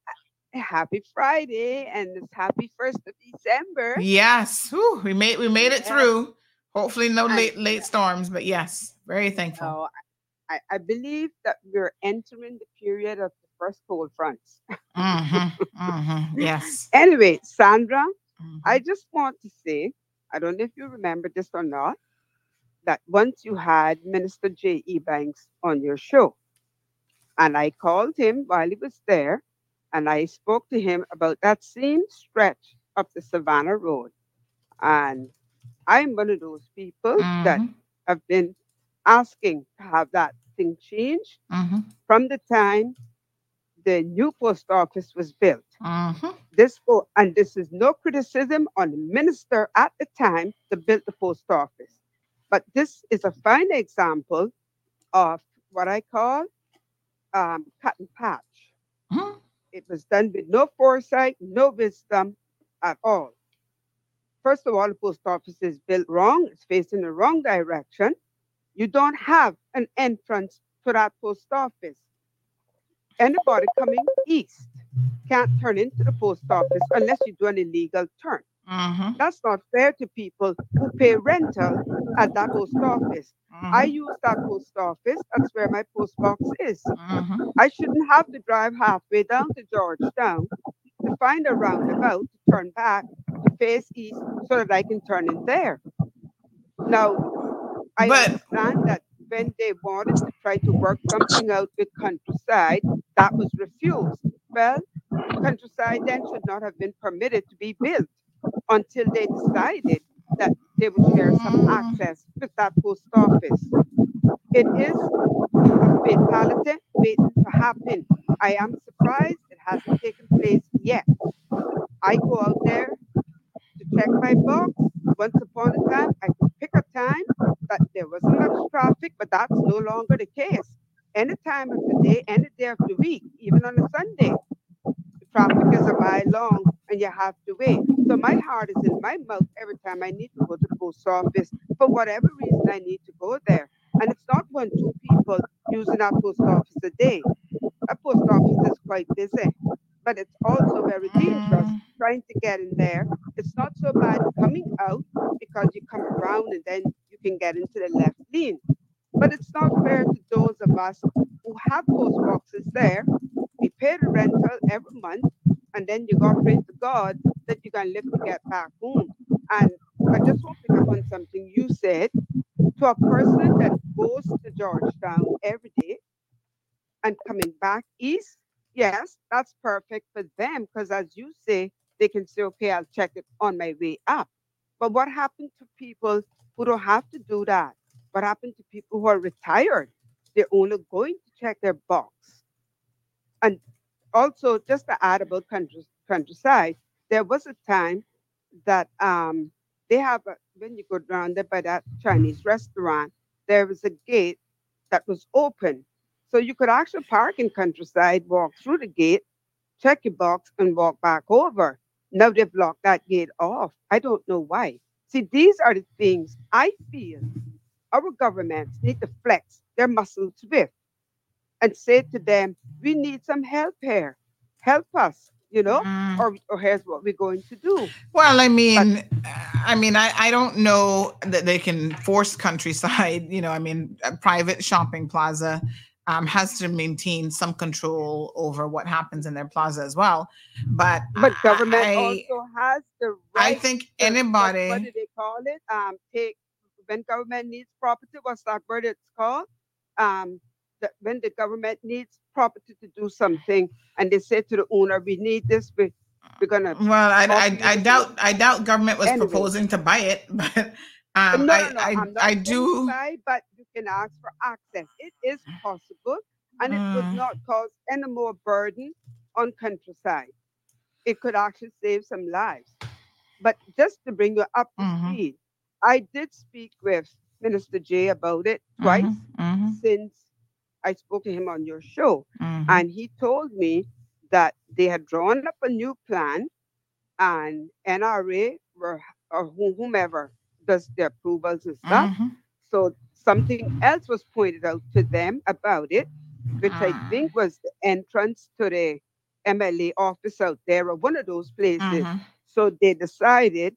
happy Friday and it's happy first of December. Yes. Whew, we made we made it through. Hopefully no late late storms, but yes, very thankful. So I, I believe that we're entering the period of the first cold fronts. mm-hmm, mm-hmm, yes. Anyway, Sandra, mm-hmm. I just want to say, I don't know if you remember this or not, that once you had Minister J.E. Banks on your show, and I called him while he was there and I spoke to him about that same stretch of the Savannah Road. And I'm one of those people mm-hmm. that have been asking to have that thing changed mm-hmm. from the time the new post office was built. Mm-hmm. This and this is no criticism on the minister at the time to build the post office, but this is a fine example of what I call um, cut and patch. Mm-hmm. It was done with no foresight, no wisdom at all. First of all, the post office is built wrong, it's facing the wrong direction. You don't have an entrance to that post office. Anybody coming east can't turn into the post office unless you do an illegal turn. Mm-hmm. That's not fair to people who pay rental at that post office. Mm-hmm. I use that post office. That's where my post box is. Mm-hmm. I shouldn't have to drive halfway down to Georgetown to find a roundabout to turn back to face east so that I can turn in there. Now, I but, understand that when they wanted to try to work something out with countryside, that was refused. Well, countryside then should not have been permitted to be built until they decided that they would share some mm. access with that post office. It is a fatality waiting to happen. I am surprised it hasn't taken place yet. I go out there to check my box. Once upon a time, I could pick a time that there wasn't much traffic, but that's no longer the case. Any time of the day, any day of the week, even on a Sunday, traffic is a mile long and you have to wait. So my heart is in my mouth every time I need to go to the post office for whatever reason I need to go there. And it's not one, two people using that post office a day. A post office is quite busy, but it's also very dangerous mm. trying to get in there. It's not so bad coming out because you come around and then you can get into the left lane. But it's not fair to those of us who have post boxes there. We pay the rental every month and then you got pray to God that you can live to get back home. And I just want to pick up on something you said to a person that goes to Georgetown every day and coming back east. Yes, that's perfect for them because, as you say, they can say, okay, I'll check it on my way up. But what happened to people who don't have to do that? What happened to people who are retired? They're only going to check their box. And also, just to add about country, countryside, there was a time that um they have a, when you go down there by that Chinese restaurant, there was a gate that was open. So you could actually park in countryside, walk through the gate, check your box, and walk back over. Now they've locked that gate off. I don't know why. See, these are the things I feel our governments need to flex their muscles with and say to them, we need some help here. Help us, you know, mm. or, or here's what we're going to do. Well, I mean, but, I mean, I, I don't know that they can force countryside, you know, I mean, a private shopping plaza um, has to maintain some control over what happens in their plaza as well. But but government I, also has the right. I think anybody. What, what do they call it? Um, take when government needs property. What's that word? It's called. Um, that when the government needs property to do something, and they say to the owner, "We need this. We we're gonna." Well, I I, I doubt I doubt government was anyway. proposing to buy it, but. Um, no, no, no, I, I, I do. Buy, but you can ask for access. It is possible, and it would mm. not cause any more burden on countryside. It could actually save some lives. But just to bring you up to mm-hmm. speed, I did speak with Minister Jay about it twice mm-hmm. Mm-hmm. since I spoke to him on your show. Mm-hmm. And he told me that they had drawn up a new plan and NRA or whomever does the approvals and stuff. Mm-hmm. So something else was pointed out to them about it, which I ah. think was the entrance to the MLA office out there or one of those places. Mm-hmm. So they decided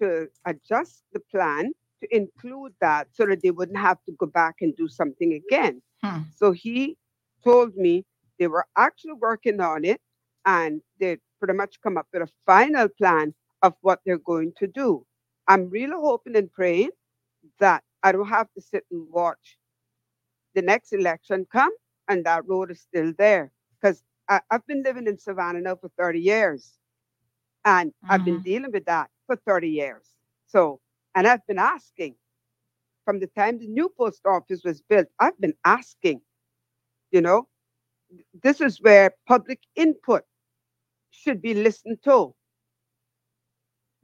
to adjust the plan to include that so that they wouldn't have to go back and do something again. Hmm. So he told me they were actually working on it and they pretty much come up with a final plan of what they're going to do. I'm really hoping and praying that I don't have to sit and watch the next election come and that road is still there. Because I've been living in Savannah now for 30 years. And mm-hmm. I've been mm-hmm. dealing with that for 30 years. So, and I've been asking from the time the new post office was built, I've been asking, you know, this is where public input should be listened to.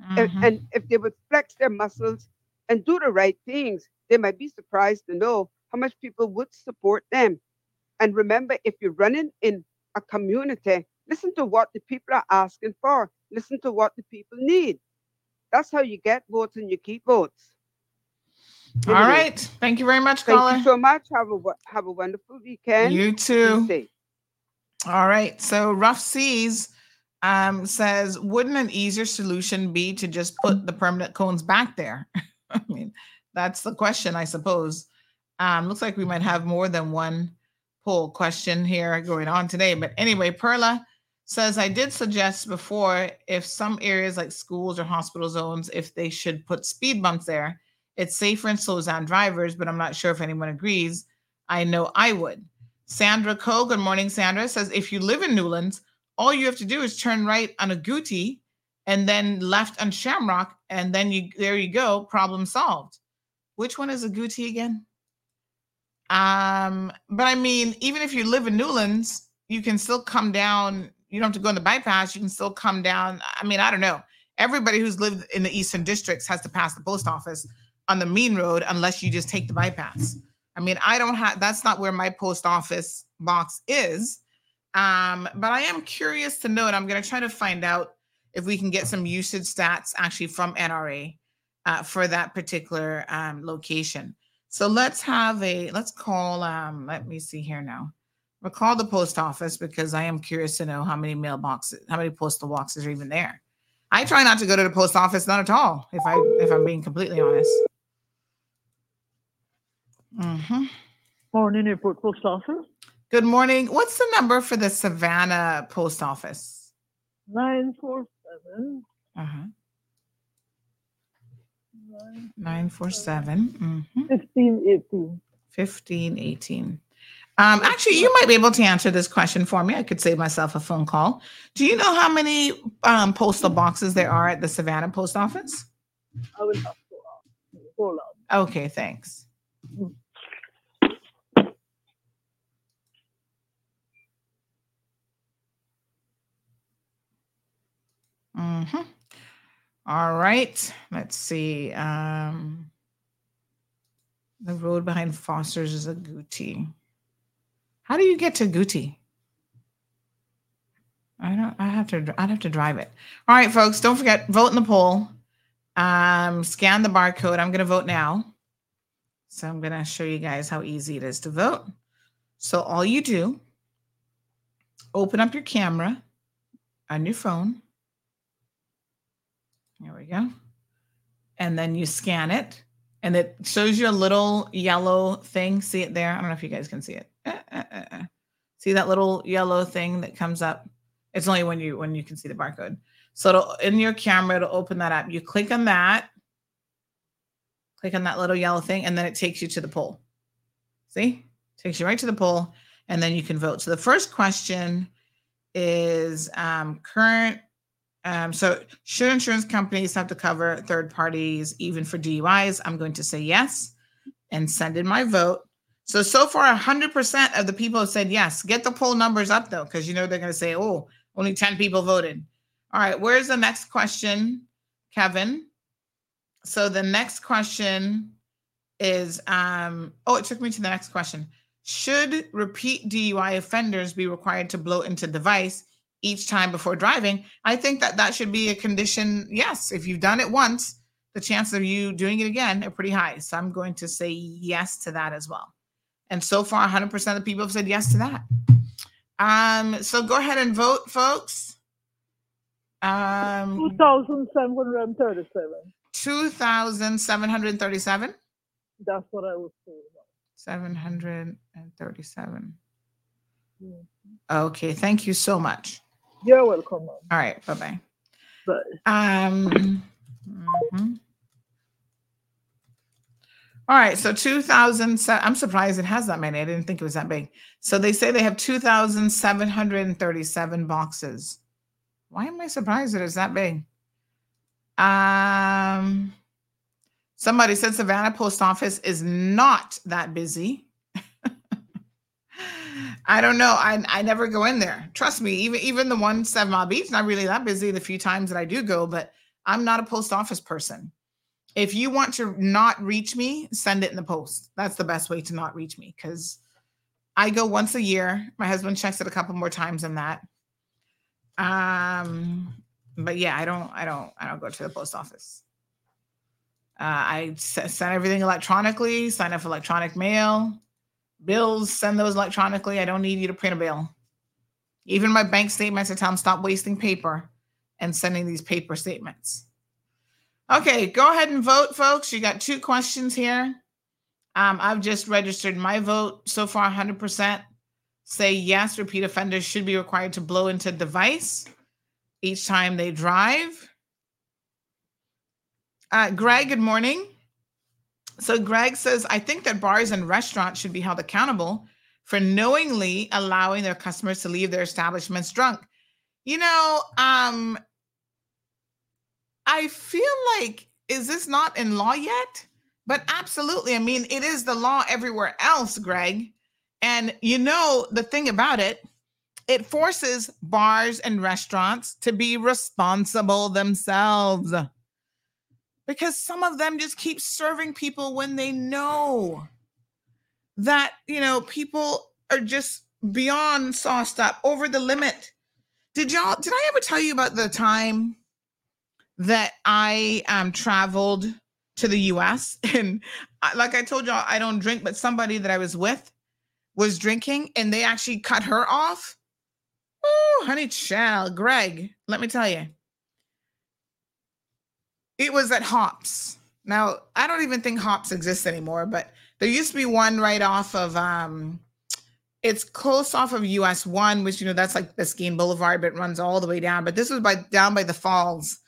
Mm-hmm. And, and if they would flex their muscles and do the right things, they might be surprised to know how much people would support them. And remember, if you're running in a community, listen to what the people are asking for, listen to what the people need. That's how you get votes and you keep votes. Anyway, All right. Thank you very much, caller. Thank you so much. Have a have a wonderful weekend. You too. All right. So rough seas um, says, wouldn't an easier solution be to just put the permanent cones back there? I mean, that's the question, I suppose. Um, looks like we might have more than one poll question here going on today. But anyway, Perla says, I did suggest before if some areas like schools or hospital zones, if they should put speed bumps there, it's safer and slows down drivers, but I'm not sure if anyone agrees. I know I would. Sandra Coe, good morning, Sandra, says, if you live in Newlands, all you have to do is turn right on Agouti and then left on Shamrock, and then you there you go, problem solved. Which one is Agouti again? Um, but I mean, even if you live in Newlands, you can still come down. You don't have to go in the bypass. You can still come down. I mean, I don't know. Everybody who's lived in the eastern districts has to pass the post office on the main road unless you just take the bypass. I mean, I don't have. That's not where my post office box is. Um, but I am curious to know, and I'm going to try to find out if we can get some usage stats actually from NRA uh, for that particular um, location. So let's have a, let's call, um, let me see here now. We'll call the post office because I am curious to know how many mailboxes, how many postal boxes are even there. I try not to go to the post office, not at all, if I if I'm being completely honest. Mm-hmm. Morning, Airport Post Office. Good morning. What's the number for the Savannah Post Office? Nine four seven. Uh-huh. 947. Mm-hmm. 1518. 1518. Um, actually, you might be able to answer this question for me. I could save myself a phone call. Do you know how many um, postal boxes there are at the Savannah Post Office? I will have to Hold on. Okay, thanks. Mm-hmm. All right. Let's see. Um, the road behind Foster's is Agouti. How do you get to Agouti? I don't. I have to. I'd have to drive it. All right, folks. Don't forget vote in the poll. Um, scan the barcode. I'm going to vote now. So I'm going to show you guys how easy it is to vote. So all you do, open up your camera on your phone. There we go. And then you scan it and it shows you a little yellow thing. See it there? I don't know if you guys can see it. Uh, uh, uh, see that little yellow thing that comes up? It's only when you when you can see the barcode. So in your camera, it'll open that up. You click on that, click on that little yellow thing, and then it takes you to the poll. See? Takes you right to the poll, and then you can vote. So the first question is um, current. Um, so should insurance companies have to cover third parties even for DUIs? I'm going to say yes and send in my vote. So so far, 100% of the people have said yes. Get the poll numbers up though, because you know they're going to say, "Oh, only 10 people voted." All right, where's the next question, Kevin? So the next question is um oh, it took me to the next question. Should repeat DUI offenders be required to blow into device each time before driving? I think that that should be a condition. Yes, if you've done it once, the chances of you doing it again are pretty high. So I'm going to say yes to that as well. And so far, 100% of the people have said yes to that. Um, so go ahead and vote, folks. Um, 2,737. 2,737? That's what I was told. 737. Mm-hmm. Okay, thank you so much. You're welcome. All right, bye-bye. Bye. Um, mm-hmm. All right, so 2000, I'm surprised it has that many. I didn't think it was that big. So they say they have 2,737 boxes. Why am I surprised that it's that big? Um, somebody said Savannah Post Office is not that busy. I don't know. I I never go in there. Trust me. Even even the one Seven Mile Beach, not really that busy. The few times that I do go, but I'm not a post office person. If you want to not reach me, send it in the post. That's the best way to not reach me because I go once a year. My husband checks it a couple more times than that. Um, but yeah, I don't, I don't, I don't go to the post office. Uh, I send everything electronically. Sign up for electronic mail, bills. Send those electronically. I don't need you to print a bill. Even my bank statements, I tell them stop wasting paper and sending these paper statements. Okay, go ahead and vote, folks. You got two questions here. Um, I've just registered my vote so far 100%. Say yes, repeat offenders should be required to blow into device each time they drive. Uh, Greg, good morning. So, Greg says, I think that bars and restaurants should be held accountable for knowingly allowing their customers to leave their establishments drunk. You know, um, I feel like, is this not in law yet? But absolutely. I mean, it is the law everywhere else, Greg. And you know, the thing about it, it forces bars and restaurants to be responsible themselves because some of them just keep serving people when they know that, you know, people are just beyond sauced up over the limit. Did y'all, did I ever tell you about the time that I um, traveled to the US. And like I told y'all, I don't drink, but somebody that I was with was drinking and they actually cut her off. Oh, honey child, Greg, let me tell you. It was at Hops. Now, I don't even think Hops exists anymore, but there used to be one right off of um it's close off of US 1, which you know that's like Biscayne Boulevard, but runs all the way down. But this was by down by the falls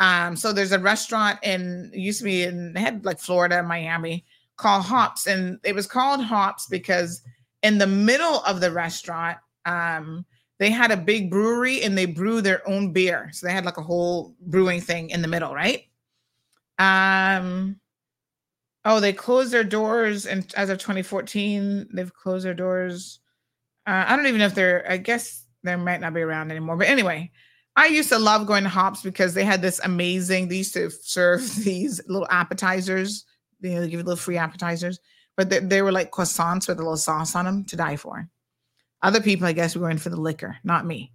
um, so there's a restaurant in used to be in had like Florida, Miami, called Hops, and it was called Hops because in the middle of the restaurant, um, they had a big brewery and they brew their own beer. So they had like a whole brewing thing in the middle, right? Um, oh, they closed their doors and as of 2014, they've closed their doors. Uh, I don't even know if they're. I guess they might not be around anymore. But anyway, I used to love going to Hops because they had this amazing. They used to serve these little appetizers. You know, they give you little free appetizers, but they, they were like croissants with a little sauce on them to die for. Other people, I guess, were in for the liquor, not me.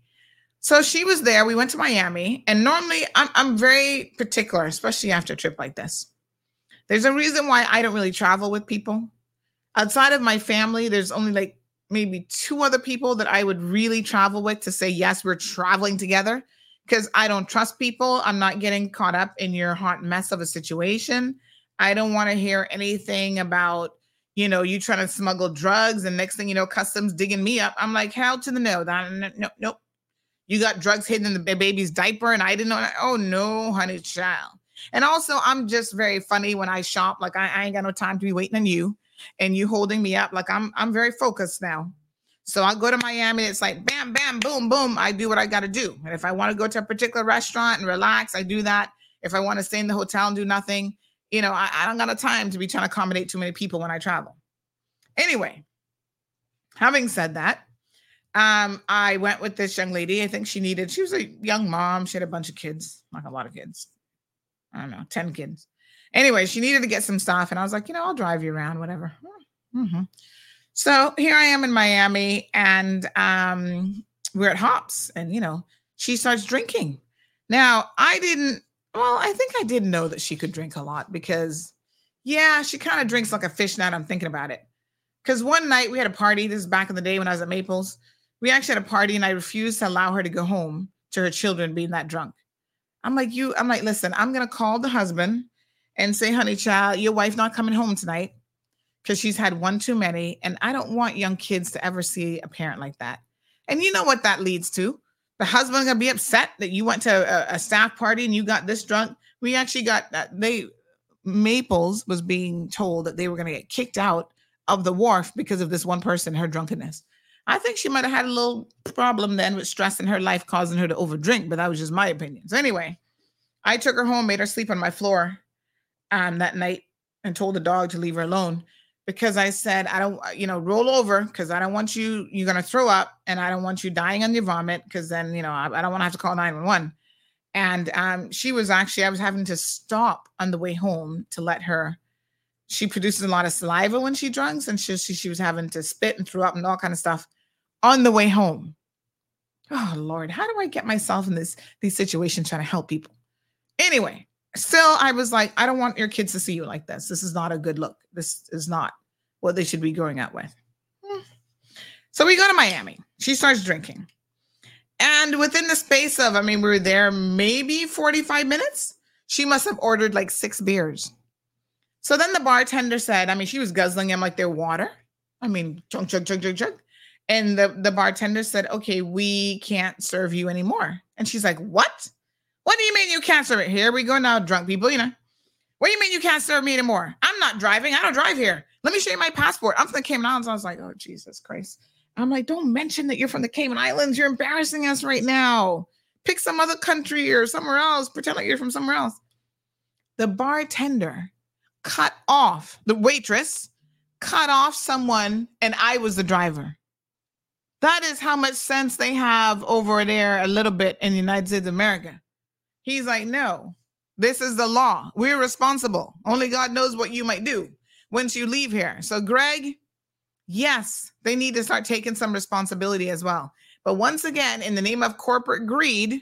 So she was there. We went to Miami, and normally I'm I'm very particular, especially after a trip like this. There's a reason why I don't really travel with people. Outside of my family, there's only like maybe two other people that I would really travel with to say, yes, we're traveling together because I don't trust people. I'm not getting caught up in your hot mess of a situation. I don't want to hear anything about, you know, you trying to smuggle drugs and next thing you know, customs digging me up. I'm like, hell to the no. No, no, nope. You got drugs hidden in the baby's diaper and I didn't know. Oh no, honey child. And also, I'm just very funny when I shop. Like I, I ain't got no time to be waiting on you and you holding me up. Like I'm I'm very focused now. So I go to Miami, it's like bam, bam, boom, boom. I do what I got to do. And if I want to go to a particular restaurant and relax, I do that. If I want to stay in the hotel and do nothing, you know, I, I don't got a time to be trying to accommodate too many people when I travel. Anyway, having said that, um, I went with this young lady. I think she needed, she was a young mom. She had a bunch of kids, like a lot of kids. I don't know, 10 kids. Anyway, she needed to get some stuff. And I was like, you know, I'll drive you around, whatever. Mm-hmm. So here I am in Miami and um, we're at Hops and, you know, she starts drinking. Now, I didn't, well, I think I did know that she could drink a lot because, yeah, she kind of drinks like a fish now. I'm thinking about it. Because one night we had a party. This is back in the day when I was at Maples. We actually had a party and I refused to allow her to go home to her children being that drunk. I'm like, you, I'm like, listen, I'm to call the husband and say, honey, child, your wife not coming home tonight because she's had one too many. And I don't want young kids to ever see a parent like that. And you know what that leads to? The husband's gonna be upset that you went to a, a staff party and you got this drunk. We actually got that they Maples was being told that they were gonna get kicked out of the wharf because of this one person, her drunkenness. I think she might have had a little problem then with stress in her life causing her to overdrink, but that was just my opinion. So anyway, I took her home, made her sleep on my floor um, that night and told the dog to leave her alone because I said, I don't, you know, roll over because I don't want you, you're going to throw up and I don't want you dying on your vomit because then, you know, I, I don't want to have to call 911. And um, she was actually, I was having to stop on the way home to let her. She produces a lot of saliva when she drinks and she, she, she was having to spit and throw up and all kind of stuff on the way home. Oh Lord, how do I get myself in this these situations trying to help people? Anyway, still, I was like, I don't want your kids to see you like this. This is not a good look. This is not what they should be growing up with. Hmm. So we go to Miami. She starts drinking. And within the space of, I mean, we were there maybe 45 minutes. She must have ordered like six beers. So then the bartender said, I mean, she was guzzling him like their water. I mean, chug, chug, chug, chug, chug. And the, the bartender said, okay, we can't serve you anymore. And she's like, what? What do you mean you can't serve it? Here we go now, drunk people, you know. What do you mean you can't serve me anymore? I'm not driving. I don't drive here. Let me show you my passport. I'm from the Cayman Islands. I was like, oh, Jesus Christ. I'm like, don't mention that you're from the Cayman Islands. You're embarrassing us right now. Pick some other country or somewhere else. Pretend like you're from somewhere else. The bartender cut off the waitress, cut off someone, and I was the driver. That is how much sense they have over there a little bit in the United States of America. He's like, no, this is the law. We're responsible. Only God knows what you might do once you leave here. So, Greg, yes, they need to start taking some responsibility as well. But once again, in the name of corporate greed,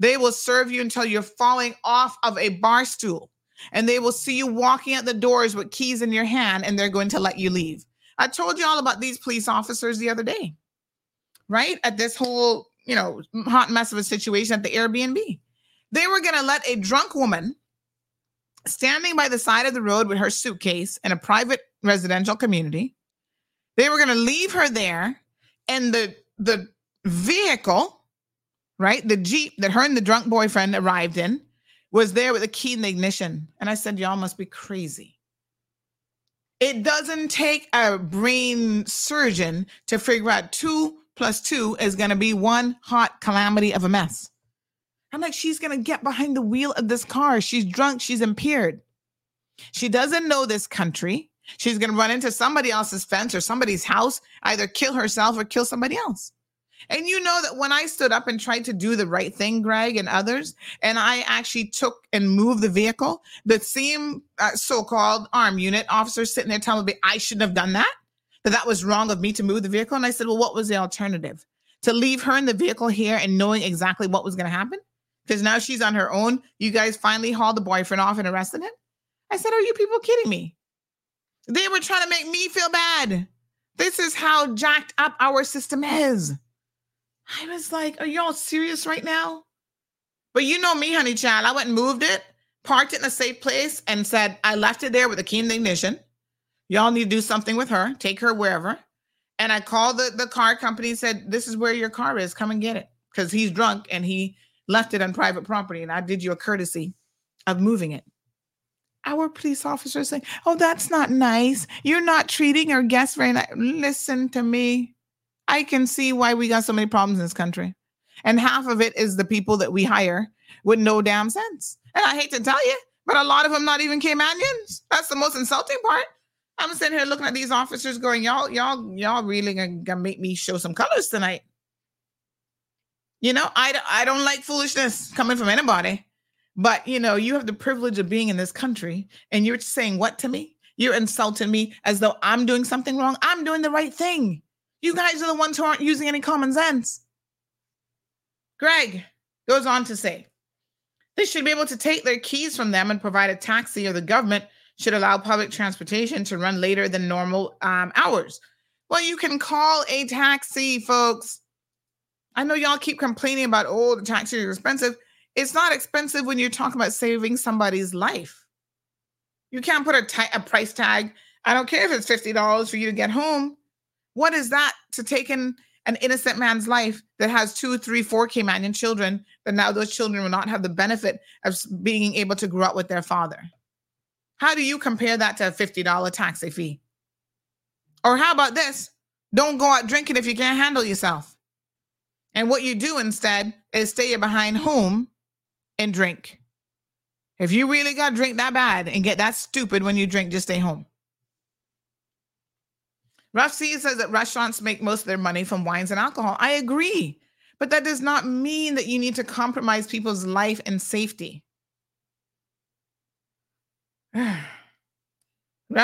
they will serve you until you're falling off of a bar stool and they will see you walking at the doors with keys in your hand and they're going to let you leave. I told you all about these police officers the other day, right? At this whole, you know, hot mess of a situation at the Airbnb. They were going to let a drunk woman standing by the side of the road with her suitcase in a private residential community. They were going to leave her there, and the the vehicle, right, the jeep that her and the drunk boyfriend arrived in, was there with a key in the ignition. And I said, "Y'all must be crazy." It doesn't take a brain surgeon to figure out two plus two is going to be one hot calamity of a mess. I'm like, she's going to get behind the wheel of this car. She's drunk. She's impaired. She doesn't know this country. She's going to run into somebody else's fence or somebody's house, either kill herself or kill somebody else. And you know that when I stood up and tried to do the right thing, Greg and others, and I actually took and moved the vehicle, the same uh, so called arm unit officer sitting there telling me I shouldn't have done that, that that was wrong of me to move the vehicle. And I said, well, what was the alternative? To leave her in the vehicle here and knowing exactly what was going to happen? Because now she's on her own. You guys finally hauled the boyfriend off and arrested him? I said, are you people kidding me? They were trying to make me feel bad. This is how jacked up our system is. I was like, are y'all serious right now? But you know me, honey child. I went and moved it, parked it in a safe place, and said, I left it there with a key ignition. Y'all need to do something with her, take her wherever. And I called the, the car company and said, This is where your car is. Come and get it. Because he's drunk and he left it on private property. And I did you a courtesy of moving it. Our police officers say, Oh, that's not nice. You're not treating our guests very nice. Listen to me. I can see why we got so many problems in this country. And half of it is the people that we hire with no damn sense. And I hate to tell you, but a lot of them not even Caymanians. That's the most insulting part. I'm sitting here looking at these officers going, y'all, y'all, y'all really gonna, make me show some colors tonight. You know, I, I don't like foolishness coming from anybody, but you know, you have the privilege of being in this country and you're saying what to me? You're insulting me as though I'm doing something wrong. I'm doing the right thing. You guys are the ones who aren't using any common sense. Greg goes on to say, they should be able to take their keys from them and provide a taxi, or the government should allow public transportation to run later than normal um, hours. Well, you can call a taxi, folks. I know y'all keep complaining about, oh, the taxi are expensive. It's not expensive when you're talking about saving somebody's life. You can't put a price tag. I don't care if it's $50 for you to get home. What is that to take in an innocent man's life that has two, three, four Caymanian children, that now those children will not have the benefit of being able to grow up with their father? How do you compare that to a $50 taxi fee? Or how about this? Don't go out drinking if you can't handle yourself. And what you do instead is stay behind home and drink. If you really got to drink that bad and get that stupid when you drink, just stay home. Rough Seas says that restaurants make most of their money from wines and alcohol. I agree, but that does not mean that you need to compromise people's life and safety.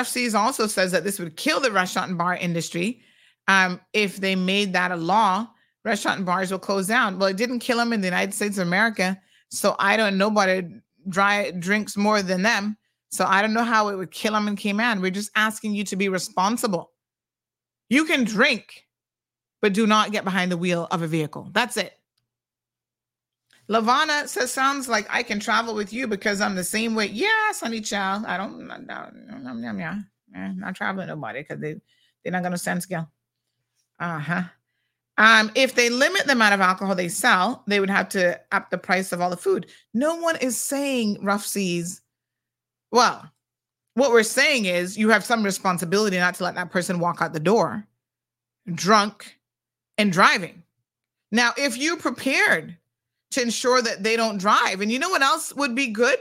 Seas also says that this would kill the restaurant and bar industry. Um, if they made that a law, restaurant and bars will close down. Well, it didn't kill them in the United States of America, so I don't. Nobody dry drinks more than them, so I don't know how it would kill them in Cayman. We're just asking you to be responsible. You can drink, but do not get behind the wheel of a vehicle. That's it. Lavana says, sounds like I can travel with you because I'm the same way. Yes, honey child. I don't. Eh, not traveling nobody because they, they're not going to stand scale. Uh-huh. Um, if they limit the amount of alcohol they sell, they would have to up the price of all the food. No one is saying rough seas. Well, what we're saying is you have some responsibility not to let that person walk out the door drunk and driving. Now, if you prepared to ensure that they don't drive, and you know what else would be good?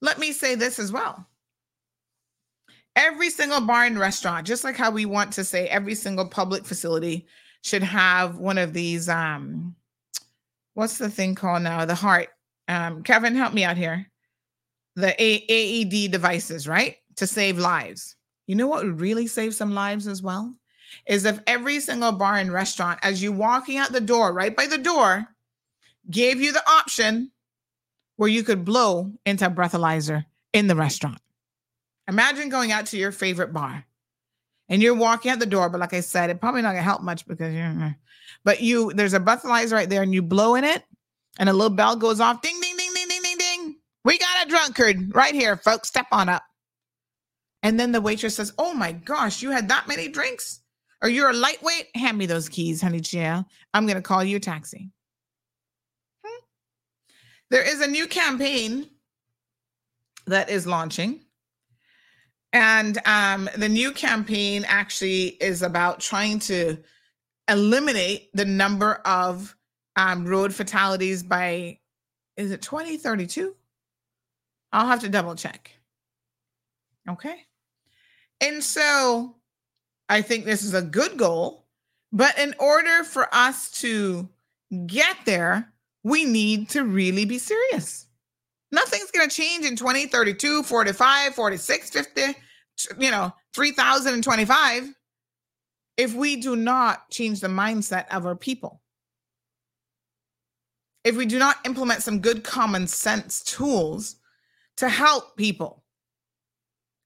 Let me say this as well. Every single bar and restaurant, just like how we want to say every single public facility should have one of these um what's the thing called now? The heart. Um, Kevin, help me out here. The A- AED devices, right? To save lives. You know what would really save some lives as well? Is if every single bar and restaurant, as you walking out the door, right by the door, gave you the option where you could blow into a breathalyzer in the restaurant. Imagine going out to your favorite bar and you're walking out the door, but like I said, it probably not gonna help much because you're uh, but you there's a breathalyzer right there and you blow in it and a little bell goes off ding ding ding ding ding ding ding. We got a drunkard right here, folks. Step on up. And then the waitress says, Oh my gosh, you had that many drinks? Or you're a lightweight? Hand me those keys, honey Chia. I'm going to call you a taxi. Hmm. There is a new campaign that is launching. And um, the new campaign actually is about trying to eliminate the number of um, road fatalities by, is it 2032? I'll have to double check. Okay. And so I think this is a good goal But in order for us to get there, we need to really be serious. Nothing's going to change in 20, 32, 45, 46, 50, you know, 3025 if we do not change the mindset of our people. If we do not implement some good common sense tools to help people.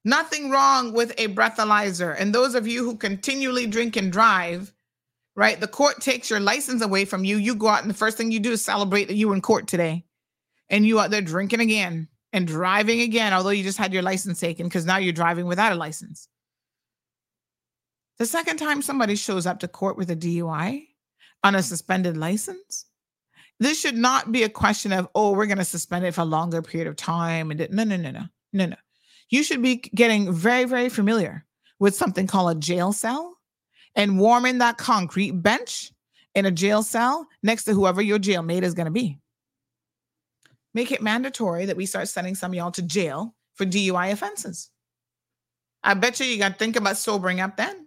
Nothing wrong with a breathalyzer. And those of you who continually drink and drive, right? The court takes your license away from you. You go out and the first thing you do is celebrate that you were in court today. And you out there drinking again and driving again, although you just had your license taken because now you're driving without a license. The second time somebody shows up to court with a DUI on a suspended license, this should not be a question of, oh, we're going to suspend it for a longer period of time. And no, no, no, no, no, no. You should be getting very, very familiar with something called a jail cell and warming that concrete bench in a jail cell next to whoever your jailmate is going to be. Make it mandatory that we start sending some y'all to jail for DUI offenses. I bet you you got to think about sobering up then.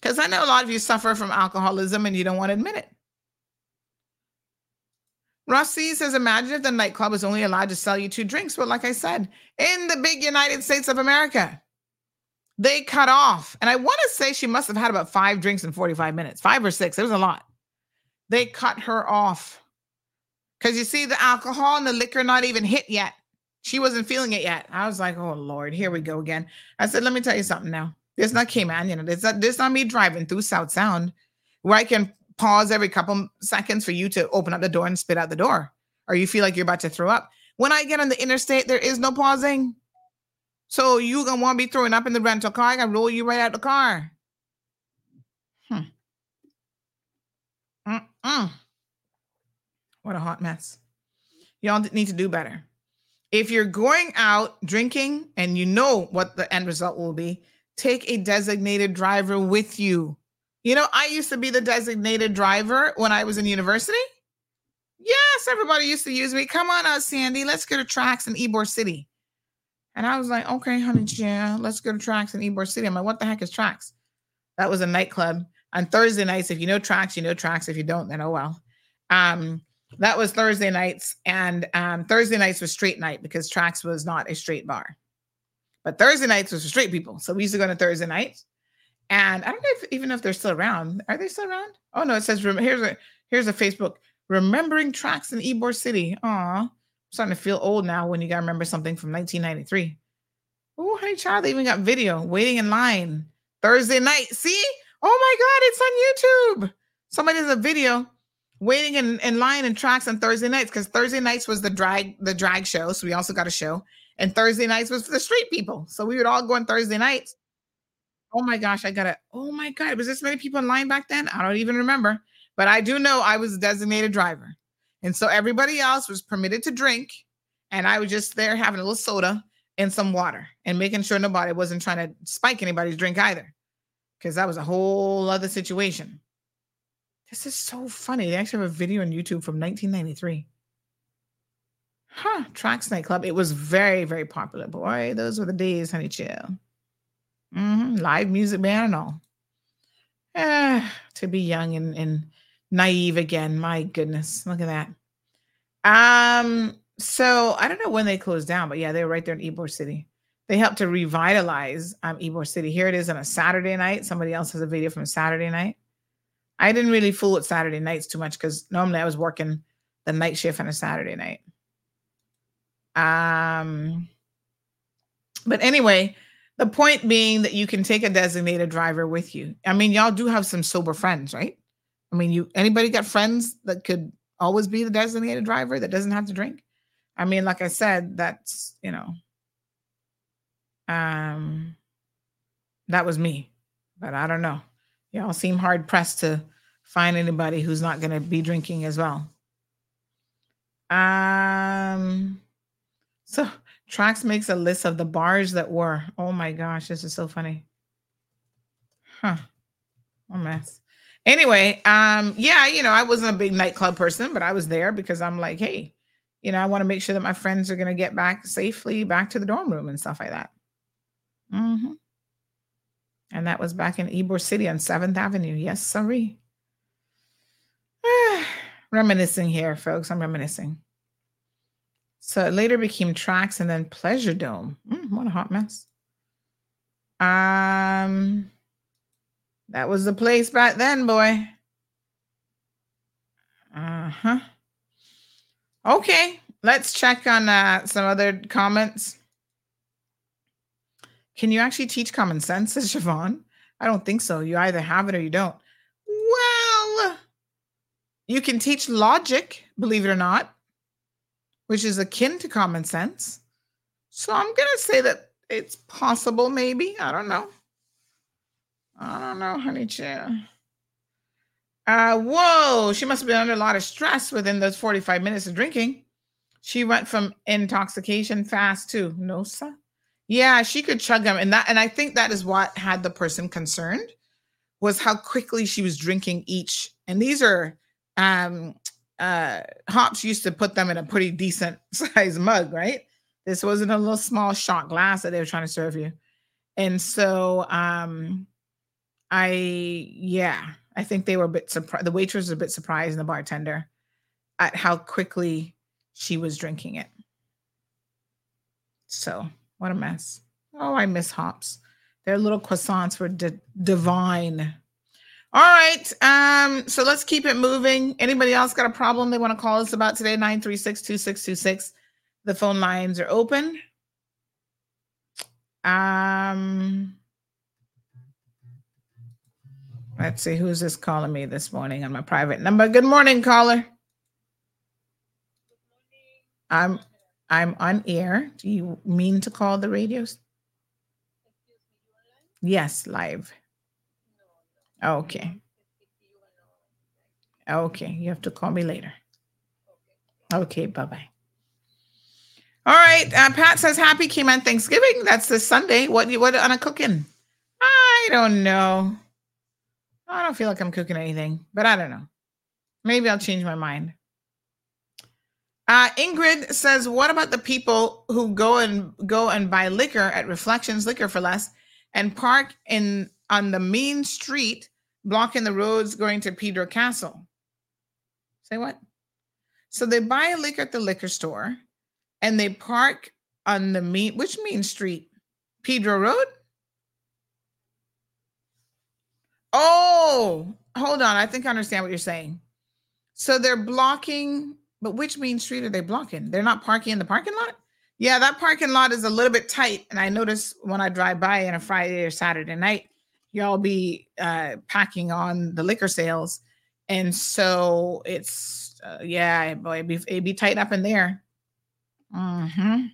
Because hmm? I know a lot of you suffer from alcoholism and you don't want to admit it. Rossi says, imagine if the nightclub was only allowed to sell you two drinks. Well, like I said, in the big United States of America, they cut off. And I want to say she must have had about five drinks in 45 minutes, five or six. It was a lot. They cut her off. Because you see, the alcohol and the liquor not even hit yet. She wasn't feeling it yet. I was like, oh Lord, here we go again. I said, let me tell you something now. This not Cayman, you know, this not, this not me driving through South Sound where I can pause every couple seconds for you to open up the door and spit out the door, or you feel like you're about to throw up. When I get on the interstate, there is no pausing. So you gonna want to be throwing up in the rental car? I gotta roll you right out the car. Hmm. Mm-mm. What a hot mess. Y'all need to do better. If you're going out drinking and you know what the end result will be, take a designated driver with you. You know, I used to be the designated driver when I was in university. Yes, everybody used to use me. Come on out, Sandy. Let's go to tracks in Ybor City. And I was like, okay, honey, yeah, let's go to tracks in Ybor City. I'm like, what the heck is tracks? That was a nightclub on Thursday nights. If you know tracks, you know tracks. If you don't, then oh well. Um, that was Thursday nights, and um, Thursday nights was straight night because tracks was not a straight bar. But Thursday nights was for straight people. So we used to go to Thursday nights and I don't know if even if they're still around. Are they still around? Oh no, it says here's a here's a Facebook remembering tracks in Ybor City. Aw, starting to feel old now when you gotta remember something from 1993. Oh, hey child, they even got video waiting in line Thursday night. See? Oh my god, it's on YouTube. Somebody has a video waiting in, in line in tracks on Thursday nights because Thursday nights was the drag the drag show. So we also got a show. And Thursday nights was for the street people. So we would all go on Thursday nights Oh my gosh, I got it. Oh my God, was this many people in line back then? I don't even remember. But I do know I was a designated driver. And so everybody else was permitted to drink. And I was just there having a little soda and some water and making sure nobody wasn't trying to spike anybody's drink either. Because that was a whole other situation. This is so funny. They actually have a video on YouTube from 1993. Huh, Tracks Nightclub. It was very, very popular. Boy, those were the days, honey chill. Mm-hmm. Live music band and all. Eh, to be young and, and naive again. My goodness. Look at that. Um, so I don't know when they closed down, but yeah, they were right there in Ybor City. They helped to revitalize um, Ybor City. Here it is on a Saturday night. Somebody else has a video from Saturday night. I didn't really fool with Saturday nights too much because normally I was working the night shift on a Saturday night. Um, but anyway, the point being that you can take a designated driver with you. I mean, y'all do have some sober friends, right? I mean, you anybody got friends that could always be the designated driver that doesn't have to drink? I mean, like I said, that's, you know, um that was me. But I don't know. Y'all seem hard pressed to find anybody who's not going to be drinking as well. Um so Tracks makes a list of the bars that were. Oh my gosh, this is so funny. Huh. A mess. Anyway, um, yeah, you know, I wasn't a big nightclub person, but I was there because I'm like, hey, you know, I want to make sure that my friends are gonna get back safely back to the dorm room and stuff like that. Mm-hmm. And And that was back in Ybor City on 7th Avenue. Yes, sorry. reminiscing here, folks. I'm reminiscing. So it later became Tracks and then Pleasure Dome. Mm, what a hot mess. Um, that was the place back then, boy. Uh huh. Okay, let's check on uh, some other comments. Can you actually teach common sense, says Siobhan? I don't think so. You either have it or you don't. Well, you can teach logic, believe it or not, which is akin to common sense. So I'm going to say that it's possible, maybe. I don't know. I don't know, honey chair. Uh, whoa, she must have been under a lot of stress within those 45 minutes of drinking. She went from intoxication fast to no, sir. Yeah, she could chug them, and that, and I think that is what had the person concerned was how quickly she was drinking each. And these are um uh hops used to put them in a pretty decent size mug, right? This wasn't a little small shot glass that they were trying to serve you. And so um I yeah, I think they were a bit surprised. The waitress was a bit surprised and the bartender at how quickly she was drinking it. So what a mess. Oh, I miss hops. Their little croissants were d- divine. All right. Um, so let's keep it moving. Anybody else got a problem they want to call us about today? 936 2626. The phone lines are open. Um, let's see who's this calling me this morning on my private number. Good morning, caller. I'm I'm on air. Do you mean to call the radios? Yes, live. Okay. Okay, you have to call me later. Okay, bye bye. All right, uh, Pat says happy on Thanksgiving. That's this Sunday. What you what on a cooking? I don't know. I don't feel like I'm cooking anything, but I don't know. Maybe I'll change my mind. Uh, Ingrid says, "What about the people who go and go and buy liquor at Reflections Liquor for less and park in on the main street, blocking the roads going to Pedro Castle?" Say what? So they buy a liquor at the liquor store, and they park on the main which main street? Pedro Road. Oh, hold on. I think I understand what you're saying. So they're blocking but which main street are they blocking? They're not parking in the parking lot? Yeah, that parking lot is a little bit tight. And I notice when I drive by on a Friday or Saturday night, y'all be uh, packing on the liquor sales. And so it's, uh, yeah, boy, it'd be, it'd be tight up in there. Mm-hmm.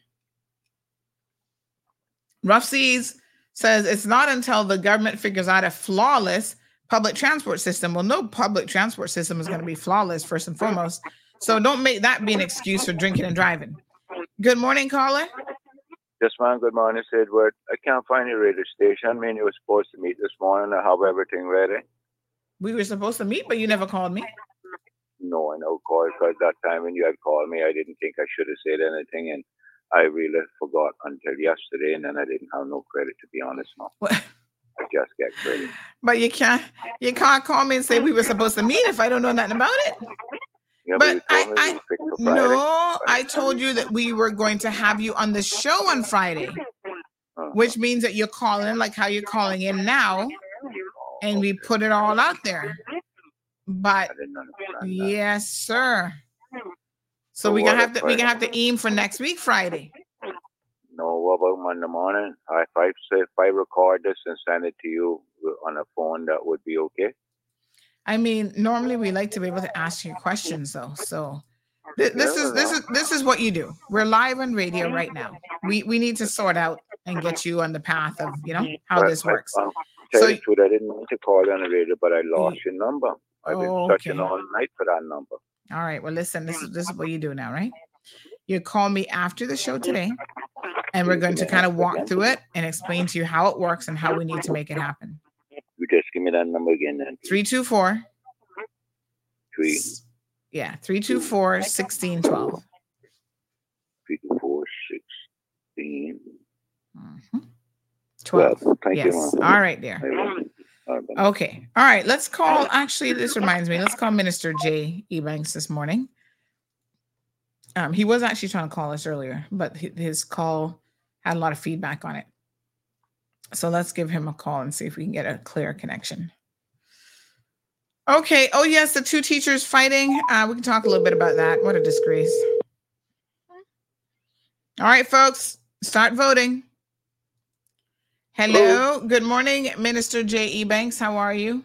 Rough Seas says it's not until the government figures out a flawless public transport system. Well, no public transport system is going to be flawless, first and foremost. So don't make that be an excuse for drinking and driving. Good morning, caller. Yes, ma'am. Good morning, Edward. I can't find your radio station. I mean, you were supposed to meet this morning. I have everything ready. Eh? We were supposed to meet, but you never called me. No, I know, call because that time when you had called me, I didn't think I should have said anything, and I really forgot until yesterday, and then I didn't have no credit to be honest. What? I just get credit. But you can't you can't call me and say we were supposed to meet if I don't know nothing about it. But I, I no, I told you that we were going to have you on the show on Friday, uh-huh. which means that you're calling like how you're calling in now, and we put it all out there. But yes, sir. So, so we gonna have to we're gonna have to aim for next week Friday. No, what about Monday morning? If I if I record this and send it to you on a phone, that would be okay. I mean, normally we like to be able to ask you questions though. So th- this is this is this is what you do. We're live on radio right now. We we need to sort out and get you on the path of you know how this works. Tell so, you truth, I didn't mean to call on the radio, but I lost your number. I've been oh, searching all night for that number. All right. Well, listen. This is this is what you do now, right? You call me after the show today, and we're going to kind of walk through it and explain to you how it works and how we need to make it happen. You just give me that number again then. 324. Three. Yeah, 324 1612. 324 16. Mm-hmm. 12. yes. All right, dear. Okay. All right. Let's call. Actually, this reminds me. Let's call Minister Jay Ebanks this morning. Um, he was actually trying to call us earlier, but his call had a lot of feedback on it. So let's give him a call and see if we can get a clear connection. Okay. Oh, yes. The two teachers fighting. Uh, we can talk a little bit about that. What a disgrace. All right, folks, start voting. Hello. Hello. Good morning, Minister Jay Ebanks. How are you?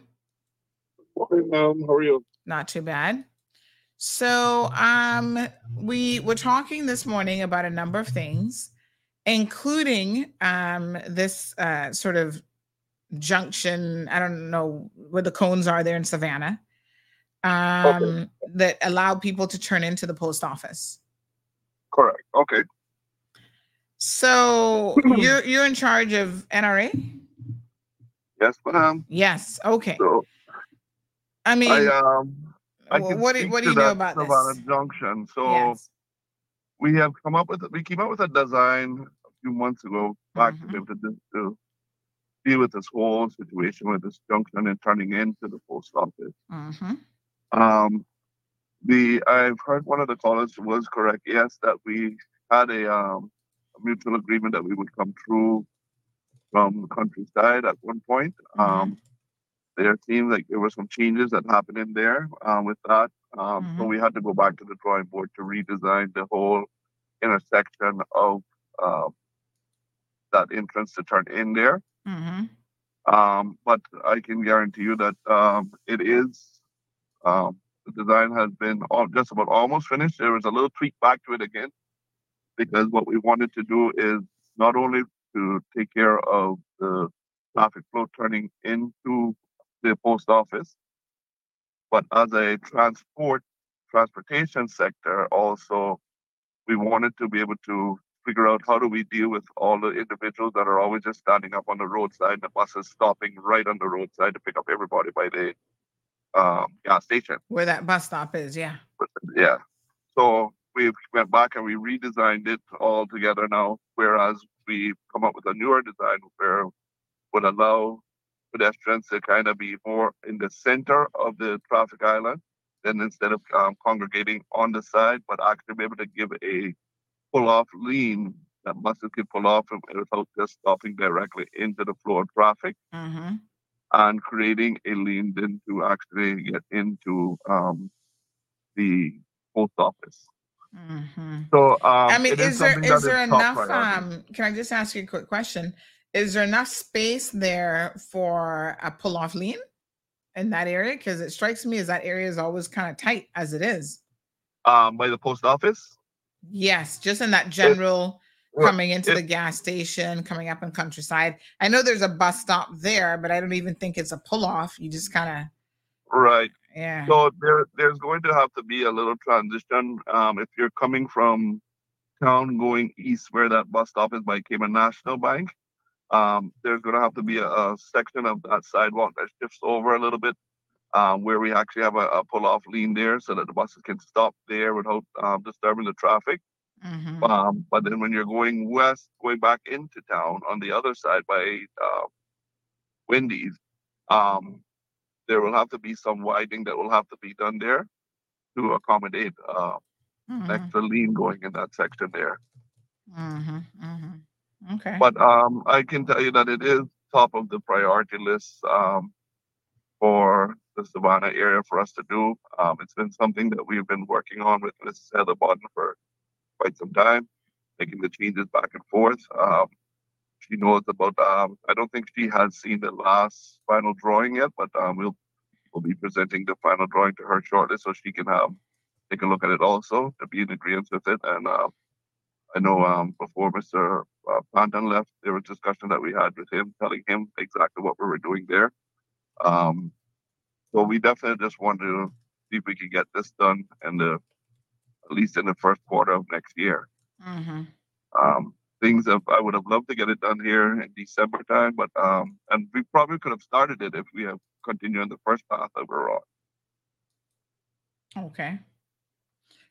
Morning, ma'am. How are you? Not too bad. So, um, we were talking this morning about a number of things, including um, this uh, sort of junction. I don't know where the cones are there in Savannah um, okay. that allow people to turn into the post office. Correct. Okay. So you're you're in charge of NRA? Yes, ma'am. Yes. Okay. So, I mean, I, um, I what what do, what do you know about Savannah this? Junction? So yes. we have come up with we came up with a design few months ago back mm-hmm. to be able to, to deal with this whole situation with this junction and turning into the post office. Mm-hmm. Um, the I've heard one of the callers was correct. Yes, that we had a um mutual agreement that we would come through from the countryside at one point. Mm-hmm. Um, there seemed like there were some changes that happened in there um, with that. Um, mm-hmm. So we had to go back to the drawing board to redesign the whole intersection of uh, that entrance to turn in there. Mm-hmm. Um, but I can guarantee you that um, it is um, the design has been all, just about almost finished. There was a little tweak back to it again because what we wanted to do is not only to take care of the traffic flow turning into the post office, but as a transport transportation sector, also we wanted to be able to figure out how do we deal with all the individuals that are always just standing up on the roadside, and the buses stopping right on the roadside to pick up everybody by the um, gas station. Where that bus stop is, yeah. Yeah. So we went back and we redesigned it all together now, whereas we come up with a newer design where would allow pedestrians to kind of be more in the center of the traffic island, then instead of um, congregating on the side, but actually be able to give a pull-off lean that buses can pull off without just stopping directly into the flow of traffic. Mm-hmm. And creating a lean then to actually get into um, the post office. Mm-hmm. So um, I mean, is, is there is there enough? Um, can I just ask you a quick question? Is there enough space there for a pull off lean in that area? Because it strikes me as that area is always kind of tight as it is. Um, by the post office. Yes, just in that general it, coming into it, the gas station, coming up in countryside. I know there's a bus stop there, but I don't even think it's a pull off. You just kind of right yeah. So there, there's going to have to be a little transition. Um, if you're coming from town going east, where that bus stop is by Cayman National Bank, um, there's going to have to be a, a, section of that sidewalk that shifts over a little bit, um, where we actually have a, a pull-off lane there, so that the buses can stop there without um, disturbing the traffic. Mm-hmm. Um, but then when you're going west, going back into town on the other side by uh, Wendy's, um, there will have to be some widening that will have to be done there to accommodate uh, mm-hmm. extra lane going in that section there. Mm-hmm. Mm-hmm. Okay. But um, I can tell you that it is top of the priority list um, for the Savannah area for us to do. Um, it's been something that we've been working on with Mrs. Heather Bodden for quite some time, making the changes back and forth. Um, she knows about. Um, I don't think she has seen the last final drawing yet, but um, we'll we'll be presenting the final drawing to her shortly, so she can um, take a look at it also to be in agreement with it. And uh, I know before Mr. Uh, left, there was discussion that we had with him, telling him exactly what we were doing there. Um, so we definitely just want to see if we can get this done in the at least in the first quarter of next year. Mm-hmm. Um, things that I would have loved to get it done here in December time, but um, and we probably could have started it if we have continued on the first path that we're on. Okay.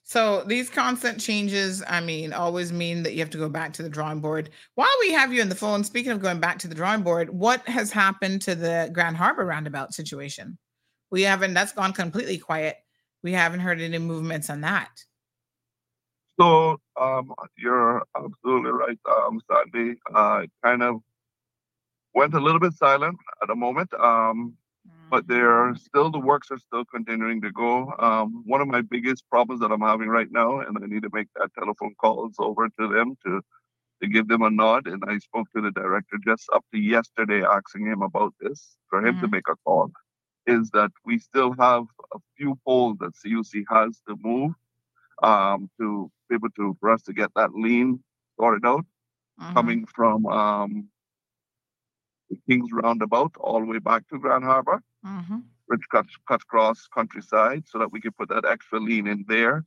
So these constant changes, I mean, always mean that you have to go back to the drawing board. While we have you on the phone, speaking of going back to the drawing board, what has happened to the Grand Harbor roundabout situation? We haven't, that's gone completely quiet. We haven't heard any movements on that. So um, you're absolutely right, um, Sandy. Uh, kind of went a little bit silent at the moment. Um, but they're still the works are still continuing to go. Um, one of my biggest problems that I'm having right now, and I need to make that telephone calls over to them to to give them a nod. And I spoke to the director just up to yesterday, asking him about this for him mm-hmm. to make a call. Is that we still have a few poles that CUC has to move um, to be able to for us to get that lean sorted out, mm-hmm. coming from um, the King's Roundabout all the way back to Grand Harbor, mm-hmm. which cuts cuts across countryside, so that we can put that extra lean in there.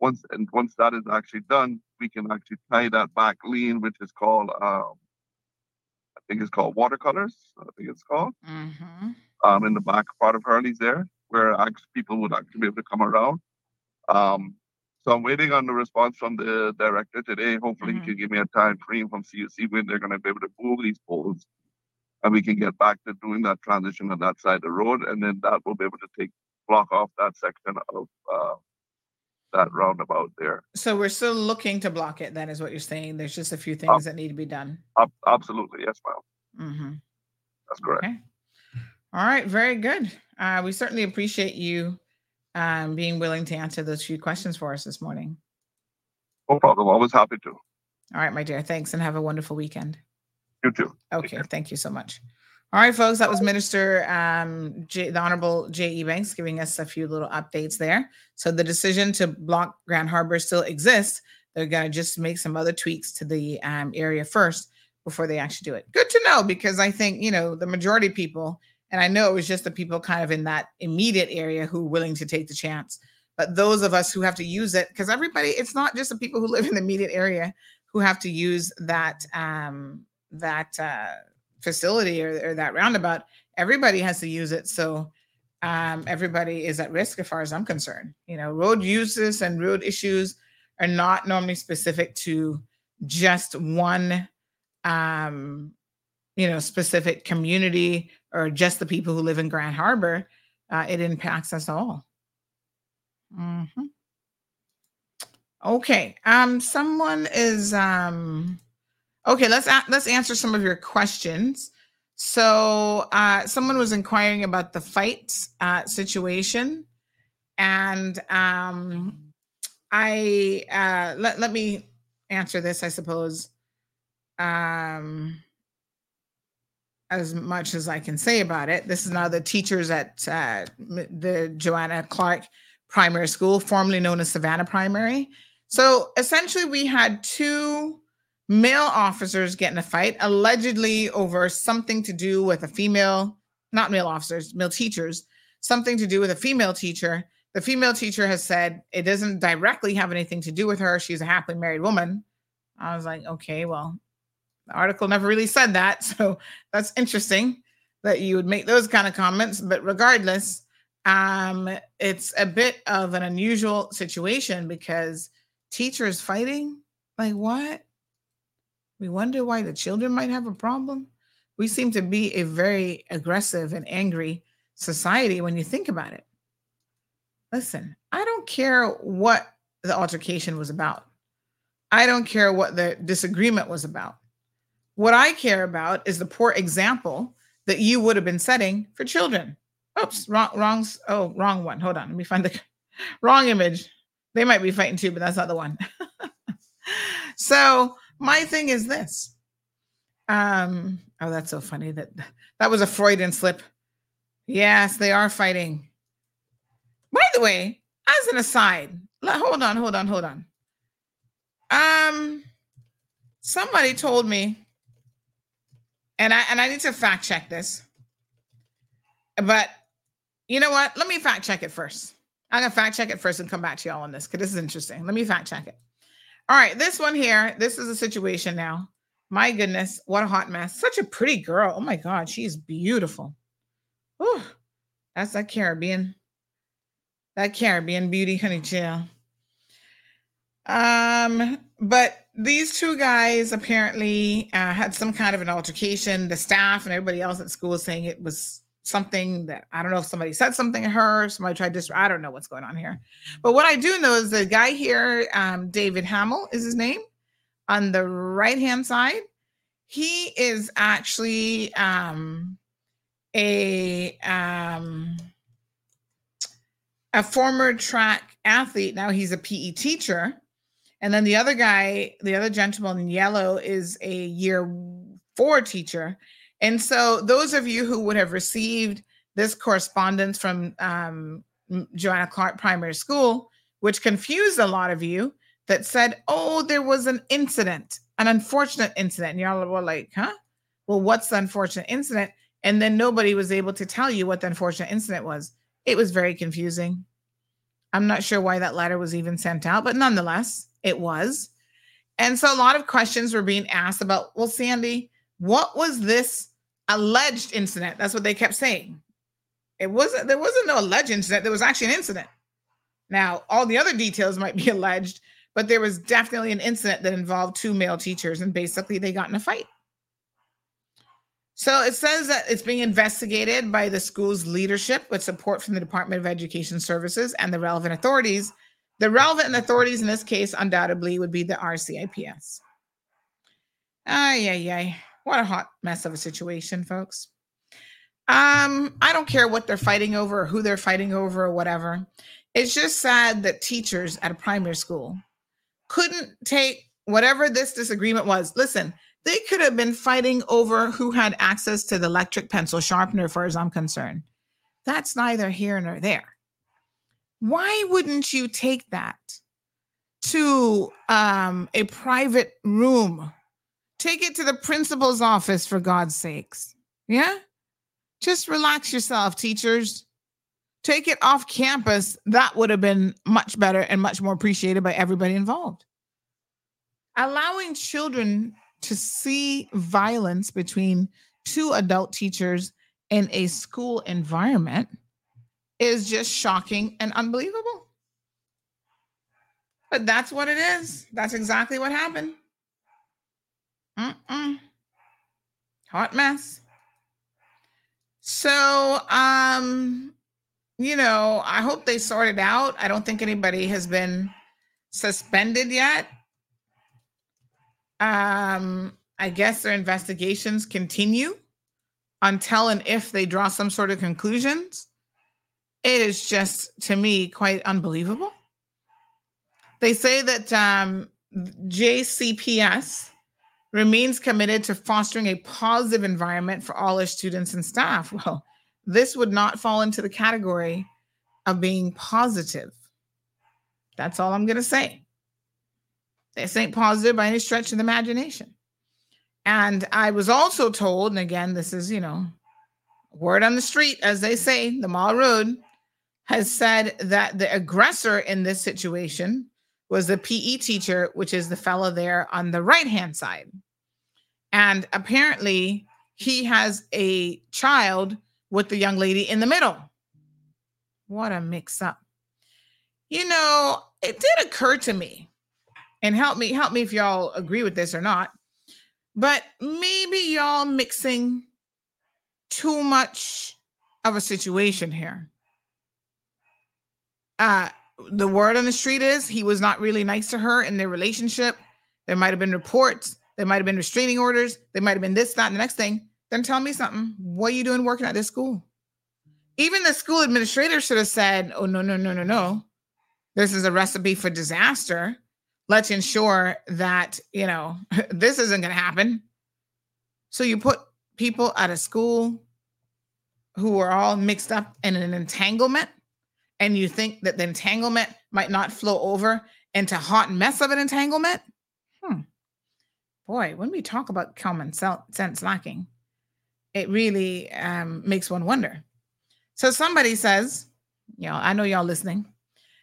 Once and once that is actually done, we can actually tie that back lean, which is called um, think it's called watercolors. I think it's called mm-hmm. um, in the back part of Hurley's there, where people would actually be able to come around. Um, so I'm waiting on the response from the director today. Hopefully, mm-hmm. he can give me a time frame from CUC when they're going to be able to move these poles and we can get back to doing that transition on that side of the road, and then that will be able to take block off that section of uh, that roundabout there. So we're still looking to block it. Then is what you're saying. There's just a few things that need to be done. absolutely, yes, ma'am. Mm-hmm. That's correct. Okay. All right, very good. Uh, we certainly appreciate you um, being willing to answer those few questions for us this morning. No problem. Always happy to. All right, my dear. Thanks, and have a wonderful weekend. You too. Okay, thank you so much. All right, folks, that was Minister um, J, the Honorable Jay Ebanks giving us a few little updates there. So the decision to block Grand Harbor still exists. They're going to just make some other tweaks to the um, area first before they actually do it. Good to know because I think, you know, the majority of people, and I know it was just the people kind of in that immediate area who were willing to take the chance. But those of us who have to use it, because everybody, it's not just the people who live in the immediate area who have to use that um, that uh, facility or, or, that roundabout, everybody has to use it. So um, everybody is at risk as far as I'm concerned. You know, road uses and road issues are not normally specific to just one, um, you know, specific community or just the people who live in Grand Harbor. Uh, it impacts us all. Mm-hmm. Okay. Um, someone is um Okay, let's a- let's answer some of your questions. So, uh, someone was inquiring about the fight uh, situation, and um, I uh, let let me answer this. I suppose um, as much as I can say about it. This is now the teachers at uh, the Joanna Clarke Primary School, formerly known as Savannah Primary. So essentially, we had two male officers get in a fight, allegedly over something to do with a female, not male officers, male teachers, something to do with a female teacher. The female teacher has said it doesn't directly have anything to do with her. She's a happily married woman. I was like, okay, well, the article never really said that. So that's interesting that you would make those kind of comments. But regardless, um, it's a bit of an unusual situation because teachers fighting. Like, what? We wonder why the children might have a problem. We seem to be a very aggressive and angry society when you think about it. Listen, I don't care what the altercation was about. I don't care what the disagreement was about. What I care about is the poor example that you would have been setting for children. Oops, wrong, wrong. Oh, wrong one. Hold on. Let me find the wrong image. They might be fighting too, but that's not the one. so my thing is this. Um, oh, that's so funny that that was a Freudian slip. Yes, they are fighting. By the way, as an aside, hold on, hold on, hold on. Um, somebody told me, and I and I need to fact check this. But you know what? Let me fact check it first. I'm gonna fact check it first and come back to y'all on this because this is interesting. Let me fact check it. All right, this one here, this is a situation now. My goodness, what a hot mess. Such a pretty girl. Oh my God, she's beautiful. Oh, that's that Caribbean. That Caribbean beauty, honey chill. Um, but these two guys apparently uh, had some kind of an altercation. The staff and everybody else at school saying it was something that I don't know if somebody said something to her, somebody tried to. I don't know what's going on here. But what I do know is the guy here, um, David Hamill is his name, on the right hand side. He is actually um, a um, a former track athlete. Now he's a PE teacher and then the other guy, the other gentleman in yellow, is a year four teacher. And so, those of you who would have received this correspondence from um, Joanna Clarke Primary School, which confused a lot of you, that said, oh, there was an incident, an unfortunate incident. And y'all were like, huh? Well, what's the unfortunate incident? And then nobody was able to tell you what the unfortunate incident was. It was very confusing. I'm not sure why that letter was even sent out, but nonetheless, it was. And so a lot of questions were being asked about, well, Sandy, what was this alleged incident? That's what they kept saying. It wasn't, there wasn't no alleged incident. There was actually an incident. Now, all the other details might be alleged, but there was definitely an incident that involved two male teachers, and basically they got in a fight. So it says that it's being investigated by the school's leadership with support from the Department of Education Services and the relevant authorities the relevant authorities in this case undoubtedly would be the RCIPS. Ay, ay, ay. What a hot mess of a situation, folks. Um, I don't care what they're fighting over or who they're fighting over or whatever. It's just sad that teachers at a primary school couldn't take whatever this disagreement was. Listen, they could have been fighting over who had access to the electric pencil sharpener, far as I'm concerned. That's neither here nor there why wouldn't you take that to um, a private room? Take it to the principal's office for God's sakes. Yeah? Just relax yourself, teachers. Take it off campus. That would have been much better and much more appreciated by everybody involved. Allowing children to see violence between two adult teachers in a school environment is just shocking and unbelievable. But that's what it is. That's exactly what happened. Mm-mm. Hot mess. So, um, you know, I hope they sort it out. I don't think anybody has been suspended yet. Um, I guess their investigations continue until and if they draw some sort of conclusions. It is just, to me, quite unbelievable. They say that um, JCPS remains committed to fostering a positive environment for all its students and staff. Well, this would not fall into the category of being positive. That's all I'm going to say. This ain't positive by any stretch of the imagination. And I was also told, and again, this is, you know, word on the street, as they say, the marl road, has said that the aggressor in this situation was the PE teacher, which is the fellow there on the right hand side. And apparently, he has a child with the young lady in the middle. What a mix up. You know, it did occur to me, and help me, help me if y'all agree with this or not, but maybe y'all mixing too much of a situation here uh the word on the street is he was not really nice to her in their relationship. There might have been reports, there might have been restraining orders, there might have been this, that, and the next thing. Then tell me something. What are you doing working at this school? Even the school administrator should have said, Oh, no, no, no, no, no. This is a recipe for disaster. Let's ensure that, you know, this isn't going to happen. So you put people at a school who are all mixed up in an entanglement and you think that the entanglement might not flow over into hot mess of an entanglement? Hmm. Boy, when we talk about common sense lacking, it really um, makes one wonder. So somebody says, you know, I know y'all listening,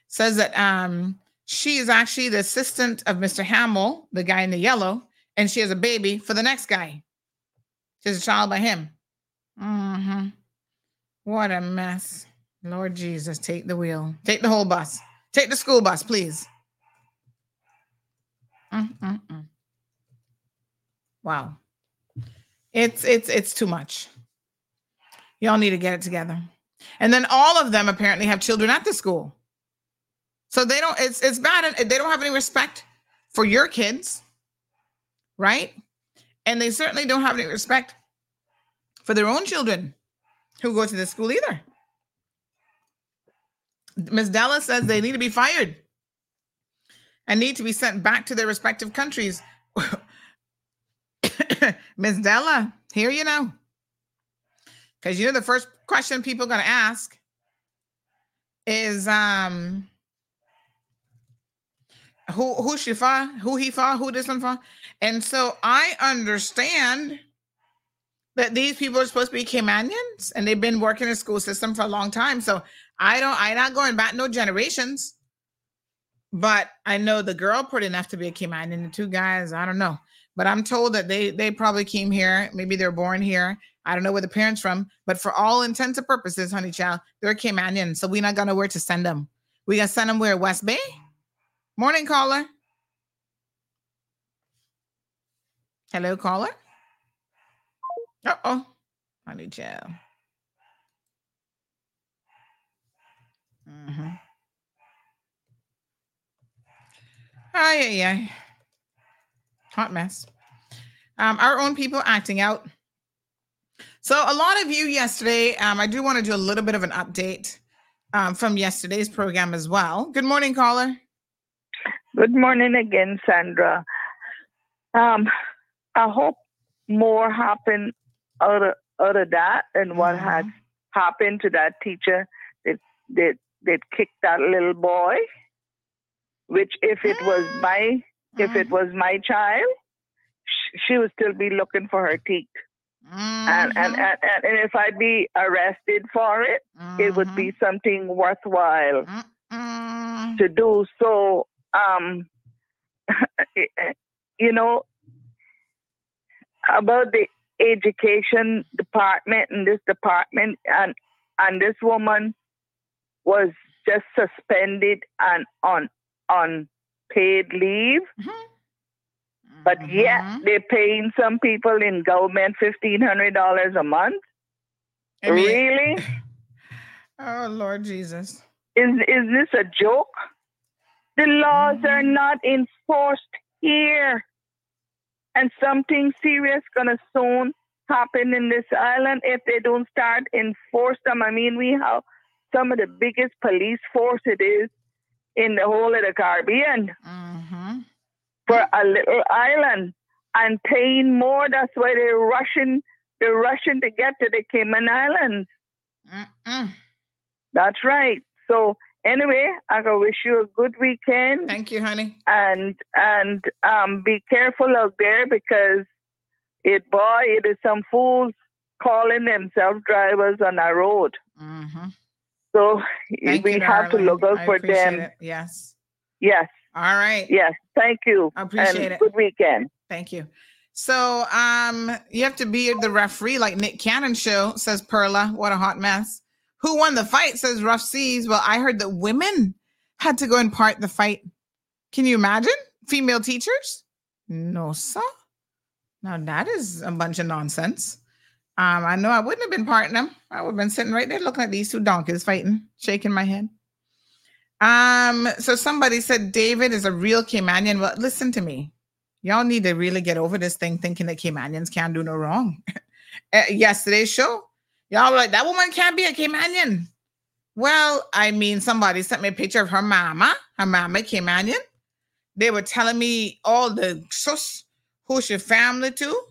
says that um, she is actually the assistant of Mr. Hamill, the guy in the yellow, and she has a baby for the next guy. She's a child by him. Mm-hmm. What a mess. Lord Jesus, take the wheel. Take the whole bus. Take the school bus, please. Mm-mm-mm. Wow. It's it's it's too much. Y'all need to get it together. And then all of them apparently have children at the school. So they don't it's it's bad they don't have any respect for your kids. Right? And they certainly don't have any respect for their own children who go to the school either. Ms. Della says they need to be fired and need to be sent back to their respective countries. Ms. Della, here you know. Because you know the first question people are gonna ask is um who who she for, who he for, who this one for. And so I understand that these people are supposed to be Caymanians and they've been working in the school system for a long time. So I don't, I'm not going back no generations. But I know the girl pretty enough to be a Caymanian. The two guys, I don't know. But I'm told that they they probably came here. Maybe they're born here. I don't know where the parents from. But for all intents and purposes, honey child, they're Caymanian. So we're not gonna where to send them. We gonna send them where West Bay. Morning caller. Hello, caller. Uh oh, honey child. Mm-hmm. Oh, yeah, yeah. Hot mess. Um, our own people acting out. So, a lot of you yesterday, um, I do want to do a little bit of an update um, from yesterday's program as well. Good morning, caller. Good morning again, Sandra. Um, I hope more happen out of, out of that and what mm-hmm. had happened to that teacher that that that kicked that little boy. Which, if it was mm. my mm-hmm. if it mm. was my child, sh- she would still be looking for her teeth. Mm-hmm. And, and, and, and if I'd be arrested for it, it would be mm-hmm. something worthwhile to do. So, um, you know, about the education department and this department and and this woman was just suspended and on on paid leave. Mm-hmm. But mm-hmm. yet they're paying some people in government fifteen hundred dollars a month. I mean, really? Oh Lord Jesus. Is is this a joke? The laws mm-hmm. are not enforced here and something serious gonna soon happen in this island if they don't start enforce them. I mean, we have some of the biggest police force it is in the whole of the Caribbean mm-hmm. for a little island and paying more. That's why they're rushing. They're rushing to get to the Cayman Islands. Mm-mm. That's right. So anyway, I go wish you a good weekend. Thank you, honey. And and um, be careful out there because it boy, it is some fools calling themselves drivers on our road. Mm-hmm. So Thank we you, have darling. to look out I for them. It. Yes. Yes. All right. Yes. Thank you. I appreciate and it. Good weekend. Thank you. So um you have to be the referee like Nick Cannon show, says Perla. What a hot mess. Who won the fight? Says Rough Seas. Well, I heard that women had to go and part the fight. Can you imagine? Female teachers? No, sir. Now that is a bunch of nonsense. Um, I know I wouldn't have been parting them. I would have been sitting right there looking at these two donkeys fighting, shaking my head. Um, so somebody said David is a real Caymanian. Well, listen to me. Y'all need to really get over this thing thinking that Caymanians can't do no wrong. yesterday's show, Y'all were like, that woman can't be a Caymanian. Well, I mean, somebody sent me a picture of her mama, her mama Caymanian. They were telling me all the sus, who's your family to,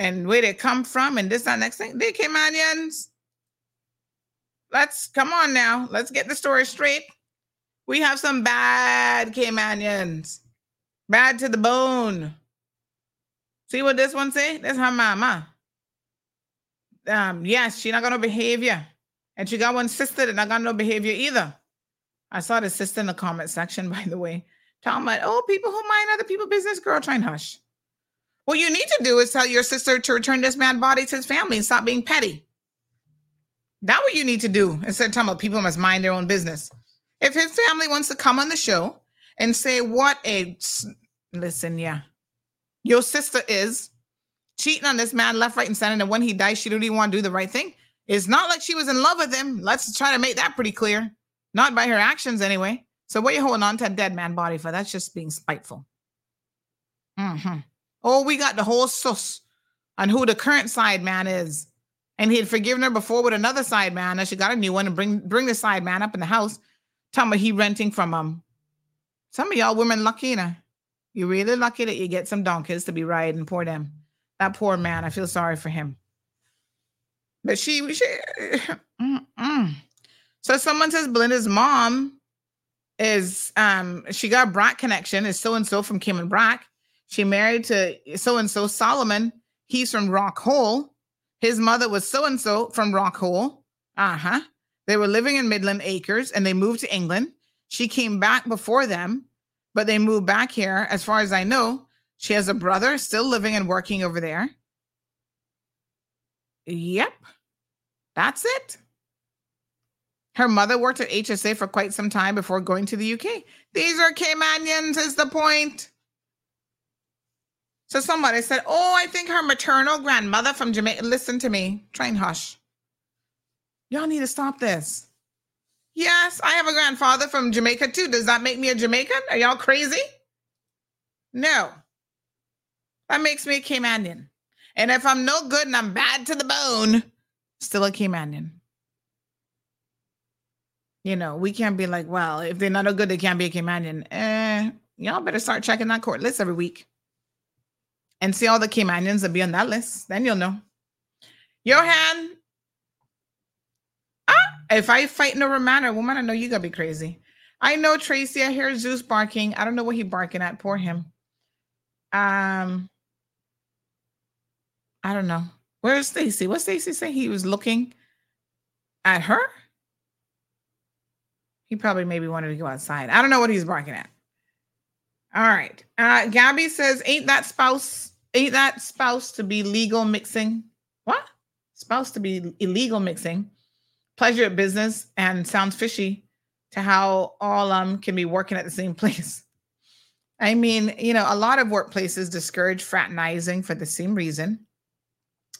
and where they come from, and this and next thing. They Caymanians. Let's come on now. Let's get the story straight. We have some bad Caymanians. Bad to the bone. See what this one say? That's her mama um, yes, she not got no behavior. And she got one sister that not got no behavior either. I saw the sister in the comment section, by the way, talking about, oh, people who mind other people' business, girl, try and hush. What you need to do is tell your sister to return this man body to his family and stop being petty. That's what you need to do instead of talking about people must mind their own business. If his family wants to come on the show and say what a Listen, yeah. Your sister is cheating on this man left, right, and center. And when he dies, she don't even want to do the right thing. It's not like she was in love with him. Let's try to make that pretty clear. Not by her actions, anyway. So what are you holding on to a dead man body for? That's just being spiteful. Mm-hmm. Oh, we got the whole sus on who the current side man is. And he had forgiven her before with another side man. Now she got a new one and bring bring the side man up in the house. Tell me he renting from um some of y'all women lucky, you know. You're really lucky that you get some donkeys to be riding. Poor them. That poor man. I feel sorry for him. But she, she so someone says Belinda's mom is um she got Brac connection is so and so from Cayman Brac. She married to so and so Solomon. He's from Rock Hole. His mother was so and so from Rock Hole. Uh huh. They were living in Midland Acres and they moved to England. She came back before them, but they moved back here. As far as I know, she has a brother still living and working over there. Yep. That's it. Her mother worked at HSA for quite some time before going to the UK. These are Caymanians, is the point. So somebody said, Oh, I think her maternal grandmother from Jamaica. Listen to me. Train hush. Y'all need to stop this. Yes, I have a grandfather from Jamaica too. Does that make me a Jamaican? Are y'all crazy? No. That makes me a Caymanian. And if I'm no good and I'm bad to the bone, still a Caymanian. You know, we can't be like, well, if they're not a good, they can't be a Caymanian. Eh, y'all better start checking that court list every week and see all the Caymanians that be on that list. Then you'll know. Johan, ah, if I fight in a manner, woman, I know you gotta be crazy. I know Tracy. I hear Zeus barking. I don't know what he barking at. Poor him. Um, I don't know. Where's Stacy? What Stacy say? He was looking at her. He probably maybe wanted to go outside. I don't know what he's barking at. All right. Uh, Gabby says, "Ain't that spouse? Ain't that spouse to be legal mixing? What spouse to be illegal mixing? Pleasure at business and sounds fishy to how all um can be working at the same place. I mean, you know, a lot of workplaces discourage fraternizing for the same reason.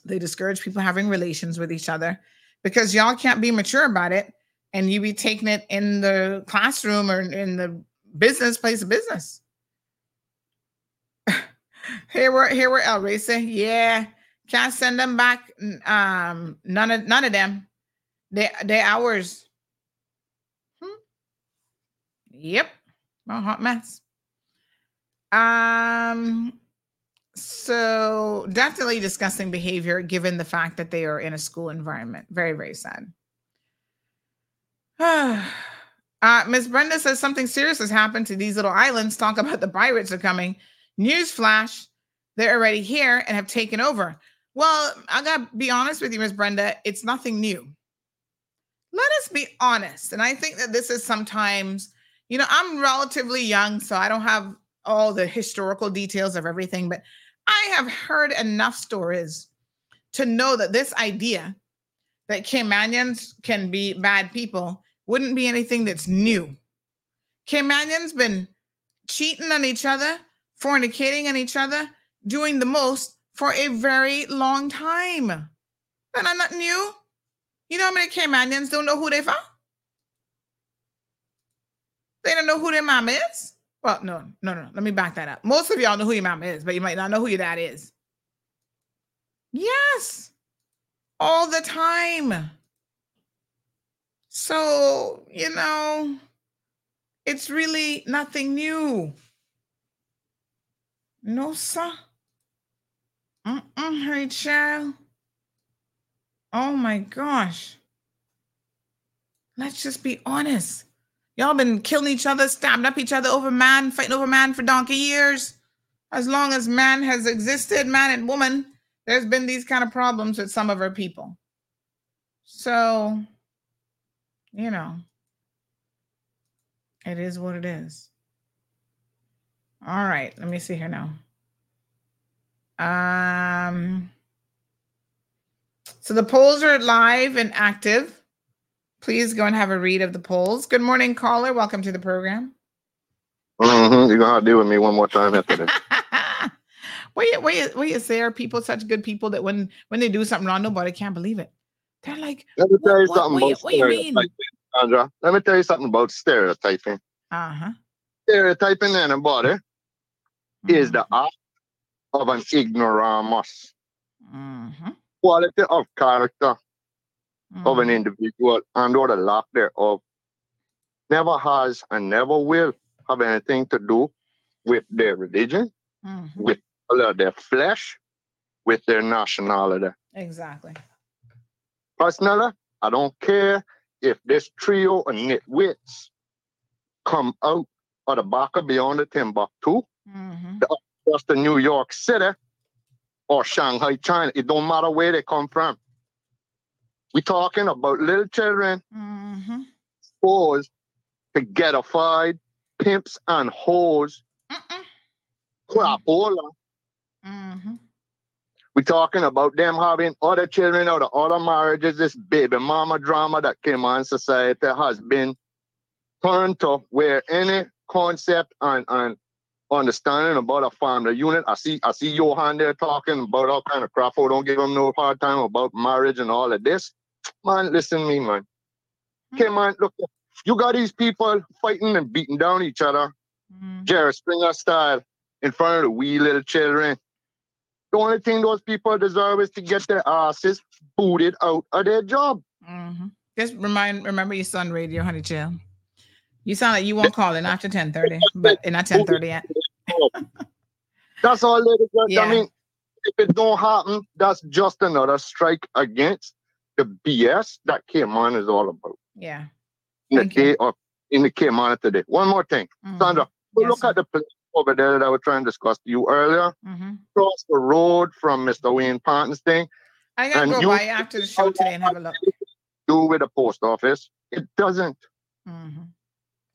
They discourage people having relations with each other because y'all can't be mature about it and you be taking it in the classroom or in the business place of business. Here we're here we're El Race. Yeah, can't send them back. Um, none of none of them. They they ours. Hmm. Yep, a hot mess. Um, so definitely disgusting behavior given the fact that they are in a school environment. Very, very sad. uh, Miss Brenda says something serious has happened to these little islands. Talk about the pirates are coming. Newsflash, they're already here and have taken over. Well, I gotta be honest with you, Ms. Brenda, it's nothing new. Let us be honest. And I think that this is sometimes, you know, I'm relatively young, so I don't have all the historical details of everything, but I have heard enough stories to know that this idea that Kim Caymanians can be bad people wouldn't be anything that's new. Caymanians been cheating on each other, fornicating on each other, doing the most for a very long time. That not new. You know how many Caymanians don't know who they are? They don't know who their mom is. Well, no, no, no. Let me back that up. Most of y'all know who your mom is, but you might not know who your dad is. Yes, all the time. So, you know, it's really nothing new. No, sir. Mm-mm, hey, child. Oh my gosh. Let's just be honest. Y'all been killing each other, stabbing up each other over man, fighting over man for donkey years. As long as man has existed, man and woman, there's been these kind of problems with some of our people. So, you know, it is what it is. All right, let me see here now. Um, so the polls are live and active. Please go and have a read of the polls. Good morning, caller. Welcome to the program. Mm-hmm. You're gonna have to deal with me one more time after this. What you, what you, what you say are people such good people that when when they do something wrong, nobody can't believe it. They're like, let me tell you what, something what, about what, you mean? stereotyping, Sandra. Let me tell you something about stereotyping. Uh huh. Stereotyping anybody is the Mm-hmm. act of an ignoramus. Mm-hmm. Quality of character of Mm-hmm. an individual and or the lack thereof never has and never will have anything to do with their religion, Mm-hmm. with color of their flesh, with their nationality. Exactly. Personally, I don't care if this trio of nitwits come out of the back of beyond the Timbuktu, Mm-hmm. just the New York City, or Shanghai, China. It don't matter where they come from. we talking about little children Mm-hmm. exposed to ghettofied pimps and hoes. Crapola. Mm-hmm. We talking about them having other children out of other marriages. This baby mama drama that came on society has been turned to where any concept and, and understanding about a family unit. I see I see Johan there talking about all kind of crap. Oh, don't give him no hard time about marriage and all of this. Man, listen to me, man. Okay, man, look, you got these people fighting and beating down each other, Jerry Springer style, in front of the wee little children. The only thing those people deserve is to get their asses booted out of their job. Mm-hmm. Just remind, remember your son radio, honey chill. You sound like you won't call it after ten thirty, but it's not ten thirty yet. That's all, ladies. and Yeah. I mean, if it don't happen, that's just another strike against the BS that Cayman is all about. Yeah. In the day of in the Cayman today. One more thing, Mm-hmm. Sandra. we look at the place over there that I was trying to discuss to you earlier. Mm-hmm. Across the road from Mr. Wayne Panton's thing. I gotta go you- by after the show today and have a look. Do with the post office. It doesn't. Mm-hmm.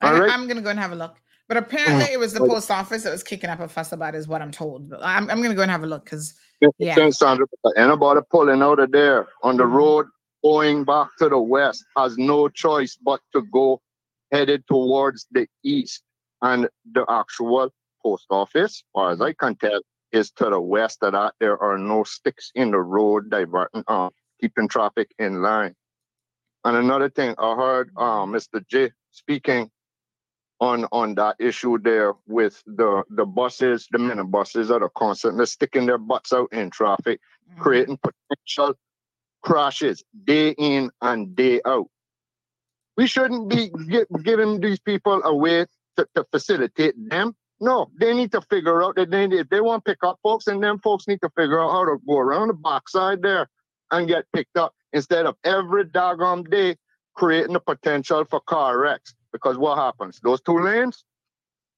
I, right. I'm gonna go and have a look. But apparently, Mm. it was the post office that was kicking up a fuss about, it, is what I'm told. I'm, I'm gonna go and have a look because Yeah. Sandra, anybody pulling out of there on the Mm-hmm. road going back to the west has no choice but to go headed towards the east. And the actual post office, far as I can tell, is to the west of that. There are no sticks in the road diverting, uh, keeping traffic in line. And another thing, I heard uh, Mr. J speaking on on that issue there with the the buses, the minibuses that are constantly sticking their butts out in traffic, mm-hmm. creating potential crashes day in and day out. We shouldn't be gi- giving these people a way to, to facilitate them. No, they need to figure out that they if they want to pick up folks, and them folks need to figure out how to go around the backside there and get picked up instead of every doggone day creating the potential for car wrecks. Because what happens? Those two lanes,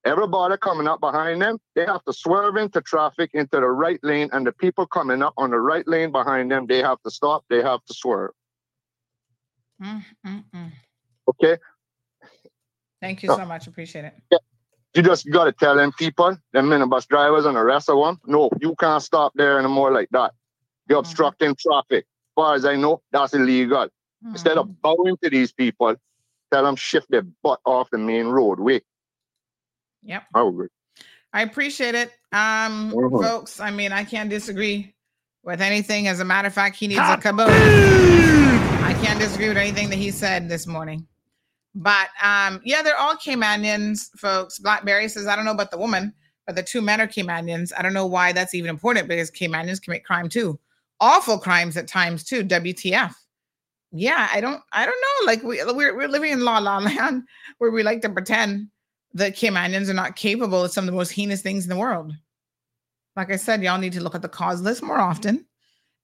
everybody coming up behind them, they have to swerve into traffic into the right lane, and the people coming up on the right lane behind them, they have to stop, they have to swerve. Mm, mm, mm. Okay? Thank you Oh. so much. Appreciate it. You just gotta tell them people, them minibus drivers and the rest of them, no, you can't stop there anymore like that. You're obstructing traffic. As far as I know, that's illegal. Instead of bowing to these people, tell them shift their butt off the main roadway. Yep. I agree. I appreciate it. Um, Mhm. folks, I mean, I can't disagree with anything. As a matter of fact, he needs a kaboom. I can't disagree with anything that he said this morning. But um, yeah, they're all Caymanians, folks. Blackberry says, I don't know about the woman, but the two men are Caymanians. I don't know why that's even important because Caymanians commit crime too. Awful crimes at times too. WTF. Yeah, I don't I don't know. Like we we're, we're living in la la land where we like to pretend that Caymanians are not capable of some of the most heinous things in the world. Like I said, y'all need to look at the cause list more often,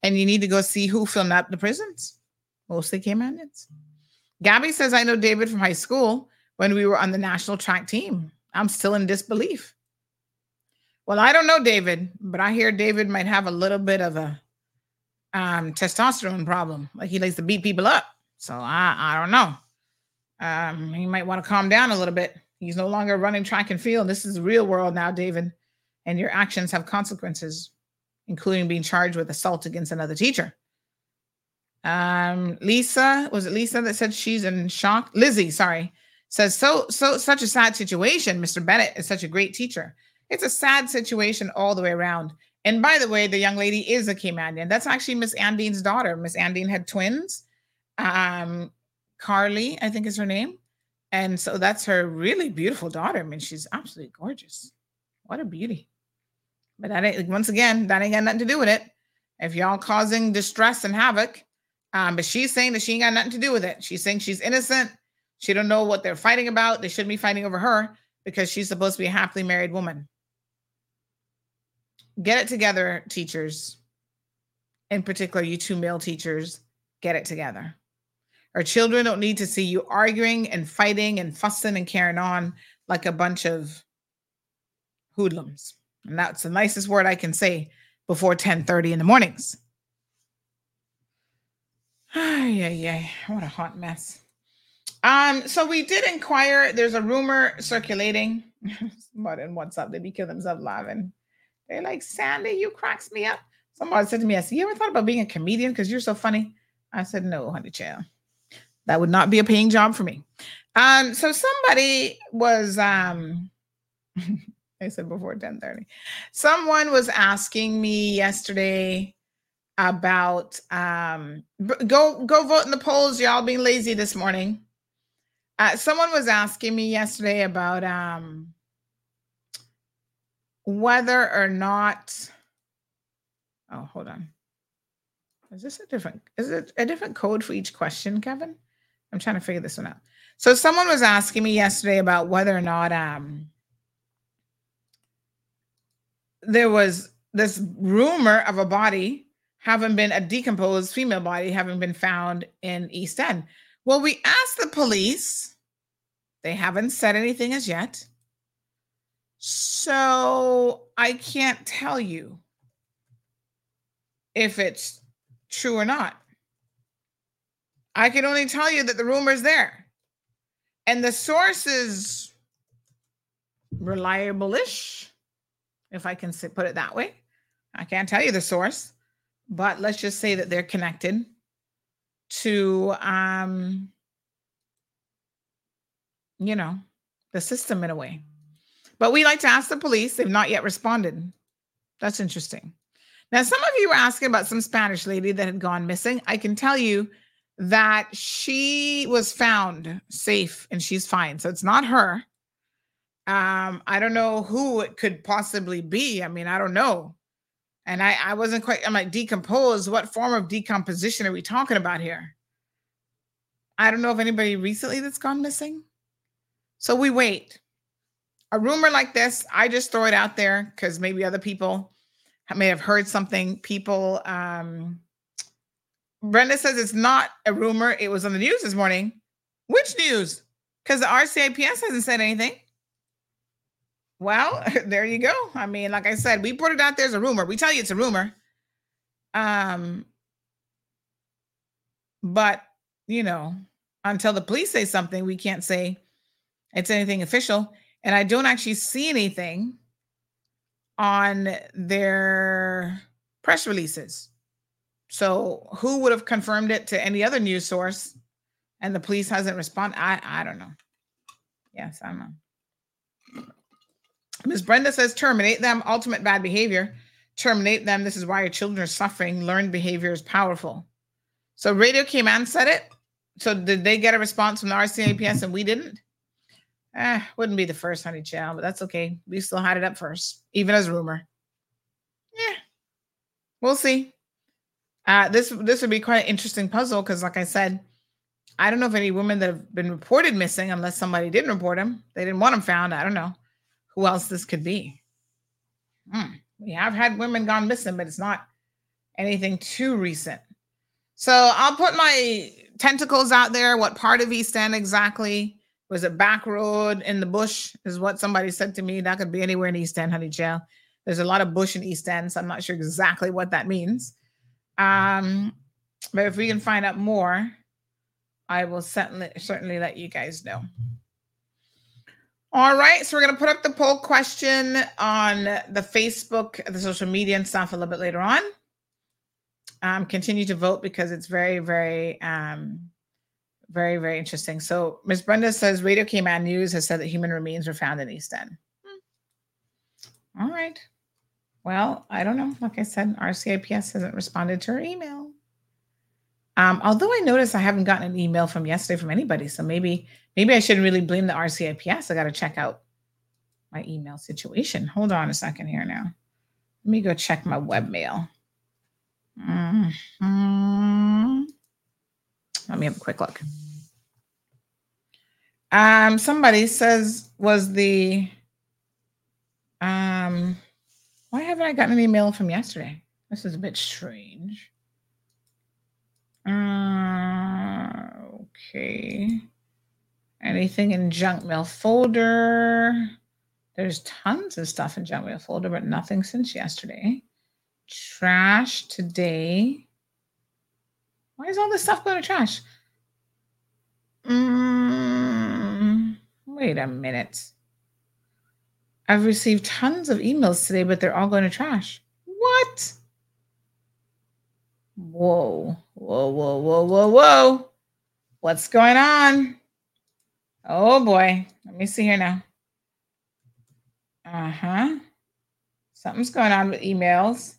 and you need to go see who filmed up the prisons. Mostly Caymanians. Gabby says, I know David from high school when we were on the national track team. I'm still in disbelief. Well, I don't know David, but I hear David might have a little bit of a um, testosterone problem. Like he likes to beat people up. So I, I don't know. Um, he might want to calm down a little bit. He's no longer running track and field. This is the real world now, David. And your actions have consequences, including being charged with assault against another teacher. Um, Lisa, was it Lisa that said she's in shock? Lizzie, sorry, says so so such a sad situation. Mr. Bennett is such a great teacher. It's a sad situation all the way around. And by the way, the young lady is a Caymanian. That's actually Miss Andine's daughter. Miss Andine had twins. Um, Carly, I think is her name. And so that's her really beautiful daughter. I mean, she's absolutely gorgeous. What a beauty. But that ain't, once again, that ain't got nothing to do with it. If y'all causing distress and havoc, um, but she's saying that she ain't got nothing to do with it. She's saying she's innocent. She don't know what they're fighting about. They shouldn't be fighting over her because she's supposed to be a happily married woman. Get it together, teachers. In particular, you two male teachers, get it together. Our children don't need to see you arguing and fighting and fussing and carrying on like a bunch of hoodlums. And that's the nicest word I can say before 10:30 in the mornings. Ay, yeah, yeah. What a hot mess. Um, so we did inquire. There's a rumor circulating. But in WhatsApp, they be killing themselves laughing. They're like, Sandy, you cracks me up. Somebody said to me, I said, You ever thought about being a comedian because you're so funny? I said, No, honey child. That would not be a paying job for me. Um, so somebody was um I said before 10:30. Someone was asking me yesterday about um go go vote in the polls y'all being lazy this morning uh, someone was asking me yesterday about um whether or not oh hold on is this a different is it a different code for each question kevin i'm trying to figure this one out so someone was asking me yesterday about whether or not um there was this rumor of a body having been a decomposed female body having been found in East End. Well, we asked the police. They haven't said anything as yet. So I can't tell you if it's true or not. I can only tell you that the rumor is there. And the source is reliable ish, if I can put it that way. I can't tell you the source but let's just say that they're connected to um you know the system in a way but we like to ask the police they've not yet responded that's interesting now some of you were asking about some spanish lady that had gone missing i can tell you that she was found safe and she's fine so it's not her um i don't know who it could possibly be i mean i don't know and I, I wasn't quite, I'm like, decomposed. What form of decomposition are we talking about here? I don't know of anybody recently that's gone missing. So we wait. A rumor like this, I just throw it out there because maybe other people may have heard something. People, um, Brenda says it's not a rumor. It was on the news this morning. Which news? Because the RCIPS hasn't said anything. Well, there you go. I mean, like I said, we put it out there as a rumor. We tell you it's a rumor. Um, but you know, until the police say something, we can't say it's anything official. And I don't actually see anything on their press releases. So who would have confirmed it to any other news source and the police hasn't responded? I I don't know. Yes, I know. Ms. Brenda says terminate them, ultimate bad behavior. Terminate them. This is why your children are suffering. Learned behavior is powerful. So Radio Cayman said it. So did they get a response from the RCIPS and we didn't? Eh, wouldn't be the first honey child, but that's okay. We still had it up first, even as rumor. Yeah, we'll see. Uh, this this would be quite an interesting puzzle because, like I said, I don't know if any women that have been reported missing, unless somebody didn't report them, they didn't want them found. I don't know who else this could be. Hmm. We have had women gone missing, but it's not anything too recent. So I'll put my tentacles out there. What part of East End exactly? Was it back road in the bush? Is what somebody said to me. That could be anywhere in East End, honey jail. There's a lot of bush in East End, so I'm not sure exactly what that means. Um, but if we can find out more, I will certainly certainly let you guys know. All right, so we're going to put up the poll question on the Facebook, the social media and stuff a little bit later on. Um, continue to vote because it's very, very, um, Very, very interesting. So Miss Brenda says Radio K Cayman News has said that human remains were found in East End. Hmm. All right. Well, I don't know. Like I said, RCIPS hasn't responded to her email. Um, although I noticed I haven't gotten an email from yesterday from anybody, so maybe maybe I shouldn't really blame the RCIPS. I got to check out my email situation. Hold on a second here now. Let me go check my webmail. Mm-hmm. Let me have a quick look. Um, somebody says was the um why haven't I gotten an email from yesterday? This is a bit strange. Uh, okay. Anything in junk mail folder? There's tons of stuff in junk mail folder, but nothing since yesterday. Trash today. Why is all this stuff going to trash? Mm, wait a minute. I've received tons of emails today, but they're all going to trash. What? Whoa, whoa, whoa, whoa, whoa, whoa. What's going on? Oh boy. Let me see here now. Uh huh. Something's going on with emails.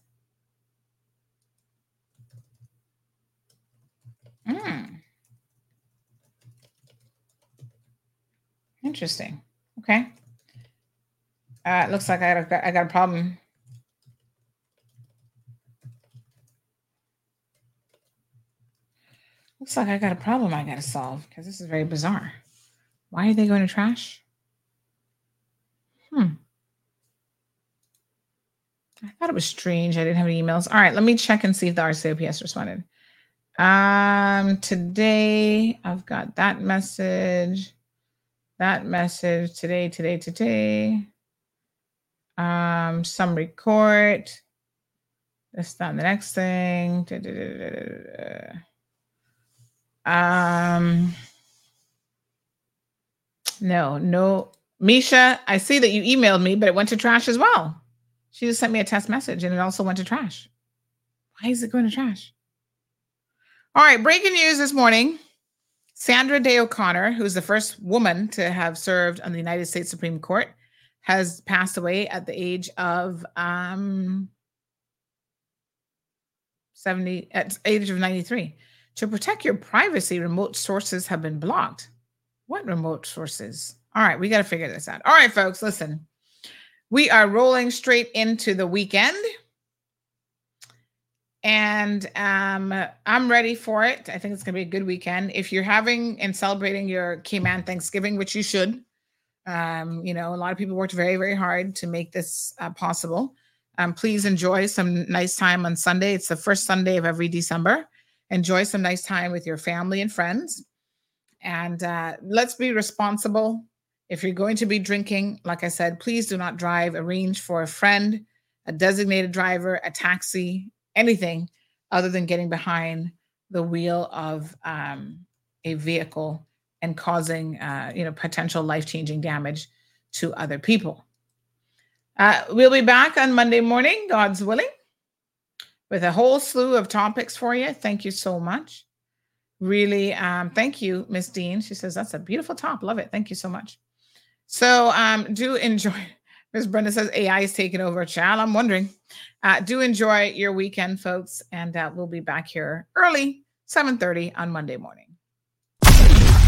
Hmm. Interesting. Okay. Uh, it looks like I got, I got a problem. Looks like I got a problem I got to solve because this is very bizarre. Why are they going to trash? Hmm. I thought it was strange. I didn't have any emails. All right, let me check and see if the RCIPS responded. Um, today I've got that message, that message today, today, today um, some record. That's not the next thing. Um, no, no. Misha, I see that you emailed me, but it went to trash as well. She just sent me a test message and it also went to trash. Why is it going to trash? All right, breaking news this morning. Sandra Day O'Connor, who's the first woman to have served on the United States Supreme Court, has passed away at the age of um 70 at age of 93 to protect your privacy remote sources have been blocked. What remote sources? All right we got to figure this out. All right folks listen. We are rolling straight into the weekend and um, i'm ready for it i think it's going to be a good weekend if you're having and celebrating your cayman thanksgiving which you should um, you know, a lot of people worked very, very hard to make this uh, possible. Um, please enjoy some nice time on Sunday. It's the first Sunday of every December. Enjoy some nice time with your family and friends. And uh, let's be responsible. If you're going to be drinking, like I said, please do not drive. Arrange for a friend, a designated driver, a taxi, anything other than getting behind the wheel of um, a vehicle and causing uh, you know potential life-changing damage to other people. Uh, we'll be back on Monday morning, God's willing, with a whole slew of topics for you. Thank you so much. Really, um, thank you, Miss Dean. She says that's a beautiful top. Love it. Thank you so much. So um, do enjoy. Miss Brenda says AI is taking over. Child, I'm wondering. Uh, do enjoy your weekend, folks, and uh, we'll be back here early, 7:30 on Monday morning.